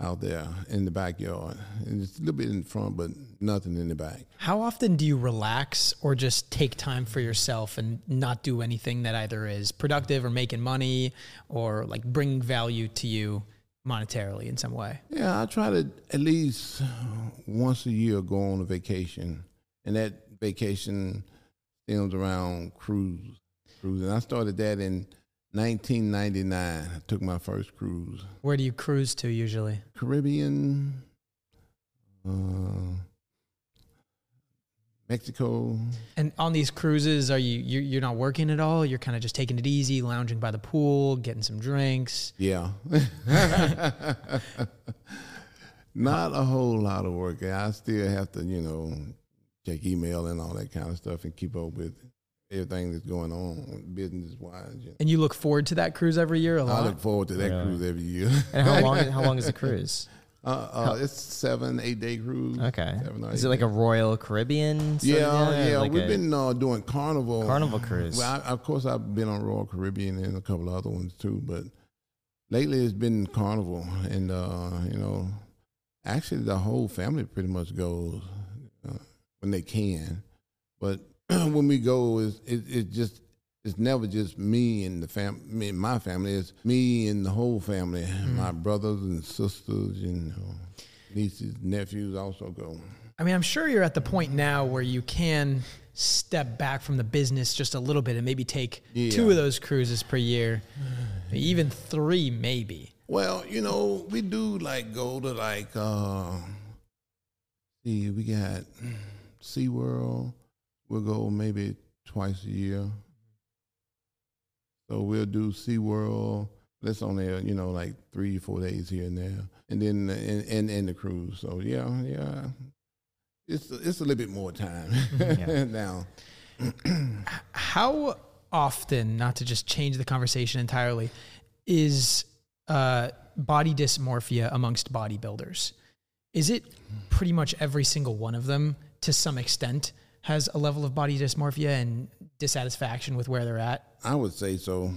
out there in the backyard. And It's a little bit in front, but nothing in the back. How often do you relax or just take time for yourself and not do anything that either is productive or making money or like bring value to you monetarily in some way? Yeah, I try to at least once a year go on a vacation, and that vacation stems around cruise. Cruising. I started that in 1999. I took my first cruise. Where do you cruise to usually? Caribbean, uh, Mexico. And on these cruises, are you you- you're not working at all? You're kind of just taking it easy, lounging by the pool, getting some drinks. Yeah. Not a whole lot of work. I still have to, you know, check email and all that kind of stuff and keep up with everything that's going on business wise. You know. And you look forward to that cruise every year a I lot. look forward to that Really? cruise every year. And how long? How long is the cruise? uh, uh, it's seven, eight day cruise. Okay. Seven or Is it like day. a Royal Caribbean? sort Yeah, of deal, or yeah. like We've a- been uh, doing Carnival. Carnival cruise. Well, I, of course, I've been on Royal Caribbean and a couple of other ones too, but lately it's been Carnival, and uh, you know, actually the whole family pretty much goes uh, when they can, but when we go, it's it, it just it's never just me and the fam, me and my family. It's me and the whole family, my brothers and sisters, and you know, nieces, nephews also go. I mean, I'm sure you're at the point now where you can step back from the business just a little bit and maybe take Yeah. two of those cruises per year, even three, maybe. Well, you know, we do like go to like uh see we got SeaWorld. We'll go maybe twice a year. So we'll do SeaWorld. That's only uh, you know like three four days here and there, and then and and, and the cruise. So yeah, yeah, it's it's a little bit more time Yeah. now. How often, not to just change the conversation entirely, is uh, body dysmorphia amongst bodybuilders? Is it pretty much every single one of them to some extent has a level of body dysmorphia and dissatisfaction with where they're at? I would say so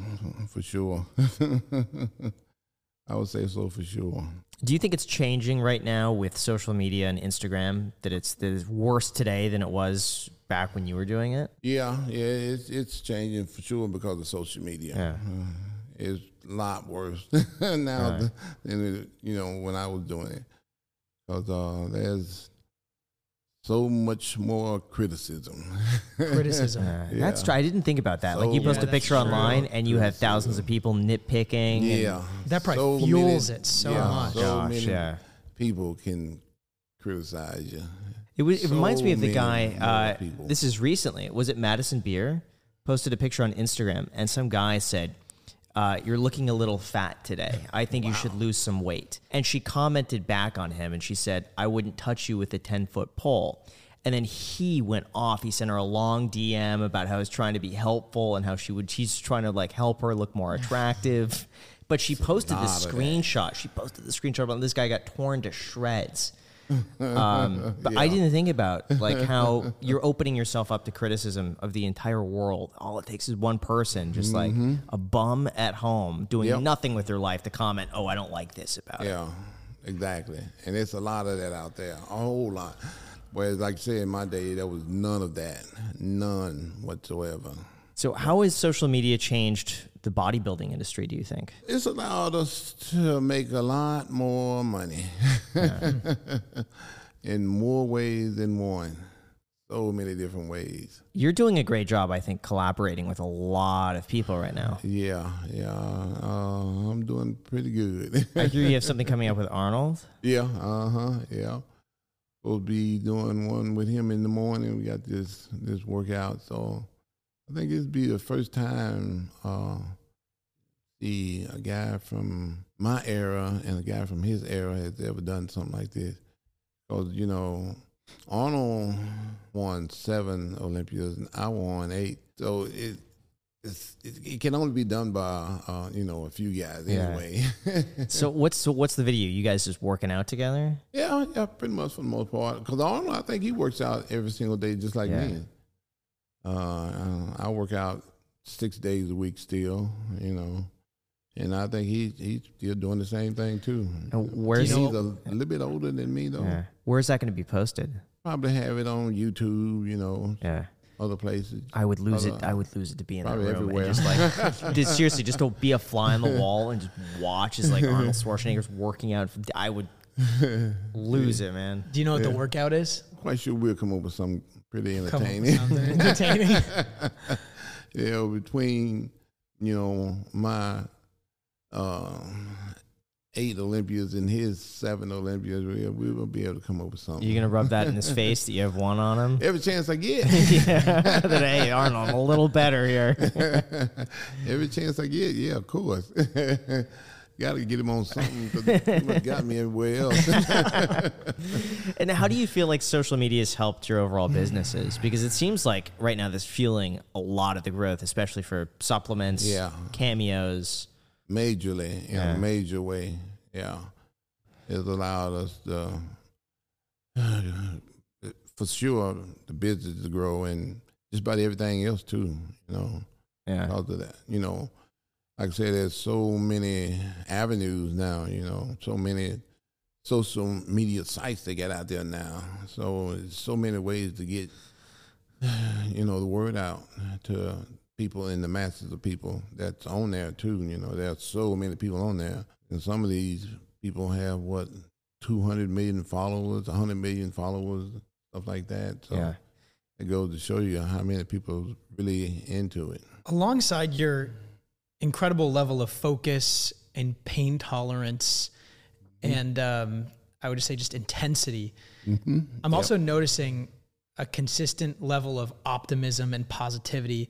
for sure. I would say so for sure. Do you think it's changing right now with social media and Instagram? That it's that it's worse today than it was back when you were doing it? Yeah, yeah, it's it's changing for sure because of social media. Yeah. Uh, it's a lot worse now Right. than it, you know when I was doing it because uh, there's so much more criticism. Criticism. Uh, Yeah. That's true. I didn't think about that. like you So post a much picture online and you have criticism. thousands of people nitpicking. and- yeah, That probably fuels it so much. So Gosh, many yeah. people can criticize you. It, was, it reminds me of the guy. Uh, this is recently. Was it Madison Beer? Posted a picture on Instagram, and some guy said, uh, "You're looking a little fat today. I think you should lose some weight." And she commented back on him, and she said, "I wouldn't touch you with a ten foot pole." And then he went off. He sent her a long DM about how he's trying to be helpful and how she would. She's trying to like help her look more attractive. But she posted this lot of that. screenshot. She posted the screenshot about this guy got torn to shreds. Um, but I didn't think about like how you're opening yourself up to criticism of the entire world. All it takes is one person, just like a bum at home doing Yep. nothing with their life, to comment, "Oh, I don't like this about it." Yeah, exactly. And there's a lot of that out there, a whole lot. Whereas, like I said, in my day, there was none of that, none whatsoever. So, how has social media changed the bodybuilding industry? Do you think? It's allowed us to make a lot more money in more ways than one. So many different ways. You're doing a great job, I think, collaborating with a lot of people right now. Yeah, yeah. Uh, I'm doing pretty good. I hear you have something coming up with Arnold. yeah, uh huh, yeah. We'll be doing one with him in the morning. We got this this workout, so I think this be the first time uh, see a guy from my era and a guy from his era has ever done something like this. Because you know, Arnold won seven Olympias and I won eight, so it. It's, it, it can only be done by uh, you know a few guys Yeah. anyway. So what's so what's the video? You guys just working out together? Yeah, yeah, pretty much for the most part. Because Arnold, I think he works out every single day, just like Yeah. me. Uh, I work out six days a week still, you know, and I think he he's still doing the same thing too. And where's he's he? a little bit older than me though. Yeah. Where's that going to be posted? Probably have it on YouTube, you know, Yeah. other places. I would lose it. I would lose it to be in that room everywhere. and just like, just seriously, just to be a fly on the wall and just watch as like Arnold Schwarzenegger's working out. I would lose it, man. Do you know what the workout is? Quite sure we'll come up with something pretty Come up with entertaining. something entertaining. you know, between you know my uh, eight Olympias and his seven Olympias, we we will be able to come up with something. You're gonna rub that in his face that you have one on him? Every chance I get, yeah. That hey Arnold, I'm a little better here. every chance I get, yeah, of course. Got to get him on something because he must got me everywhere else. And how do you feel like social media has helped your overall businesses? Because it seems like right now this fueling a lot of the growth, especially for supplements, Yeah. cameos. Majorly in Yeah. a major way. Yeah, it's allowed us to, for sure, the business to grow and just about everything else too. You know, Yeah. because of that. You know, like I said, there's so many avenues now. You know, so many social media sites they got out there now. So so many ways to get, you know, the word out to people in the masses of people that's on there too. You know, there's so many people on there, and some of these people have what 200 million followers, 100 million followers, stuff like that. So Yeah. it goes to show you how many people really into it. Alongside your incredible level of focus and pain tolerance, and um, I would just say just intensity, I'm also noticing a consistent level of optimism and positivity,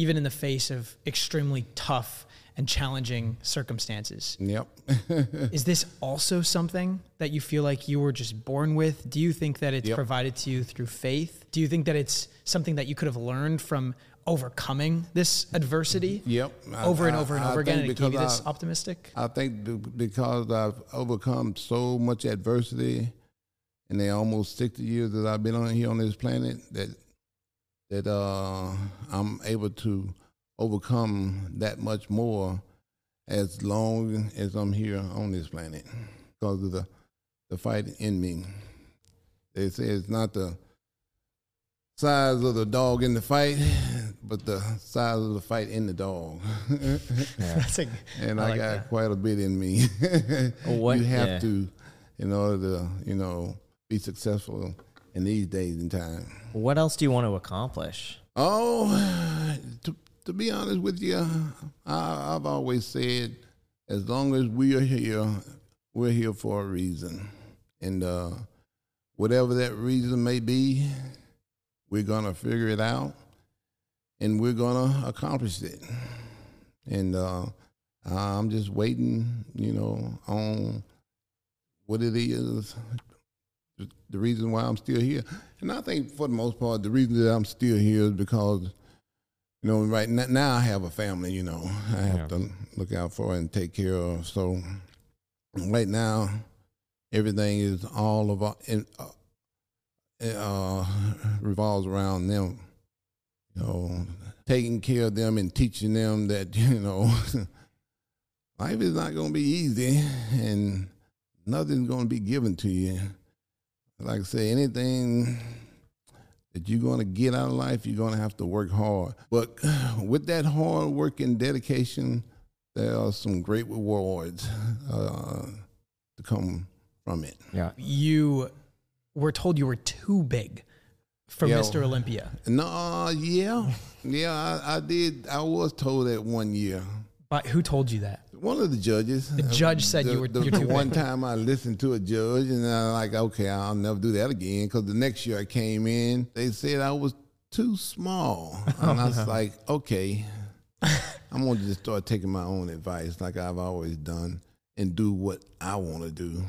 even in the face of extremely tough and challenging circumstances. Yep. Is this also something that you feel like you were just born with? Do you think that it's Yep. provided to you through faith? Do you think that it's something that you could have learned from overcoming this adversity Yep. I- over and I- over and I over again? And it gave you this I- optimistic? I think because I've overcome so much adversity in the almost 60 years that I've been on here on this planet that that uh, I'm able to overcome that much more as long as I'm here on this planet because of the the fight in me. They say it's not the size of the dog in the fight, but the size of the fight in the dog. That's a, and I I, like got that. quite a bit in me. What- you have yeah. to, in order to, you know, be successful in these days and time. What else do you want to accomplish? Oh, to, to be honest with you, I, I've always said, as long as we are here, we're here for a reason. And uh, whatever that reason may be, we're gonna figure it out, and we're gonna accomplish it. And uh, I'm just waiting, you know, on what it is, the reason why I'm still here. And I think for the most part, the reason that I'm still here is because, you know, right now, now I have a family, you know, I have Yeah. to look out for and take care of. So right now, everything is all of in, uh, uh, revolves around them, you know, taking care of them and teaching them that, you know, life is not going to be easy and nothing's going to be given to you. Like I say, anything that you're going to get out of life, you're going to have to work hard. But with that hard work and dedication, there are some great rewards uh, to come from it. Yeah. You were told you were too big for Yeah. Mr. Olympia. No, yeah, yeah, I, I did. I was told that one year. But who told you that? One of the judges. The judge said the, you were- the, the one time I listened to a judge, and I'm like, okay, I'll never do that again. Because the next year I came in, they said I was too small, and I was like, okay, I'm gonna just start taking my own advice, like I've always done, and do what I want to do.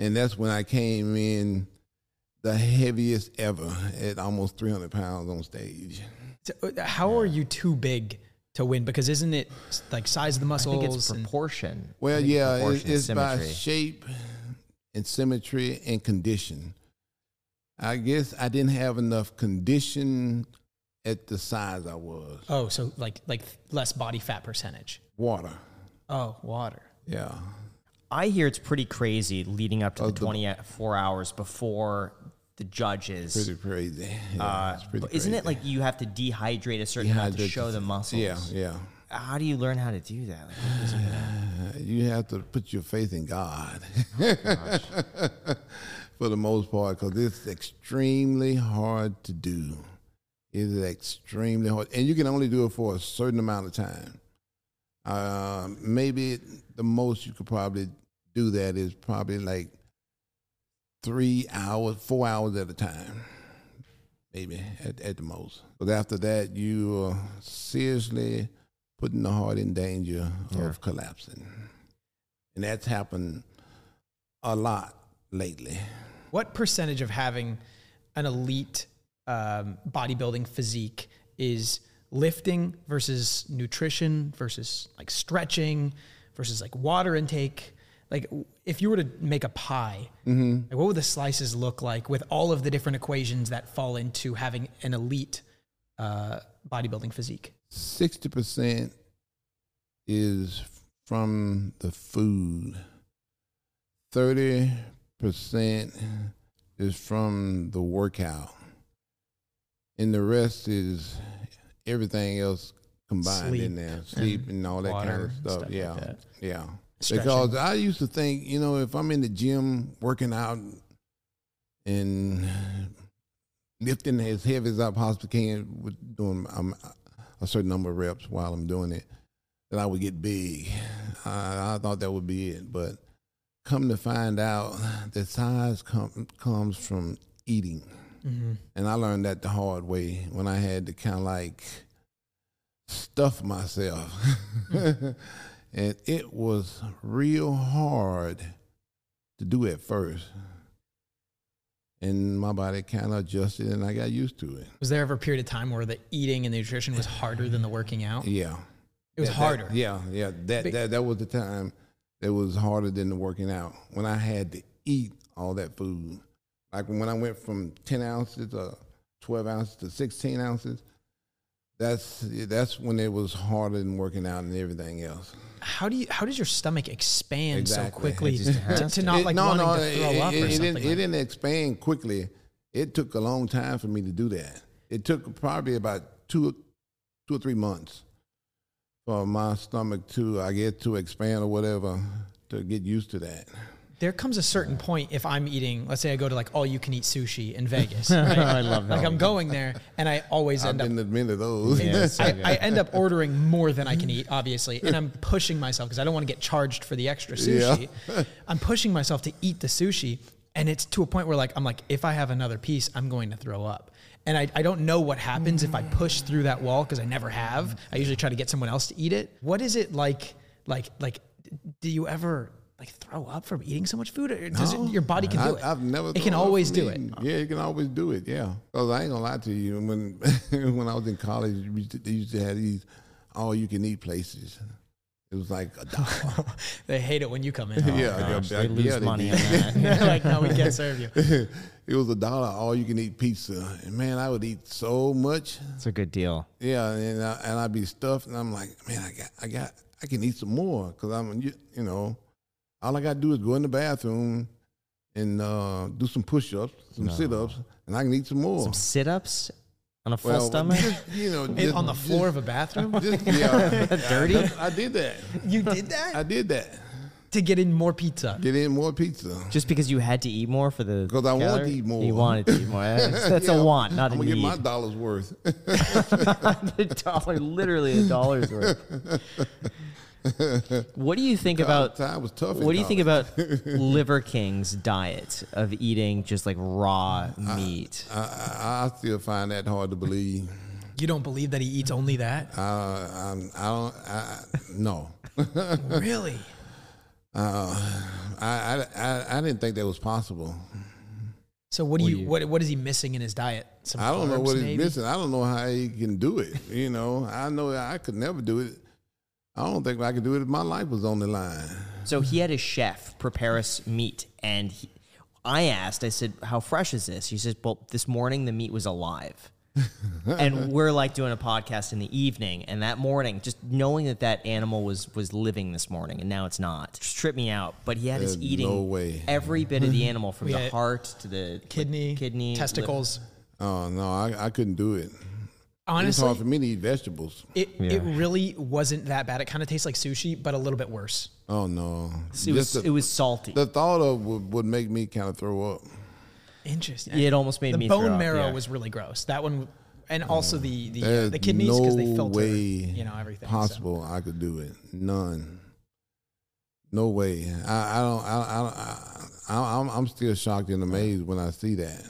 And that's when I came in, the heaviest ever, at almost 300 pounds on stage. So, uh, How are you too big to win? Because isn't it like size of the I muscles? think it's proportion. I Well, think it's yeah, proportion it, it's by symmetry. shape and symmetry and condition. I guess I didn't have enough condition at the size I was. oh, so like like less body fat percentage. Water, Oh, water. yeah. I hear it's pretty crazy leading up to Oh, the the- 24 hours before the judges. Pretty crazy. Yeah, uh, pretty isn't it like you have to dehydrate a certain amount to show the- muscles? Yeah, yeah. How do you learn how to do that? Like, You have to put your faith in God for the most part because it's extremely hard to do. It is extremely hard, and you can only do it for a certain amount of time. Uh, maybe the most you could probably do that is probably like three hours, four hours at a time, maybe at, at the most. But after that, you are seriously putting the heart in danger of collapsing. And that's happened a lot lately. What percentage of having an elite um, bodybuilding physique is lifting versus nutrition versus like stretching versus like water intake? Like, if you were to make a pie, like, what would the slices look like with all of the different equations that fall into having an elite uh, bodybuilding physique? 60% is from the food, 30% is from the workout, and the rest is everything else combined Sleep in there sleep and all that kind of stuff. stuff yeah. that. Yeah. Stretching. Because I used to think, you know, if I'm in the gym working out and lifting as heavy as I possibly can with doing um, a certain number of reps while I'm doing it, that I would get big. I, I thought that would be it, but come to find out, the size com- comes from eating, and I learned that the hard way when I had to kind of like stuff myself, and it was real hard to do at first. And my body kind of adjusted, and I got used to it. Was there ever a period of time where the eating and the nutrition was harder than the working out? Yeah. It was That- that- harder. yeah, yeah. That, Be- that that was the time that was harder than the working out when I had to eat all that food. Like when I went from ten ounces to twelve ounces to sixteen ounces. That's that's when it was harder than working out and everything else. How do you? How does your stomach expand so quickly It to, to not It- like wanting to throw it, up it- or something? didn't, like it didn't expand quickly. It took a long time for me to do that. It took probably about two, two or three months for my stomach to, I guess, to expand or whatever, to get used to that. There comes a certain point if I'm eating, let's say I go to like all you can eat sushi in Vegas. Right? I love that. like I'm going there and I always I've end up. been to many of those. Yeah, so I. I end up ordering more than I can eat, obviously, and I'm pushing myself because I don't want to get charged for the extra sushi. Yeah. I'm pushing myself to eat the sushi, and it's to a point where like I'm like, if I have another piece, I'm going to throw up. And I, I don't know what happens if I push through that wall because I never have. I usually try to get someone else to eat it. What is it like? Like like, do you ever like throw up from eating so much food? Or does No. it, your body can do I, it? I've never. It can always from do it. Yeah, it can always do it. Yeah, because I ain't gonna lie to you. When when I was in college, we used to, they used to have these all you can eat places. It was like a dollar. they hate it when you come in. huh? Oh, yeah, Gosh, yeah, they lose yeah, money did. on that. They're like, no, we can't serve you. it was a dollar all you can eat pizza, and man, I would eat so much. It's a good deal. Yeah, and I, and I'd be stuffed, and I'm like, man, I got, I got, I can eat some more because I'm, you, you know, all I got to do is go in the bathroom and uh, do some push-ups, some sit-ups, and I can eat some more. Some sit ups on a full Well, stomach. just, you know, just, on the floor of a bathroom. Just, yeah, Dirty? I did that. You did that I did that. to get in more pizza. Get in more pizza. Just because you had to eat more for the 'Cause I wanted to calorie? eat more. You wanted to eat more. That's, that's Yeah, a want, not a I'm gonna need. get my dollars worth. a dollar, literally a dollar's worth. what do you think about? time was tough. What do you think about Liver King's diet of eating just like raw meat? I, I, I still find that hard to believe. You don't believe that he eats only that? Uh, I'm, I don't. I, no. really? Uh, I, I, I, I didn't think that was possible. So what do you, you- what what is he missing in his diet? Some I don't know carbs, what he's missing. I don't know how he can do it. You know, I know I could never do it. I don't think I could do it if my life was on the line. So he had a chef prepare us meat, and he, I asked, I said, "How fresh is this?" He says, "Well, this morning the meat was alive." and we're like doing a podcast in the evening, and that morning, just knowing that that animal was was living this morning, and now it's not, just tripped me out. But he had us There's eating no way. every bit of the animal, from We the had heart to the Kidney, kidney, testicles. Oh no, I, I couldn't do it. It's Honestly, hard for me to eat vegetables. it, Yeah. it really wasn't that bad. It kind of tastes like sushi, but a little bit worse. Oh no, It was, the, it was salty. the thought of would, would make me kind of throw up. Interesting. it almost made the me throw bone up, marrow yeah. was really gross. That one, and also the the, uh, the kidneys no because they filter, way you know, everything. so. possible I could do it. None. No way. I, I don't. I, I, I, I'm, I'm still shocked and amazed when I see that.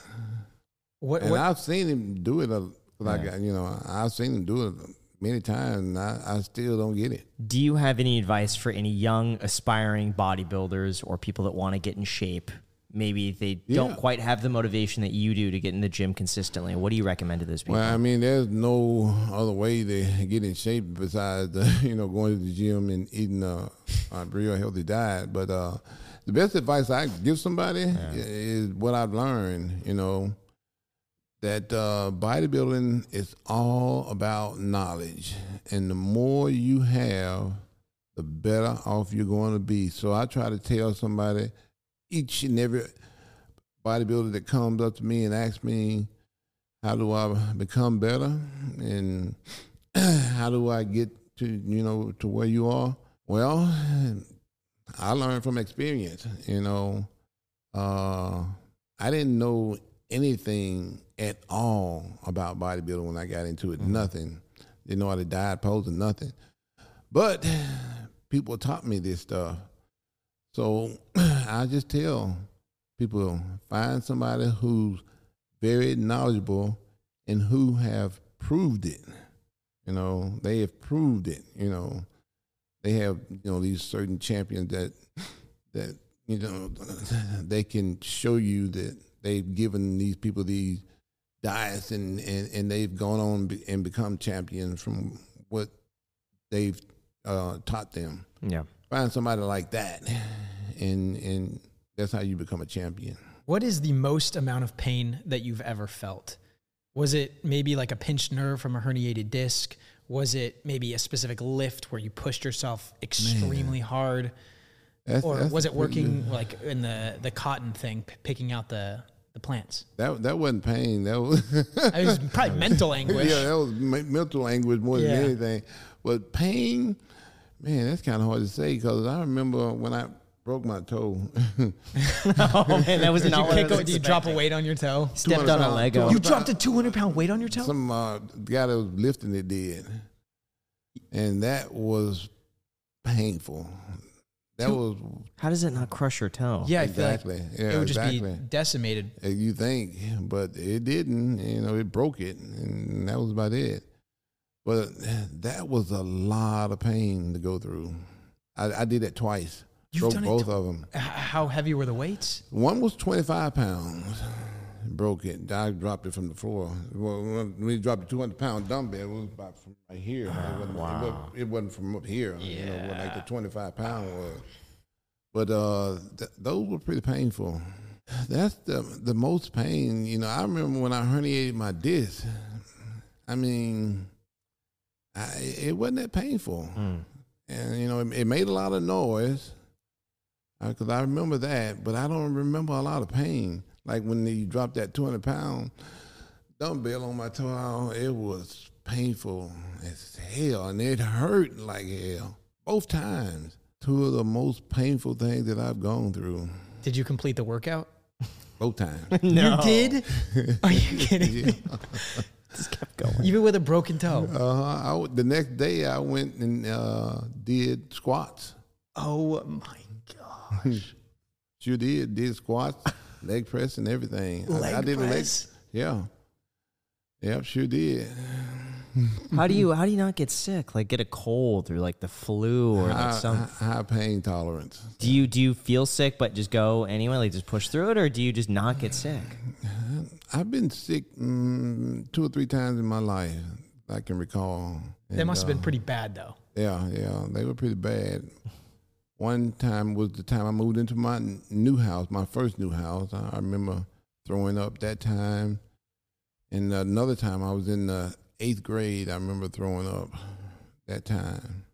What, And what I've seen him do it. A, like Yeah. you know, I've seen him do it many times, and I, I still don't get it. Do you have any advice for any young aspiring bodybuilders or people that want to get in shape? Maybe they don't quite have the motivation that you do to get in the gym consistently. What do you recommend to those people? Well, I mean, there's no other way to get in shape besides uh, you know going to the gym and eating a, a real healthy diet. But uh, the best advice I give somebody is what I've learned. You know that uh, bodybuilding is all about knowledge, and the more you have, the better off you're going to be. So I try to tell somebody each and every bodybuilder that comes up to me and asks me how do I become better and how do I get to you know to where you are? Well, I learned from experience. You know, uh, I didn't know anything at all about bodybuilding when I got into it. Mm-hmm. Nothing. Didn't know how to diet, pose, or nothing. But people taught me this stuff. So I just tell people find somebody who's very knowledgeable and who have proved it. You know, they have proved it. You know, they have you know these certain champions that that you know they can show you that they've given these people these diets and and, and they've gone on and become champions from what they've uh, taught them. yeah. Find somebody like that, and and that's how you become a champion. What is the most amount of pain that you've ever felt? Was it maybe like a pinched nerve from a herniated disc? Was it maybe a specific lift where you pushed yourself extremely hard? That's, Or that's was it working like in the, the cotton thing, p- picking out the, the plants? That that wasn't pain. That was It was probably mental anguish. yeah, that was me- mental anguish more Yeah. than anything. But pain, man, that's kind of hard to say because I remember when I broke my toe. Oh man, that was Did you, not what kick was did you drop a weight on your toe? Stepped on a Lego. You dropped a 200 pound weight on your toe? Some uh, guy that was lifting it did, and that was painful. That was How does it not crush your toe? Yeah, I feel like exactly. yeah, it would just exactly. be decimated. Uh, You think, but it didn't. You know, it broke it, and that was about it. But that was a lot of pain to go through. I, I did it twice. You've Broke done it both tw- of them. How heavy were the weights? One was 25 pounds. Broke it. I dropped it from the floor. Well, when we dropped a 200 pound dumbbell, it was about from right here. it, ah, wasn't, it, wasn't, it wasn't from up here. You know, like the 25 pound was. But uh, th- those were pretty painful. That's the the most pain. You know, I remember when I herniated my disc. I mean, I, it wasn't that painful, hmm. and you know, it, it made a lot of noise uh, because I remember that, but I don't remember a lot of pain. Like when you dropped that 200 pound dumbbell on my toe, it was painful as hell, and it hurt like hell both times. Two of the most painful things that I've gone through, Did you complete the workout? both times. No. You did? Are you kidding me? Just kept going. Even with a broken toe. Uh, I w the next day, I went and uh, did squats. Oh my gosh. you did. Did squats, leg press, and everything. I- I, Leg did a leg. press? Yeah. Yep, sure did. How do you how do you not get sick? Like get a cold or like the flu or like high, some high pain tolerance. Do you do you feel sick but just go anyway, like just push through it, or do you just not get sick? I've been sick mm, two or three times in my life. I can recall. That And, must have been uh, pretty bad though. Yeah, yeah, they were pretty bad. One time was the time I moved into my new house, my first new house. I I remember throwing up that time. And another time I was in the eighth grade, I remember throwing up that time.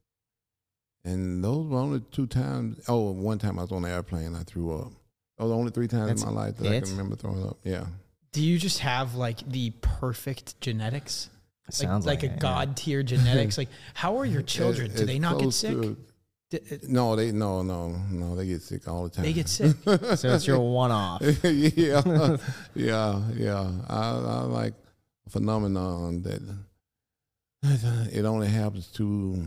And those were only two times. Oh, one time I was on an airplane, I threw up. Those are the only three times That's in my life that I can remember throwing up. Yeah. Do you just have like the perfect genetics? Like, Sounds like, like a god tier genetics. Like, how are your children? It- Do they not get close sick? To- D- uh, no, they no no no they get sick all the time. They get sick. So it's your one off. yeah, yeah, yeah. I, I like a phenomenon that it only happens to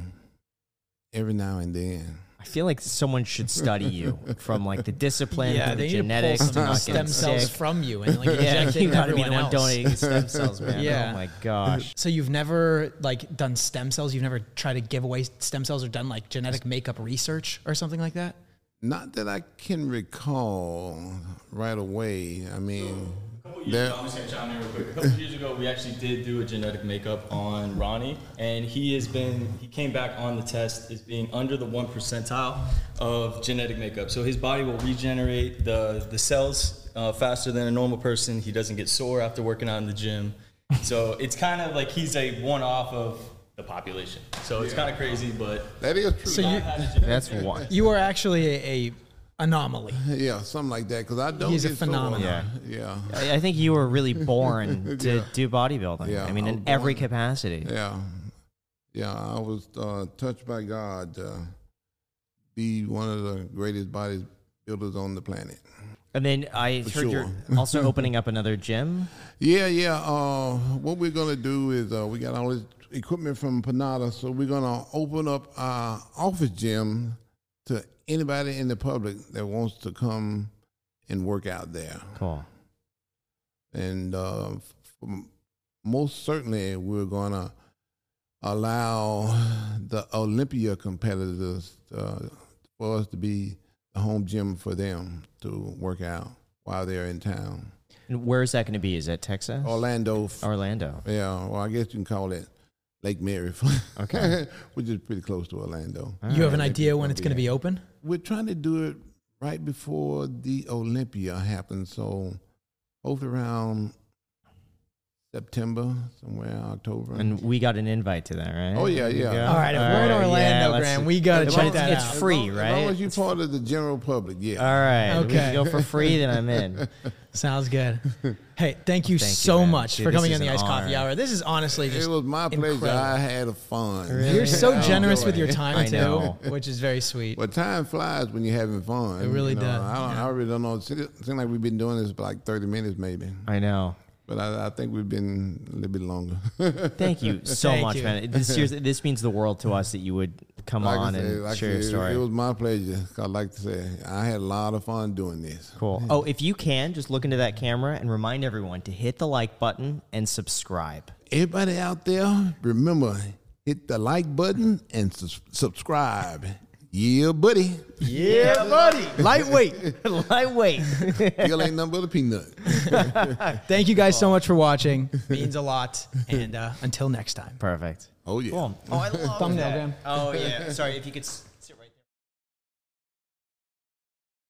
every now and then. I feel like someone should study you from like the discipline yeah, to the they need to pull genetics to not stem getting cells sick. from you and like yeah, inject it you gotta be the one else. donating stem cells, man. Yeah. Oh my gosh. So you've never like done stem cells? You've never tried to give away stem cells or done like genetic makeup research or something like that? Not that I can recall right away. I mean, there, I'm just gonna chime in real quick. A couple years ago, we actually did do a genetic makeup on Ronnie, and he has been he came back on the test as being under the one percentile of genetic makeup. So his body will regenerate the the cells uh, faster than a normal person. He doesn't get sore after working out in the gym. So it's kind of like he's a one off of the population. So it's kind of crazy, but that is true. So you That's one. you are actually a, a anomaly. yeah, something like that. Because I don't. He's a get sore. phenomenon. Yeah, I I think you were really born to Yeah. do bodybuilding. Yeah, I mean, I in was every born- capacity. yeah, yeah. I was uh, touched by God to be one of the greatest bodybuilders on the planet. And then I For heard you're sure. also opening up another gym. Yeah, yeah. Uh, what we're gonna do is uh, we got all this equipment from Panatta, so we're gonna open up our office gym to anybody in the public that wants to come and work out there. Cool. And uh, most certainly, we're gonna allow the Olympia competitors uh, for us to be the home gym for them to work out while they're in town. And where is that going to be? Is that Texas? Orlando, Orlando. Yeah, well, I guess you can call it Lake Mary, Okay. which is pretty close to Orlando. you have an idea when it's going to be open? We're trying to do it right before the Olympia happens, so hopefully around September, somewhere October. And we got an invite to that, right? Oh, yeah, yeah. There. All right, if All we're in Orlando, yeah, Graham, we got to check that it's out. free, right? As long as you're part of the general public, yeah. All right. We Okay. can go for free, then I'm in. Sounds good. Hey, thank you Thank so man. much Dude, for coming is on the Iced Coffee. Hour. This is honestly just It was my pleasure. incredible. I had a fun. You're so generous with your time too, which is very sweet. Well, time flies when you're having fun. It really you know. does, I, don't, yeah. I really don't know. It seems seems like we've been doing this for like 30 minutes, maybe. I know. But I, I think we've been a little bit longer. Thank you so Thank much, you. man. This year's, this means the world to us that you would come Like on said, and like I share your story. It was my pleasure. I like to say, I had a lot of fun doing this. Cool. Oh, if you can, just look into that camera and remind everyone to hit the like button and subscribe. Everybody out there, remember, hit the like button and sus- subscribe. Yeah, buddy. Yeah, buddy. Lightweight. Lightweight. Still ain't nothing but a peanut. Thank you guys so much for watching. Means a lot. And uh, until next time. Perfect. Oh, yeah. Cool. Oh, I love Thumbnail that. down. Oh yeah. Sorry, if you could. s-